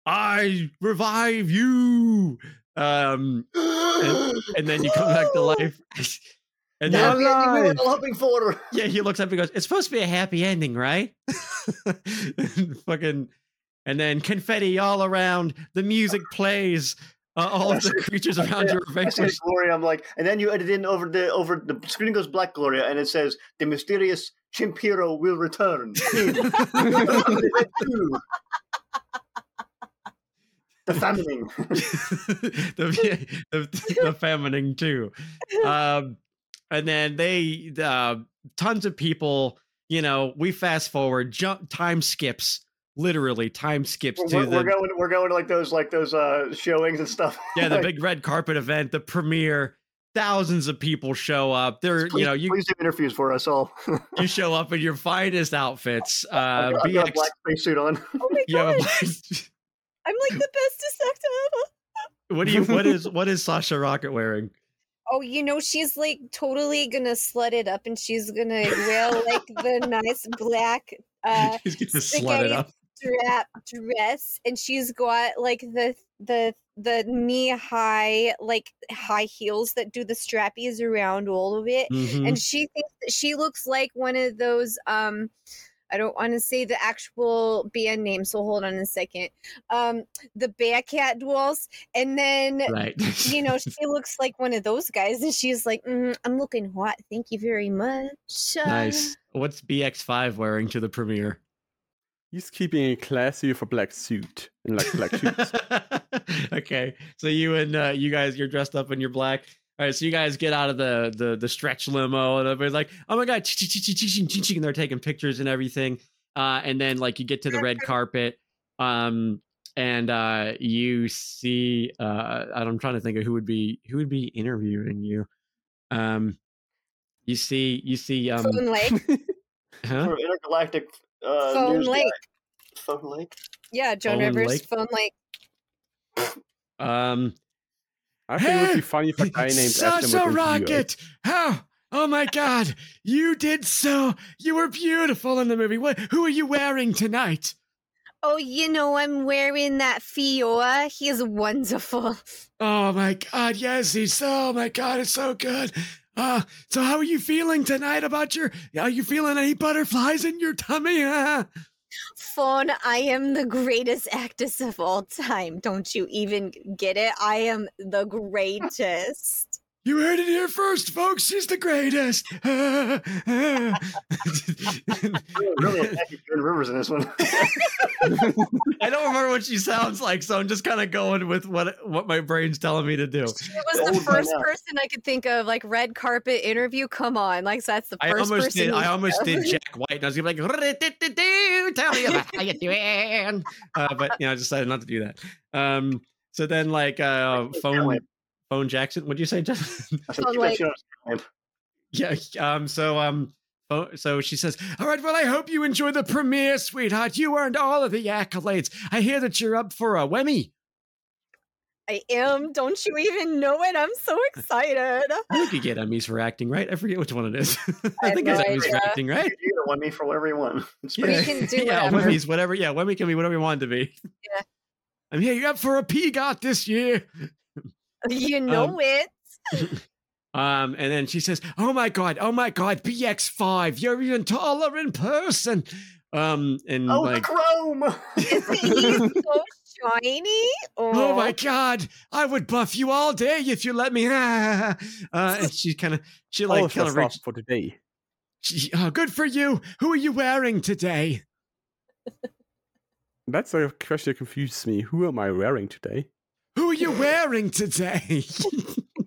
I revive you. Um boom. and then you come back to life. And The then happy ending we were all hoping for. Yeah, he looks up and goes, "It's supposed to be a happy ending, right?" Fucking, and then confetti all around. The music plays. Uh, all of the creatures around you are I say. Gloria. I'm like, and then you edit in over the over the screen goes black Gloria, and it says the mysterious chimp hero will return. the famining. the, the the feminine too. Um, and then they uh, tons of people. You know, we fast forward, jump, time skips. Literally, time skips We're, to we're, the we're going. We're going to like those like those uh showings and stuff. yeah the Like, big red carpet event, the premiere. Thousands of people show up. They're please, you know you please do interviews for us all. you show up in your finest outfits. Uh, I've got, I've got a black spacesuit on. Oh my you have a god! black- I'm like the bestest actor ever. what do you what is what is Sasha Rocket wearing? Oh, you know she's like totally gonna slut it up, and she's gonna wear like the nice black uh He's gonna slut it up. Strap dress, and she's got like the the the knee high like high heels that do the strappies around all of it. Mhm. and she thinks that she looks like one of those um I don't want to say the actual band name, so hold on a second. Um, the Bearcat Duels, and then right. you know she looks like one of those guys, and she's like, mm, "I'm looking hot, thank you very much." Nice. What's BX5 wearing to the premiere? He's keeping it classy with a black suit and like black shoes. okay, so you and uh, you guys, you're dressed up in your black. All right, so you guys get out of the the the stretch limo, and everybody's like, "Oh my god!" And they're taking pictures and everything. Uh, and then like you get to the red carpet, um, and uh, you see. Uh, I'm trying to think of who would be who would be interviewing you. Um, you see, you see, um, Lake, huh? Intergalactic uh, Phone news Lake, guy. Phone Lake. yeah, Joan Phone Rivers, Lake? Phone Lake. Um, I think it would be funny if a guy named Ashton Sasha would interview us. Rocket. How? Oh my God! You did so. You were beautiful in the movie. What? Who are you wearing tonight? oh, you know, I'm wearing that Fiora. He's wonderful. Oh my God! Yes, he's. Oh my God! It's so good. Uh, so how are you feeling tonight about your? Are you feeling any butterflies in your tummy? Fawn, I am the greatest actress of all time. Don't you even get it? I am the greatest. You heard it here first, folks. She's the greatest. really attacking Joan Rivers in this one. I don't remember what she sounds like, so I'm just kind of going with what what my brain's telling me to do. She was the first person I could think of, like red carpet interview. Come on, like that's the I first almost person. did. I almost did. Jack White, and I was gonna be like, "Tell me about how you doing," uh, but you know, I decided not to do that. Um, so then, like, uh, phone phone Jackson. What'd you say, Jackson? I said, like- bet you don't." yeah. Um. So um. So she says, "All right. Well, I hope you enjoy the premiere, sweetheart. You earned all of the accolades. I hear that you're up for a Wemmy. I am. Don't you even know it? I'm so excited. I think you get Emmys for acting, right? I forget which one it is. I I have think no it's Emmys for acting, right? You can win me for whatever you want. It's We can do yeah, whatever. Wemmy's whatever. Yeah, Wemmy can be whatever you want it to be. Yeah. I'm here. You up for a PGOT this year? You know Um, it. Um, and then she says, "Oh my god, oh my god, BX5, you're even taller in person." Um, and Oh, like, chrome! Isn't he so shiny? oh my god, I would buff you all day if you let me. uh, and she kind of, she All like of kind the of stuff reached. for today. She, oh, good for you. Who are you wearing today? That's a question that confuses me. Who am I wearing today? Who are you wearing today?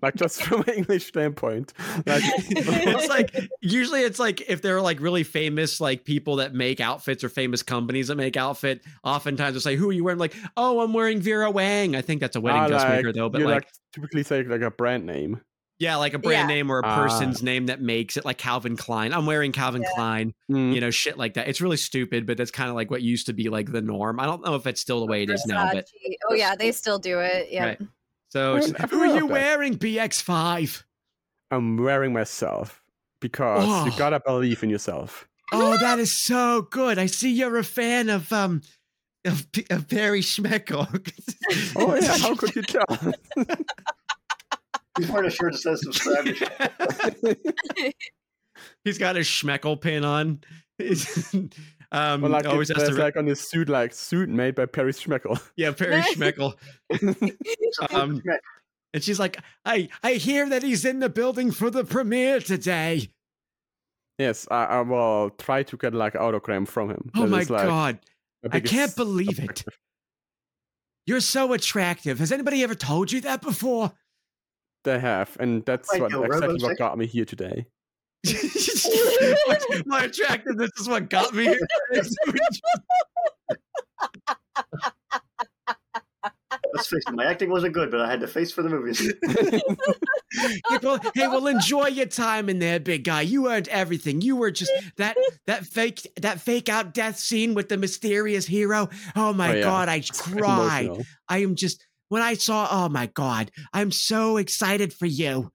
Like just from an English standpoint. Like it's like usually it's like if they're like really famous like people that make outfits or famous companies that make outfit oftentimes they'll say who are you wearing like oh i'm wearing vera wang i think that's a wedding ah, dressmaker like, though but you like, typically say like a brand name. Yeah like a brand Yeah. name or a Ah. person's name that makes it like calvin klein i'm wearing calvin Yeah. klein Mm. you know shit like that it's really stupid but that's kind of like what used to be like the norm i don't know if it's still the way it is now but Oh yeah, they still do it. Yeah. Right. so Well, who are you wearing bx5 I'm wearing myself because you Oh. gotta believe in yourself. Oh, that is so good. I see you're a fan of um of, P- of Barry Schmeckel. Oh yeah, how could you tell? He's wearing a shirt that says subscribe. He's got his Schmeckel pin on. um, Well, like always it has to re- like on his suit, like suit made by Perry Schmeckel. yeah, Perry Schmeckel. Um, And she's like, I I hear that he's in the building for the premiere today. yes, I, I will try to get like autogram from him. Oh That my is, like, god. I can't biggest believe it. You're so attractive. Has anybody ever told you that before? They have, and that's Like what a exactly what got me here today. my, my attractiveness is what got me here. Let's face it, my acting wasn't good, but I had the face for the movies. Hey, well, hey, enjoy your time in there, big guy. You earned everything. You were just that that fake that fake out death scene with the mysterious hero. Oh my Oh, yeah. god, I It's cried. I am just when I saw. Oh my god, I'm so excited for you.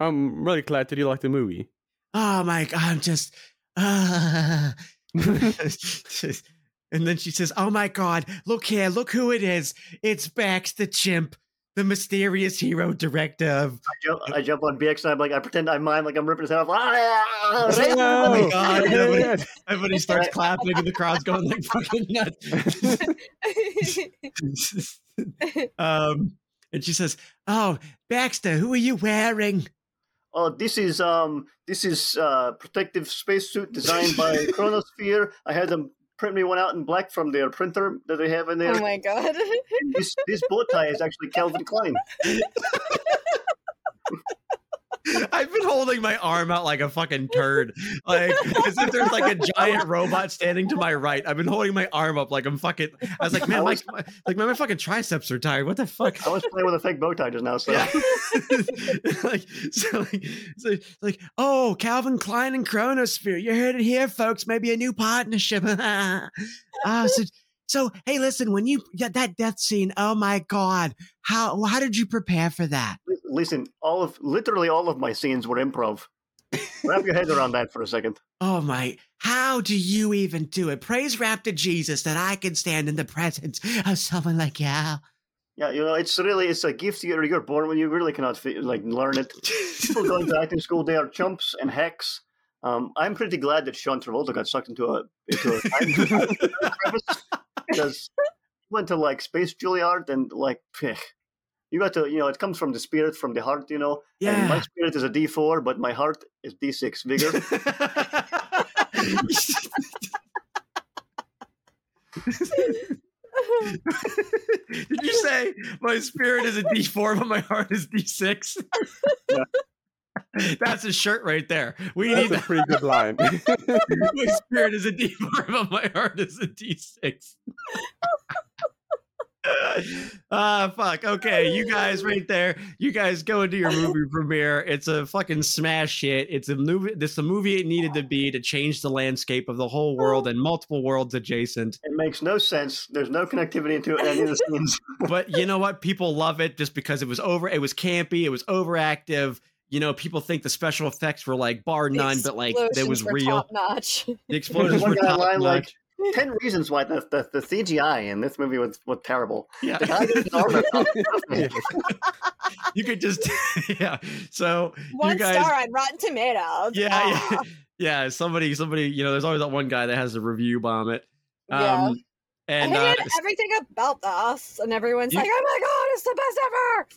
I'm really glad that you like the movie. Oh my god, I'm just. Uh, and then she says, "Oh my god, look here, look who it is. It's Bax the chimp." The mysterious hero director of I jump, I jump on BX and I'm like, I pretend I'm mine, like I'm ripping his head off. Ah, Oh my God, Yeah, nobody- yeah. Everybody starts clapping and the crowd's going like fucking nuts. um, and she says, "Oh, Baxter, who are you wearing?" Oh, this is um, this is uh, protective spacesuit designed by Chronosphere. I had them print me one out in black from their printer that they have in there. oh my god. this this bow tie is actually Calvin Klein. I've been holding my arm out like a fucking turd, like as if there's like a giant robot standing to my right. I've been holding my arm up like I'm fucking. I was like, man, my, my- like man, my fucking triceps are tired. What the fuck? I was playing with a fake bow tie just now, so Yeah. like so like, so like oh Calvin Klein and Chronosphere. You heard it here, folks. Maybe a new partnership. Ah, so So, hey, listen, when you got that death scene, oh my god, how how did you prepare for that? Listen, all of literally all of my scenes were improv. Wrap your head around that for a second. Oh my, how do you even do it? Praise rap to Jesus that I can stand in the presence of someone like you. Yeah, you know, it's really it's a gift you're, you're born when you really cannot like learn it. People going to acting school, they are chumps and hacks. Um, I'm pretty glad that Sean Travolta got sucked into a into a because went to like space Juilliard and like you got to you know it comes from the spirit from the heart you know and my spirit is a D4 but my heart is D6 vigor Did you say my spirit is a D4, but my heart is D6? Yeah. That's a shirt right there. We That's need a pretty good line. My spirit is a D4, but my heart is a D6. Ah, fuck. Okay, you guys right there. You guys go into your movie premiere. It's a fucking smash hit. It's a movie. This the movie it needed to be to change the landscape of the whole world and multiple worlds adjacent. it makes no sense there's no connectivity into any of the scenes but you know what? People love it just because it was over. It was campy. It was overactive. You know, people think the special effects were like bar The none, but like it was were real. Top notch. The explosions were top line like- notch. 10 reasons why the, the, the CGI in this movie was, was terrible Yeah, the guy with his armor Yeah. you could just yeah. So One you guys, star on Rotten Tomatoes. yeah, Ah. yeah, yeah. Somebody, somebody. You know, there's always that one guy that has a review bomb it. Yeah. Um, I and uh, hated everything about this, and everyone's You- like, "Oh my god, it's the best ever!"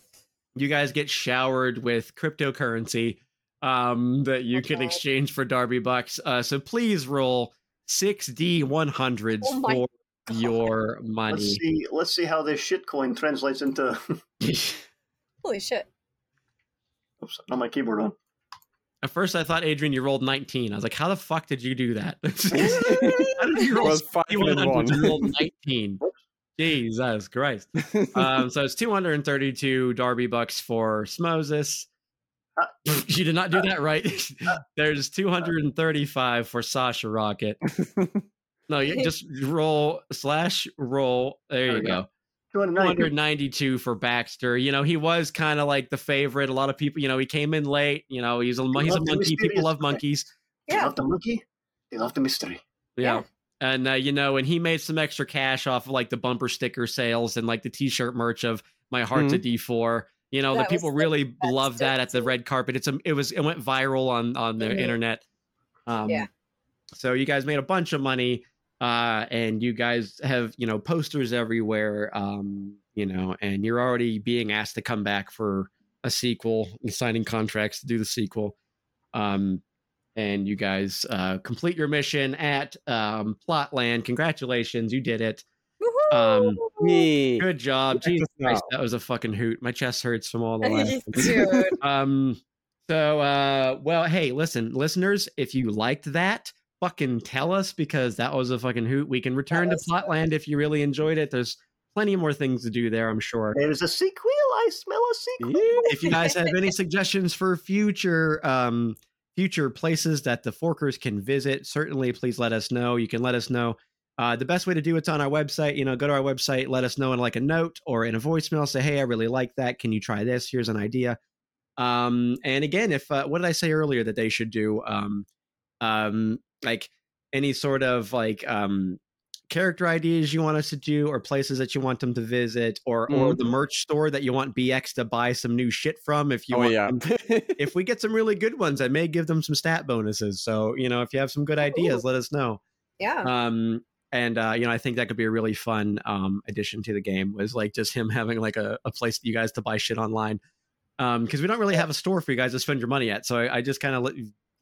you guys get showered with cryptocurrency um, that you okay. can exchange for Darby bucks. Uh, so please roll six D one hundreds oh for God. your money. Let's see. Let's see how this shitcoin translates into. Holy shit! Oops, not my keyboard on. At first, I thought Adrian, you rolled 19. I was like, "How the fuck did you do that?" how did you roll, five hundred. you rolled 19? Jesus Christ. um, so it's 232 Darby bucks for Smoses. Uh, you did not do that right. There's 235 for Sasha Rocket. No, you just roll slash roll. There There you go. go. 292 for Baxter. You know, he was kind of like the favorite. A lot of people, you know, he came in late. You know, he's a he's a monkey. People love monkeys. they Yeah. love the monkey they love the mystery Yeah. Yeah. And uh, you know, and he made some extra cash off of like the bumper sticker sales and like the t-shirt merch of my Heart to D4." You know, That the people really that's loved that at the red carpet. It's a it was it went viral on on the Mhm. internet. Um Yeah. so you guys made a bunch of money uh and you guys have, you know, posters everywhere um, you know, and you're already being asked to come back for a sequel, and signing contracts to do the sequel. Um and you guys uh, complete your mission at um, Plotland. Congratulations, you did it. Um, Me. Good job. Check Jesus Christ, that was a fucking hoot. My chest hurts from all the laughing. Dude. um, so, uh, well, hey, listen, listeners, if you liked that, fucking tell us because that was a fucking hoot. We can return to. Plotland if you really enjoyed it. There's plenty more things to do there, I'm sure. there's a sequel i smell a sequel if you guys have any suggestions for future um future places that the forkers can visit certainly please let us know. You can let us know uh, the best way to do it's on our website you know go to our website let us know in like a note or in a voicemail say hey i really like that. Can you try this? Here's an idea. Um and again if uh, what did i say earlier that they should do? Um um like any sort of like um character ideas you want us to do or places that you want them to visit or or the merch store that you want bx to buy some new shit from if you oh want yeah. if we get some really good ones i may give them some stat bonuses. So you know if you have some good ideas let us know. Yeah. um and uh you know i think that could be a really fun um addition to the game was like just him having like a, a place for you guys to buy shit online. Um because we don't really have a store for you guys to spend your money at so i, I just kind of let,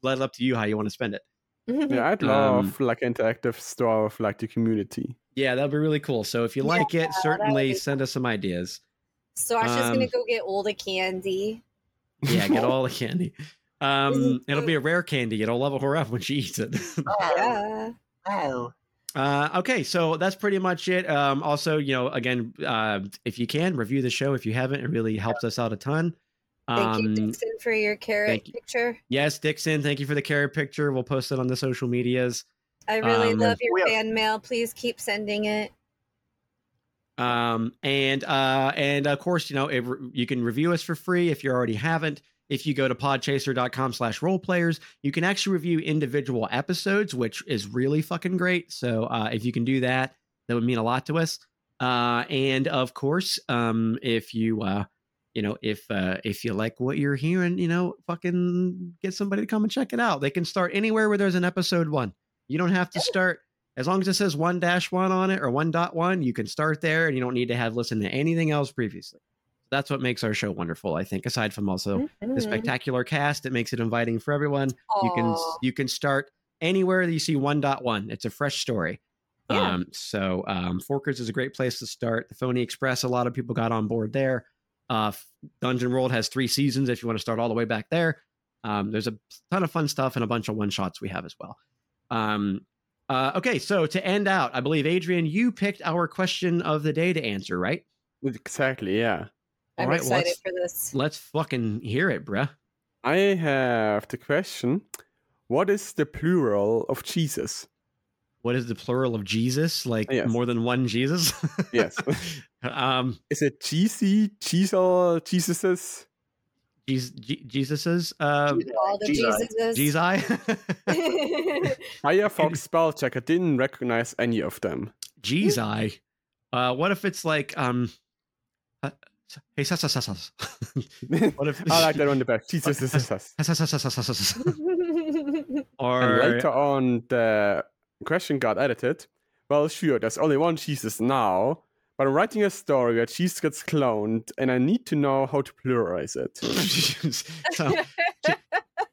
let it up to you how you want to spend it yeah, I'd Um, love like interactive store of like the community. yeah that'd be really cool so if you Yeah, like it certainly be send us some ideas So I'm just gonna um, go get all the candy. yeah get all the candy um it'll be a rare candy it'll level her up when she eats it Yeah. oh Uh, okay, so that's pretty much it. Um, also, you know, again, uh, if you can review the show, if you haven't, it really helps us out a ton. Thank you, Um, Dixon, for your carrot you. picture. yes, Dixon, thank you for the carrot picture. We'll post it on the social medias. I really Um, love your we have- fan mail. Please keep sending it. Um, and uh, and of course, you know, if, you can review us for free if you already haven't. If you go to podchaser.com slash role players, you can actually review individual episodes, which is really fucking great. So uh, if you can do that, that would mean a lot to us. Uh, and of course, um, if you uh, you know, if uh, if you like what you're hearing, you know, fucking get somebody to come and check it out. They can start anywhere where there's an episode one. You don't have to start as long as it says one dash one on it or one dot one. You can start there, and you don't need to have listened to anything else previously. That's what makes our show wonderful, I think. Aside from also the Mhm. spectacular cast, it makes it inviting for everyone. You can you can start anywhere that you see one dot one. It's a fresh story. Yeah. Um, so um, Forkers is a great place to start. The Phony Express, a lot of people got on board there. Uh, Dungeon World has three seasons. If you want to start all the way back there, um, there's a ton of fun stuff and a bunch of one shots we have as well. Um, uh, okay, so to end out, I believe Adrian, you picked our question of the day to answer, right? Exactly, yeah. I'm All right, excited let's- for this. Let's fucking hear it, bruh. I have the question What is the plural of Jesus? What is the plural of Jesus? Like Yes. more than one Jesus? Yes. um, is it Jeezy, Jeezel, Jesuses? Jesus, Jesus's, uh, All the Jesus. Jesuses. Jesus. Firefox spell checker didn't recognize any of them. Geez, Uh, what if it's like um, uh, hey, sus, sus, sus, sus. what if I like that one the best. Jesus is us. Sus, sus, sus, sus, sus, sus, sus. And later on, the question got edited. Well, sure, there's only one Jesus now, but I'm writing a story where Jesus gets cloned, and I need to know how to pluralize it. so,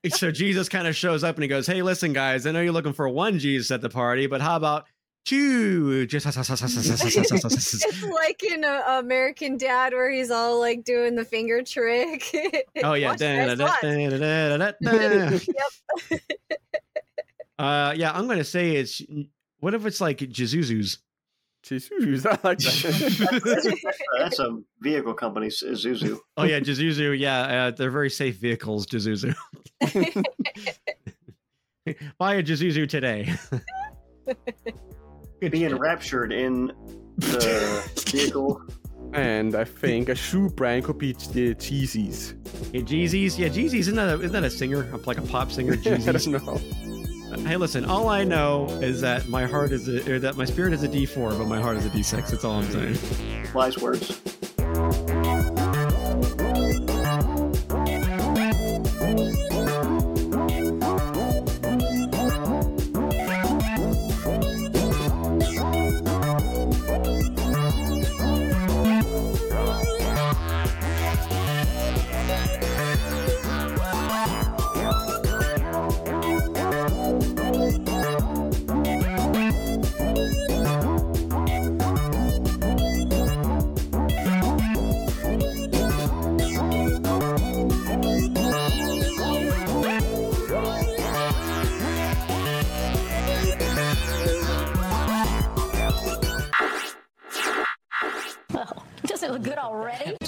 so Jesus kind of shows up and he goes, "Hey, listen, guys, I know you're looking for one Jesus at the party, but how about two?" Just it's like in uh, American Dad where he's all like doing the finger trick. Oh yeah. Watch this, watch. Da-da-da-da-da-da-da. Yep. Uh, yeah, I'm gonna say it's. What if it's like Jezuzu's? Jesus, I like that. That's a vehicle company, Isuzu. Oh yeah, Jezuzu. Yeah, uh, they're very safe vehicles. Jezuzu. Buy a Jezuzu today. Good Being shit. raptured in the vehicle. and I think a shoe brand could be the Jeezys. Hey, Jeezys. Yeah, Jeezys. Isn't that a, isn't that a singer? Like a pop singer? I Jeezys. don't know. Hey, listen. All I know is that my heart is a, or that my spirit is a D4, but my heart is a D6. That's all I'm saying. Wise words. Already?